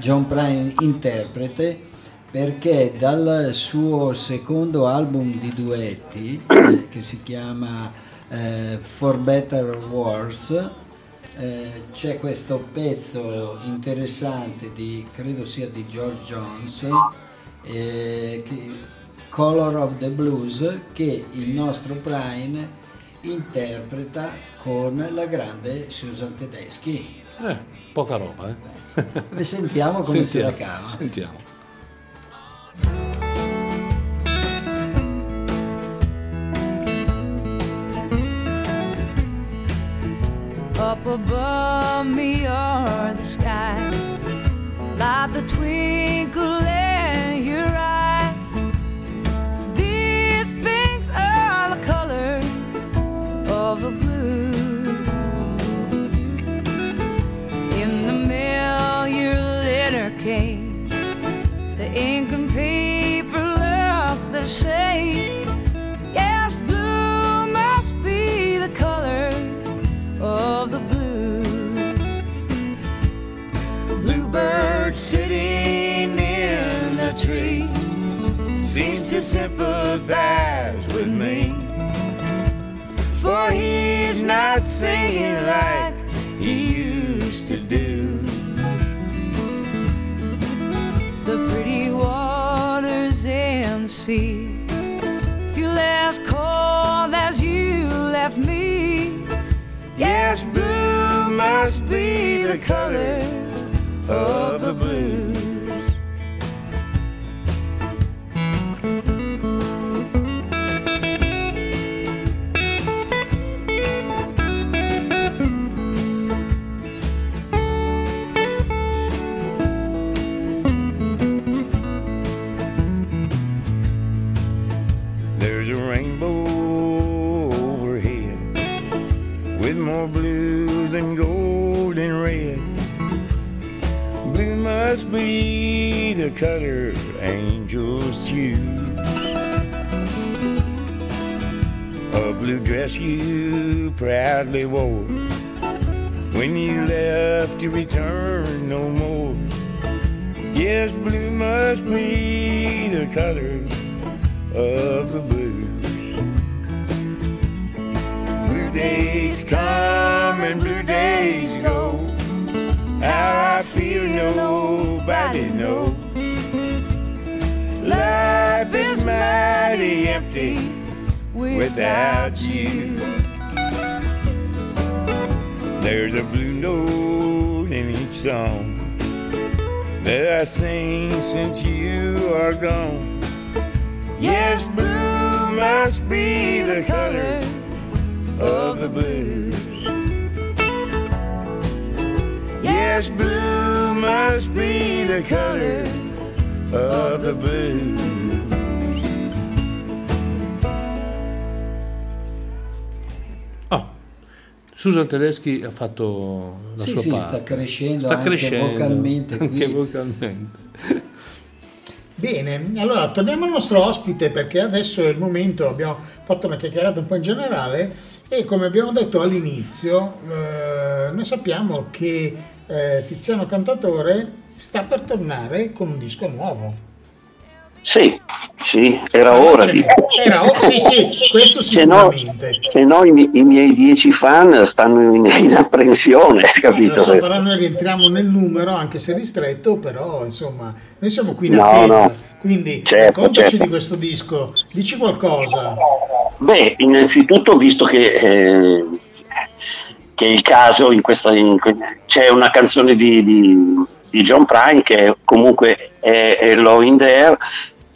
John Prine interprete, perché dal suo secondo album di duetti, eh, che si chiama eh, For Better or Worse, eh, c'è questo pezzo interessante di, credo sia di George Jones, eh, che- Color of the Blues, che il nostro Prine interpreta con la grande Susan Tedeschi. Eh, poca roba, eh. E sentiamo come se la Sentiamo, cava. Sentiamo. Up above me are the skies, like the twinkle in your eyes. These things are the color of the blue. In the mail, your letter came. The ink and paper look the same. Yes, blue must be the color of the blues. Bluebird sitting in a tree seems to sympathize with me. For he's not singing like he used to do. Sea feel as cold as you left me. Yes, blue must be the color of the blues. Than gold and red. Blue must be the color angels choose. A blue dress you proudly wore when you left to return no more. Yes, blue must be the color of the. Blue days come and blue days go. How I feel nobody knows. Life is mighty empty without you. There's a blue note in each song that I sing since you are gone. Yes, blue must be the color of the blues. Yes, blue must be the color of the blues. Susan Tedeschi ha fatto la Sì, sua sì, parte. sta crescendo Sta anche crescendo, vocalmente qui. anche vocalmente. Bene, allora torniamo al nostro ospite perché adesso è il momento, abbiamo fatto una chiacchierata un po' in generale e come abbiamo detto all'inizio, eh, noi sappiamo che eh, Tiziano Cantatore sta per tornare con un disco nuovo. Sì, sì, era Ah, ora di... Era o- sì, sì, questo Se no, sicuramente. se no i, i miei dieci fan stanno in, in apprensione, Eh, capito? lo so, però noi rientriamo nel numero, anche se ristretto, però insomma, noi siamo qui in No, attesa. no. Quindi Certo, raccontaci certo. di questo disco, dici qualcosa. Beh, innanzitutto, visto che, eh, che il caso, in questa, in c'è una canzone di, di- di John Prine che comunque è, è Low in There,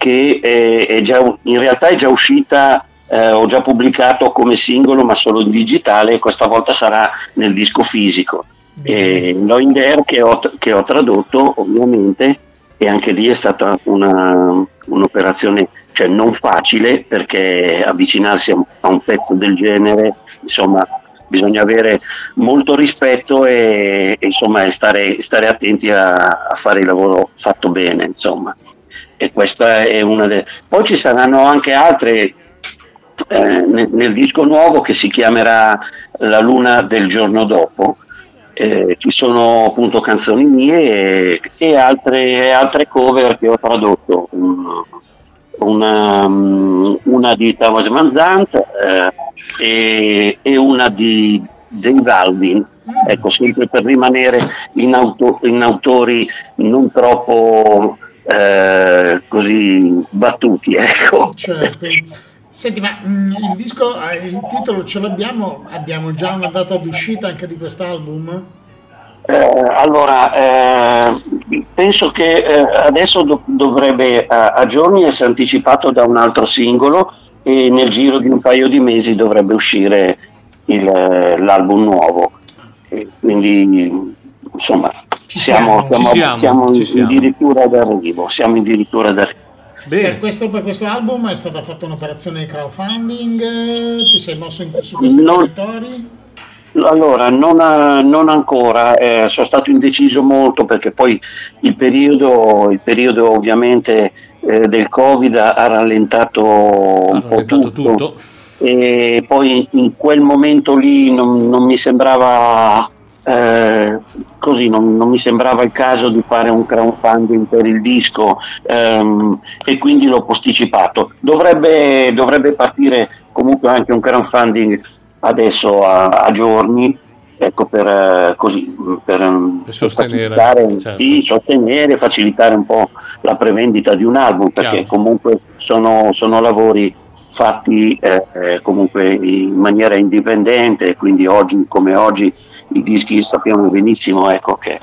che è, è già, in realtà è già uscita, eh, ho già pubblicato come singolo, ma solo in digitale, e questa volta sarà nel disco fisico. E Low in There che ho, che ho tradotto, ovviamente, e anche lì è stata una- un'operazione cioè non facile perché avvicinarsi a un, a un pezzo del genere insomma bisogna avere molto rispetto e, e, insomma stare, stare attenti a, a fare il lavoro fatto bene insomma e questa è una delle poi ci saranno anche altre eh, nel, nel disco nuovo che si chiamerà La luna del giorno dopo eh, ci sono appunto canzoni mie e, e altre, altre cover che ho tradotto. Mm, una, mm, una di Thomas Manzant eh, e, e una di Dave Alvin ecco sempre per rimanere in, auto- in autori non troppo eh, così battuti ecco Certo. Senti, ma mm, il disco, eh, il titolo ce l'abbiamo? Abbiamo già una data d'uscita anche di quest'album? Eh, allora, eh, penso che eh, adesso do- dovrebbe a, giorni essere anticipato da un altro singolo e nel giro di un paio di mesi dovrebbe uscire il, l'album nuovo. E quindi, insomma, siamo, siamo, ci siamo, siamo ci siamo. addirittura d'arrivo. Siamo addirittura d'arrivo. Per questo, per questo album è stata fatta un'operazione di crowdfunding? Ti sei mosso in- su questi Non- territori? Allora, non, a- non ancora, eh, sono stato indeciso molto perché poi il periodo, il periodo ovviamente eh, del Covid ha, ha rallentato un po' tutto, e poi in quel momento lì non, non mi sembrava eh, così, non, non mi sembrava il caso di fare un crowdfunding per il disco ehm, e quindi l'ho posticipato. Dovrebbe, dovrebbe partire comunque anche un crowdfunding adesso a, a giorni, ecco per, eh, così, per, ehm, per sostenere, facilitare, certo. sì, sostenere, facilitare un po' la prevendita di un album, perché Chiaro. comunque sono, sono lavori fatti eh, eh, comunque in maniera indipendente, quindi oggi come oggi i dischi sappiamo benissimo ecco, che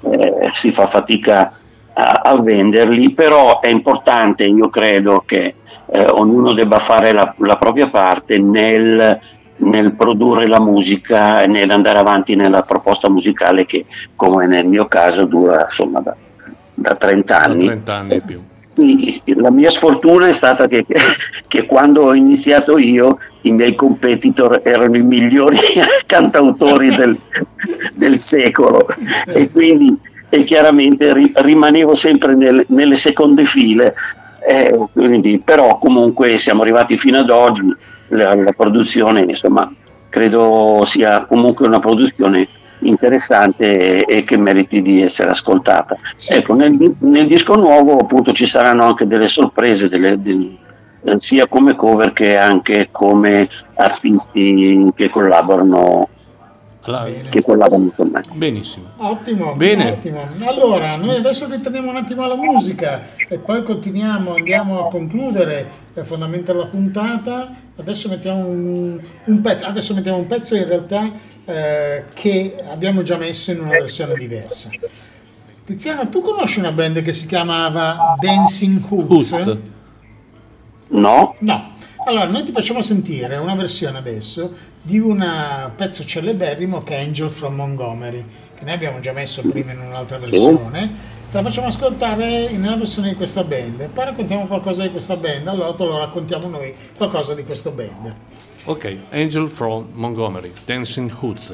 eh, si fa fatica a, a venderli, però è importante, io credo che eh, ognuno debba fare la, la propria parte nel, nel produrre la musica e nell'andare avanti nella proposta musicale che come nel mio caso dura insomma da, da 30 anni. 30 anni e più. Sì, la mia sfortuna è stata che, che quando ho iniziato io i miei competitor erano i migliori cantautori del, del secolo e quindi e chiaramente ri- rimanevo sempre nel- nelle seconde file. Eh, quindi, però comunque siamo arrivati fino ad oggi, la, la produzione insomma credo sia comunque una produzione interessante e, e che meriti di essere ascoltata. Ecco, nel, nel disco nuovo appunto ci saranno anche delle sorprese, delle- de- eh, sia come cover che anche come artisti che collaborano, che collaborano con me. Benissimo. Ottimo, Bene. ottimo. Allora, noi adesso ritorniamo un attimo alla musica e poi continuiamo, andiamo a concludere eh, fondamentalmente la puntata. Adesso mettiamo un, un pezzo, adesso mettiamo un pezzo in realtà eh, che abbiamo già messo in una versione diversa. Tiziano, tu conosci una band che si chiamava Dancing Hoods? No? No. Allora, noi ti facciamo sentire una versione adesso di un pezzo celeberrimo che è Angel from Montgomery, che noi abbiamo già messo prima in un'altra versione. Te la facciamo ascoltare nella versione di questa band. Poi raccontiamo qualcosa di questa band, allora te lo raccontiamo noi qualcosa di questa band. Ok, Angel from Montgomery, Dancing Hoods.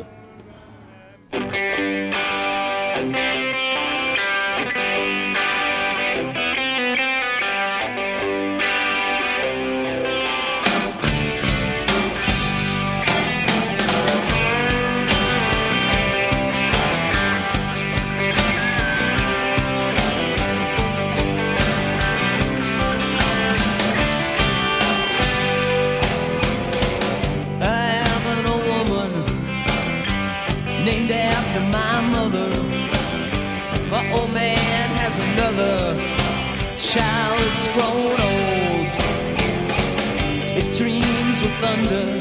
Thunder,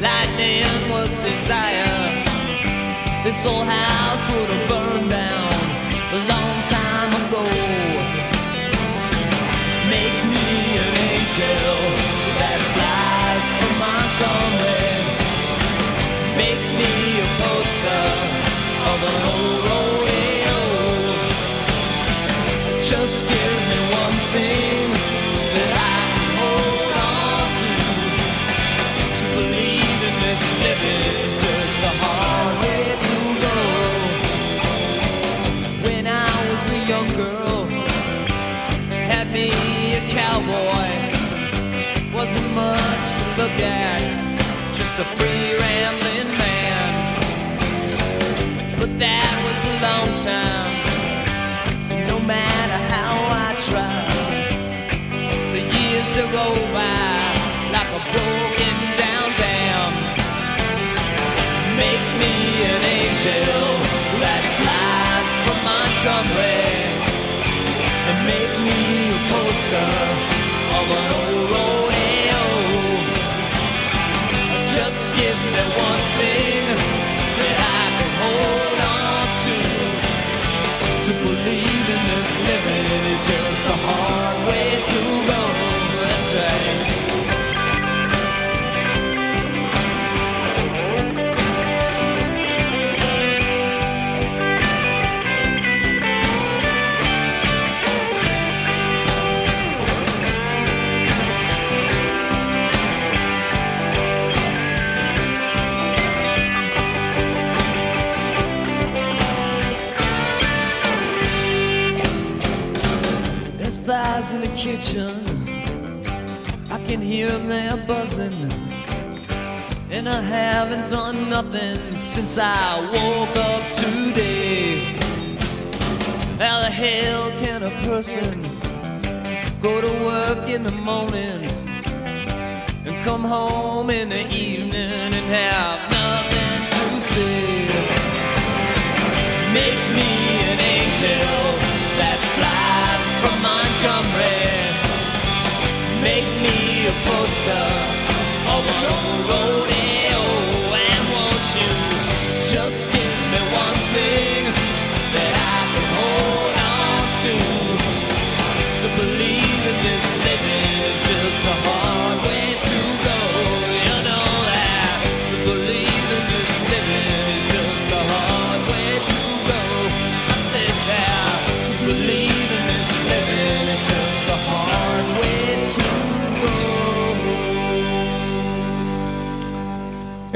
lightning was desire, this old house would have an in the kitchen. I can hear them there buzzing. And I haven't done nothing since I woke up today. How the hell can a person go to work in the morning and come home in the evening and have nothing to say? Make me an angel poster of an old rodeo.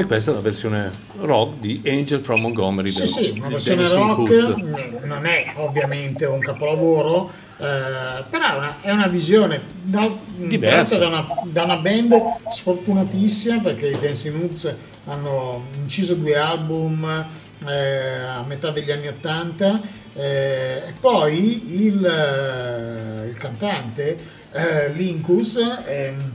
E questa è la versione rock di Angel from Montgomery. Sì, del- sì, una versione rock mm, non è ovviamente un capolavoro, eh, però è una, è una visione da, Diversa. da una, da una band sfortunatissima perché i Dancing Hoods hanno inciso due album eh, a metà degli anni Ottanta eh, e poi il, eh, il cantante eh, Linkus ehm,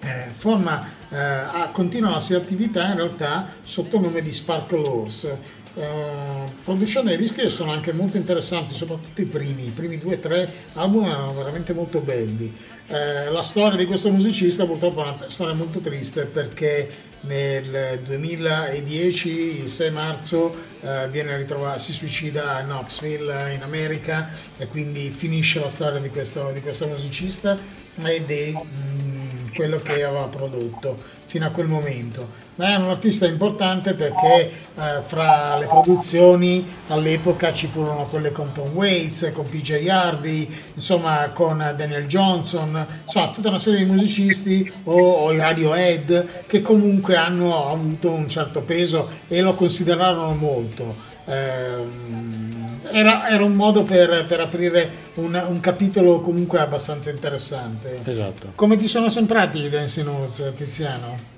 eh, forma, eh, ha- continua la sua attività in realtà sotto il nome di Sparkle Horse. Eh, producendo dei dischi che sono anche molto interessanti, soprattutto i primi, i primi due o tre album erano veramente molto belli. Eh, la storia di questo musicista purtroppo è una storia molto triste perché nel 2010, il 6 marzo, viene ritrovato, si suicida a Knoxville in America e quindi finisce la storia di questo, di questo musicista ed è mm, quello che aveva prodotto fino a quel momento. Ma è un artista importante perché eh, fra le produzioni all'epoca ci furono quelle con Tom Waits, con PJ Harvey, insomma con Daniel Johnson, insomma tutta una serie di musicisti o, o i Radiohead che comunque hanno avuto un certo peso e lo considerarono molto. Ehm, era, era un modo per, per aprire un, un capitolo comunque abbastanza interessante. Esatto. Come ti sono sembrati i Dancing Notes, Tiziano?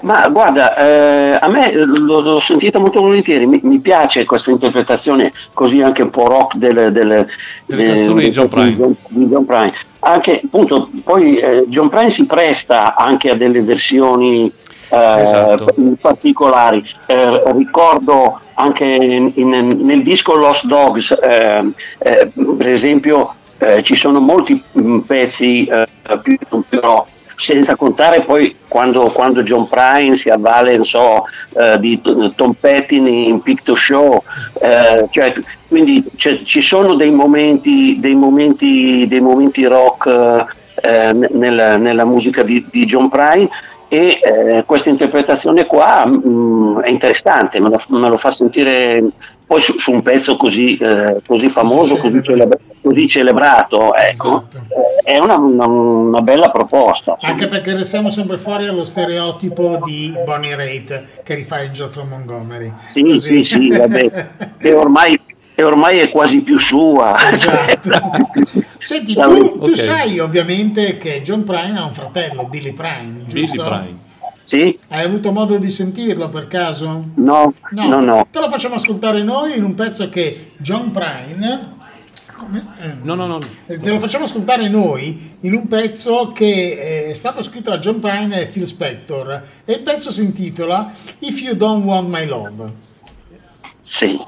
Ma guarda, eh, a me l'ho, l'ho sentita molto volentieri, mi, mi piace questa interpretazione così anche un po' rock del, del, Delle canzoni di John Prine. John- di John Prine. Anche appunto, poi eh, John Prine si presta anche a delle versioni eh, Esatto. particolari. Eh, ricordo anche in- in- nel disco Lost Dogs, eh, eh, per esempio, eh, ci sono molti mm, pezzi eh, più, più rock senza contare poi quando, quando John Prine si avvale so, eh, di Tom Petty in Picto Show, eh, cioè, quindi ci sono dei momenti, dei momenti, dei momenti rock eh, nella, nella musica di, di John Prine e eh, questa interpretazione qua mm, è interessante, me lo, me lo fa sentire poi su, su un pezzo così, eh, così famoso, così, celebra- così celebrato, ecco, eh, è una, una- una bella proposta. Anche perché restiamo sempre fuori allo stereotipo di Bonnie Raitt che rifà Angel from Montgomery. Sì, Così. sì, sì, vabbè, che ormai, che ormai è quasi più sua. Esatto. Senti, La- tu, tu ok. sai ovviamente che John Prine ha un fratello, Billy Prine, giusto? Billy Prine. Sì? Hai avuto modo di sentirlo per caso? No, no, no. Te lo facciamo ascoltare noi in un pezzo che John Prine... eh, No, no, no. eh, Te lo facciamo ascoltare noi in un pezzo che è stato scritto da John Prine e Phil Spector e il pezzo si intitola If You Don't Want My Love. Sì.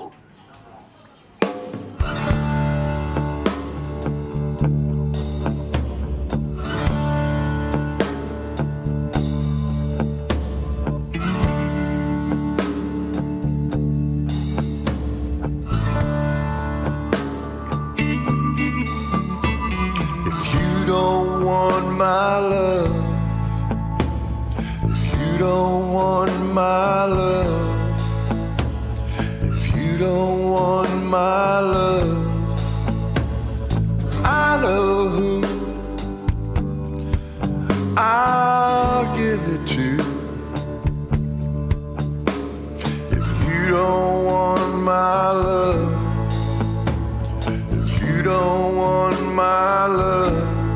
If you don't want my love,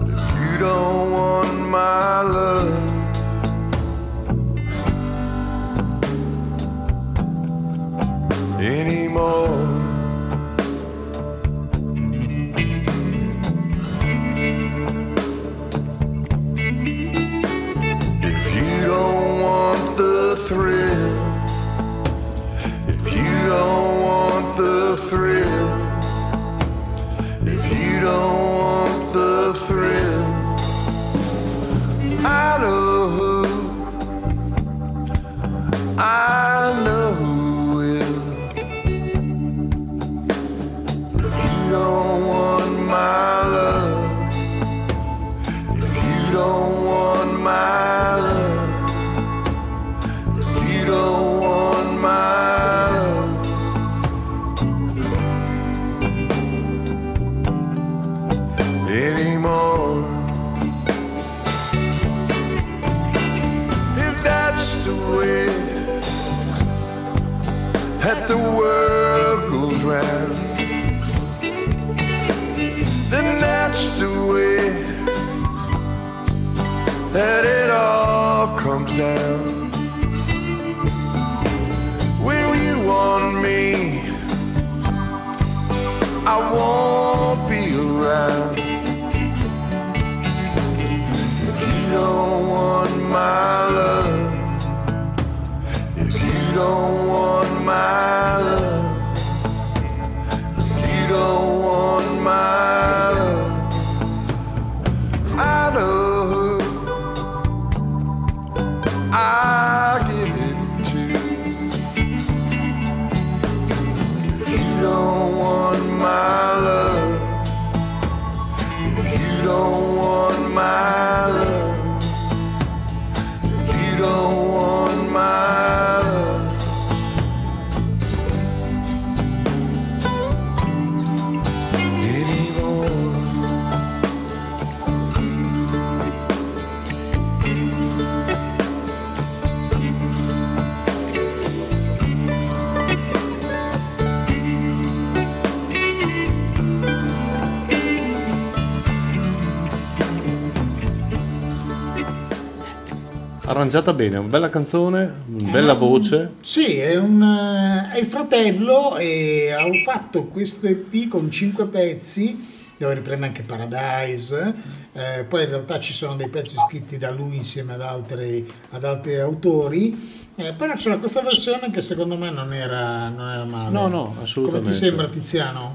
if you don't want my love, anymore. If you don't want the thrill, don't want the thrill, if you don't want the thrill, I know who, I know who will. If you don't want my love, if you don't want my love, if you don't want my anymore. If that's the way that the world goes round, my Arrangiata bene, una bella canzone, una bella voce. Sì, è, un, eh, è il fratello e ha fatto questo EP con cinque pezzi dove riprende anche Paradise, eh, poi in realtà ci sono dei pezzi scritti da lui insieme ad altri, ad altri autori, eh, però c'era questa versione che secondo me non era, non era male. No, no, Come assolutamente. ti sembra Tiziano?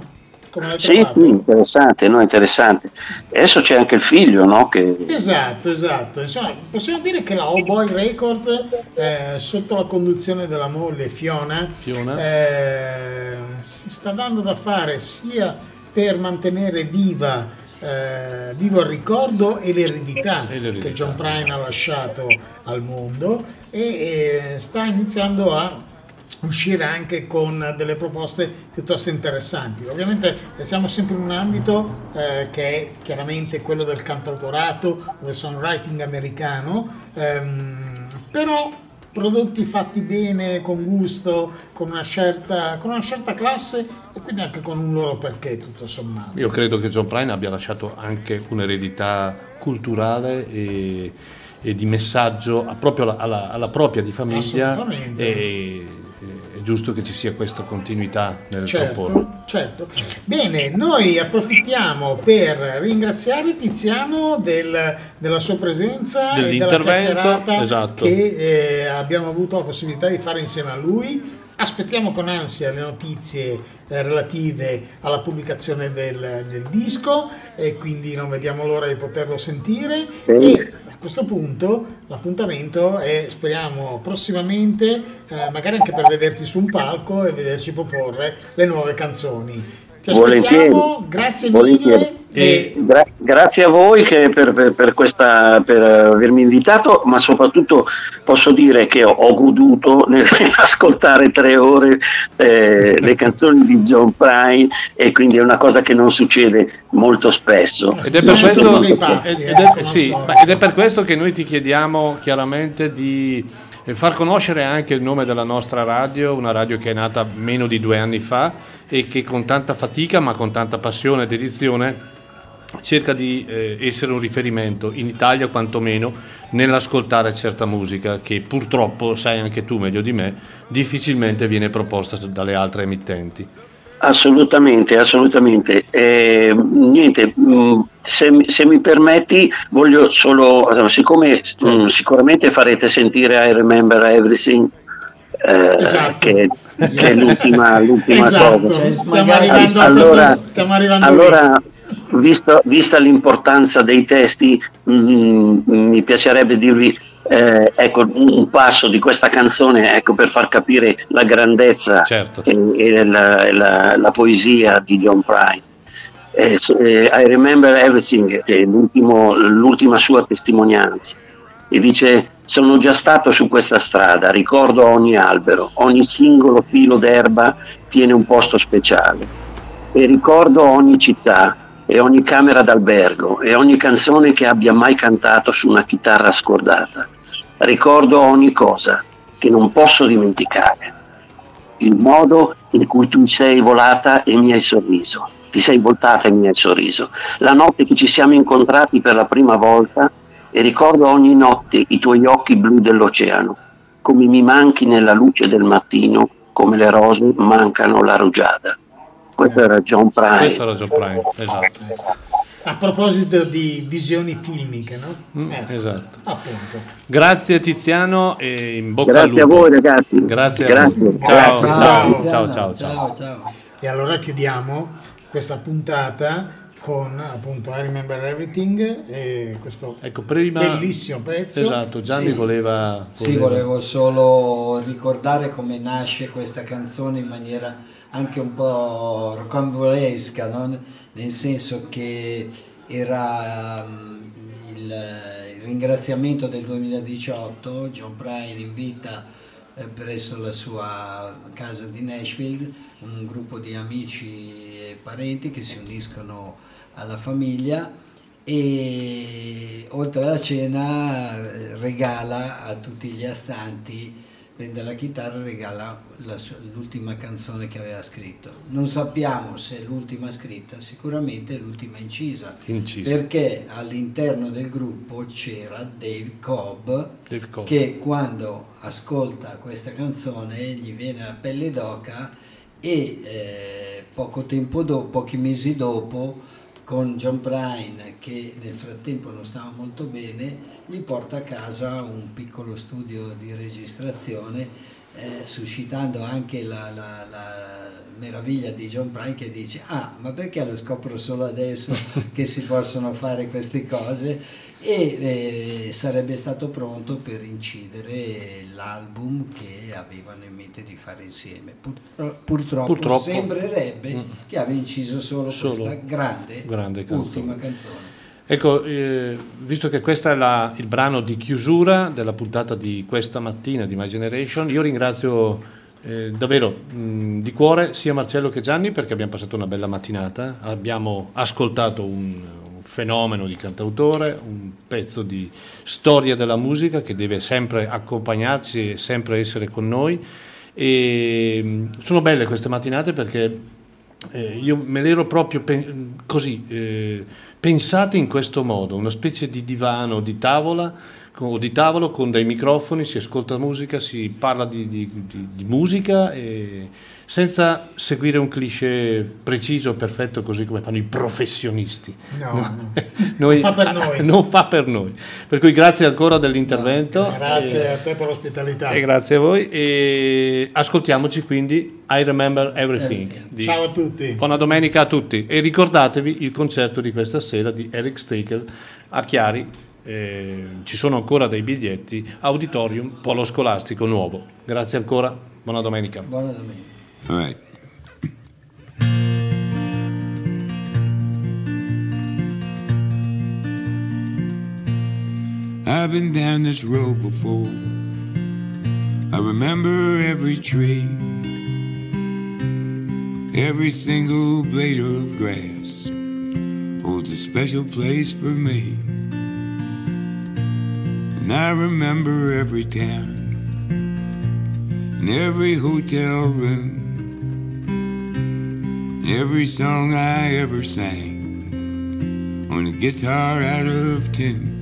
Sì, sì, interessante, no, interessante. E adesso c'è anche il figlio, no? Che Esatto, esatto. Insomma, possiamo dire che la Oh Boy Record, eh, sotto la conduzione della moglie Fiona, eh, si sta dando da fare sia per mantenere viva, eh, vivo il ricordo e l'eredità che John Prine ha lasciato al mondo e eh, sta iniziando a uscire anche con delle proposte piuttosto interessanti. Ovviamente siamo sempre in un ambito eh, che è chiaramente quello del cantautorato, del songwriting americano, ehm, però prodotti fatti bene, con gusto, con una certa, con una certa classe e quindi anche con un loro perché tutto sommato. Io credo che John Prine abbia lasciato anche un'eredità culturale e, e di messaggio a- proprio alla, alla- alla propria di famiglia Assolutamente. e giusto che ci sia questa continuità nel. Certo, certo. Bene, noi approfittiamo per ringraziare Tiziano del- della sua presenza e della Dell'intervento, chiacchierata esatto. che eh, abbiamo avuto la possibilità di fare insieme a lui. Aspettiamo con ansia le notizie eh, relative alla pubblicazione del, del disco e quindi non vediamo l'ora di poterlo sentire. E a questo punto l'appuntamento è, speriamo, prossimamente, eh, magari anche per vederti su un palco e vederci proporre le nuove canzoni. Ti Volentieri. grazie Volentieri. mille. E Gra- grazie a voi che per, per- per questa, per avermi invitato, ma soprattutto posso dire che ho, ho goduto nell'ascoltare tre ore eh, le canzoni di John Prine e quindi è una cosa che non succede molto spesso. Ed è, per questo, ed- ed è- sì, ma- ed è per questo che noi ti chiediamo chiaramente di eh, far conoscere anche il nome della nostra radio, una radio che è nata meno di due anni fa e che con tanta fatica ma con tanta passione e dedizione cerca di eh, essere un riferimento in Italia quantomeno nell'ascoltare certa musica che purtroppo, sai anche tu meglio di me, difficilmente viene proposta dalle altre emittenti. Assolutamente, assolutamente. Eh, niente, mh, se, mi- se mi permetti, voglio solo, eh, siccome mh, sicuramente farete sentire I Remember Everything, eh, che, che è l'ultima, l'ultima Esatto, cosa. stiamo arrivando a allora, questo- stiamo arrivando allora visto- vista l'importanza dei testi, mh, mi piacerebbe dirvi eh, ecco, un passo di questa canzone ecco, per far capire la grandezza Certo. e, e la, e la- la poesia di John Prine. Eh, eh, I Remember Everything, che è l'ultimo- l'ultima sua testimonianza, e dice sono già stato su questa strada, ricordo ogni albero, ogni singolo filo d'erba tiene un posto speciale e ricordo ogni città e ogni camera d'albergo e ogni canzone che abbia mai cantato su una chitarra scordata. Ricordo ogni cosa che non posso dimenticare. Il modo in cui tu sei volata e mi hai sorriso. Ti sei voltata e mi hai sorriso. La notte che ci siamo incontrati per la prima volta e ricordo ogni notte i tuoi occhi blu dell'oceano, come mi manchi nella luce del mattino, come le rose mancano la rugiada. Questo era John Prine. Questo era John Prine, esatto. A proposito di visioni filmiche, no? Mm, Eh, esatto. Appunto. Grazie Tiziano e in bocca Grazie al a lupo. voi, ragazzi. Grazie, Grazie. a voi. Ciao, Grazie. ciao, Ciao, ciao, ciao, ciao. E allora chiudiamo questa puntata con appunto I Remember Everything e questo Ecco, prima- bellissimo pezzo. Esatto, Gianni Sì. voleva, Sì, voleva- volevo solo ricordare come nasce questa canzone in maniera anche un po' rocambolesca, no? nel senso che era um, il, il ringraziamento del 2018, John Prine invita eh, presso la sua casa di Nashville un gruppo di amici e parenti che si uniscono alla famiglia e oltre alla cena eh, regala a tutti gli astanti prende la chitarra e regala la l'ultima canzone che aveva scritto. Non sappiamo se è l'ultima scritta, sicuramente è l'ultima incisa, Incisa. perché all'interno del gruppo c'era Dave Cobb, Dave Cobb. che quando ascolta questa canzone gli viene la pelle d'oca e eh, poco tempo dopo, pochi mesi dopo, con John Bryan che nel frattempo non stava molto bene, gli porta a casa un piccolo studio di registrazione, eh, suscitando anche la, la- la meraviglia di John Bryan che dice ah ma perché lo scopro solo adesso che si possono fare queste cose e eh, sarebbe stato pronto per incidere l'album che avevano in mente di fare insieme. Purtro- purtroppo, Purtroppo. sembrerebbe Mm. che abbia inciso solo, Solo questa grande, grande canzone. ultima canzone. Ecco, eh, visto che questo è la- il brano di chiusura della puntata di questa mattina di My Generation, io ringrazio eh, davvero mh, di cuore sia Marcello che Gianni perché abbiamo passato una bella mattinata, abbiamo ascoltato un fenomeno di cantautore, un pezzo di storia della musica che deve sempre accompagnarci e sempre essere con noi. E, mh, sono belle queste mattinate perché eh, io me le ero proprio pen- così eh, pensate in questo modo, una specie di divano, di tavola o di tavolo con dei microfoni, si ascolta musica, si parla di, di- di- di musica e senza seguire un cliché preciso, perfetto, così come fanno i professionisti. No, no. Noi- Non fa per noi. non fa per noi. Per cui grazie ancora dell'intervento. Grazie E- a te per l'ospitalità. e grazie a voi e ascoltiamoci quindi I Remember Everything. di- Ciao a tutti. Buona domenica a tutti e ricordatevi il concerto di questa sera di Eric Stakel a Chiari. eh, ci sono ancora dei biglietti, Auditorium Polo Scolastico Nuovo. Grazie ancora, buona domenica. Buona domenica. All right. I've been down this road before. I remember every tree, every single blade of grass oh, holds a special place for me. And I remember every town and every hotel room every song I ever sang on a guitar out of tune.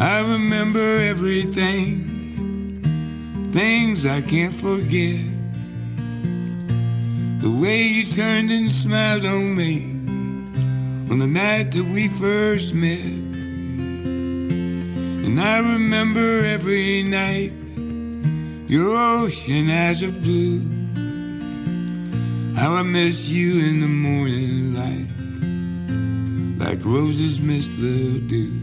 I remember everything, things I can't forget. The way you turned and smiled on me on the night that we first met. And I remember every night your ocean eyes of blue. How I miss you in the morning light, like roses miss the dew.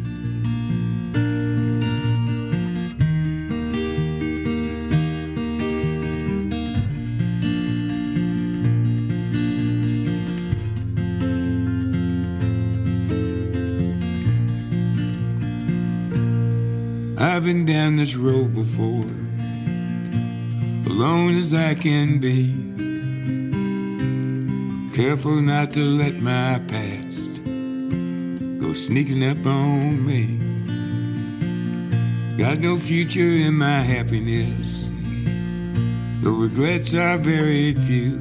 I've been down this road before, alone as I can be. Careful not to let my past go sneaking up on me. Got no future in my happiness, the regrets are very few.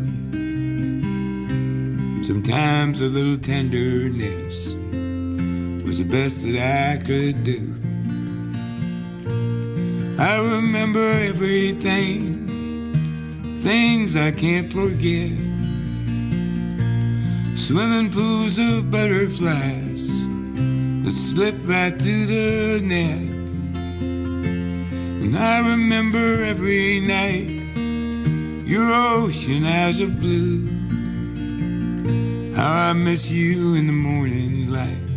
Sometimes a little tenderness was the best that I could do. I remember everything, things I can't forget. Swimming pools of butterflies that slip right through the net. And I remember every night your ocean eyes of blue. How I miss you in the morning light,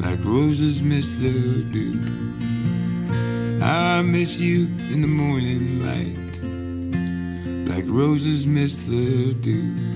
like roses miss the dew. How I miss you in the morning light, like roses miss the dew.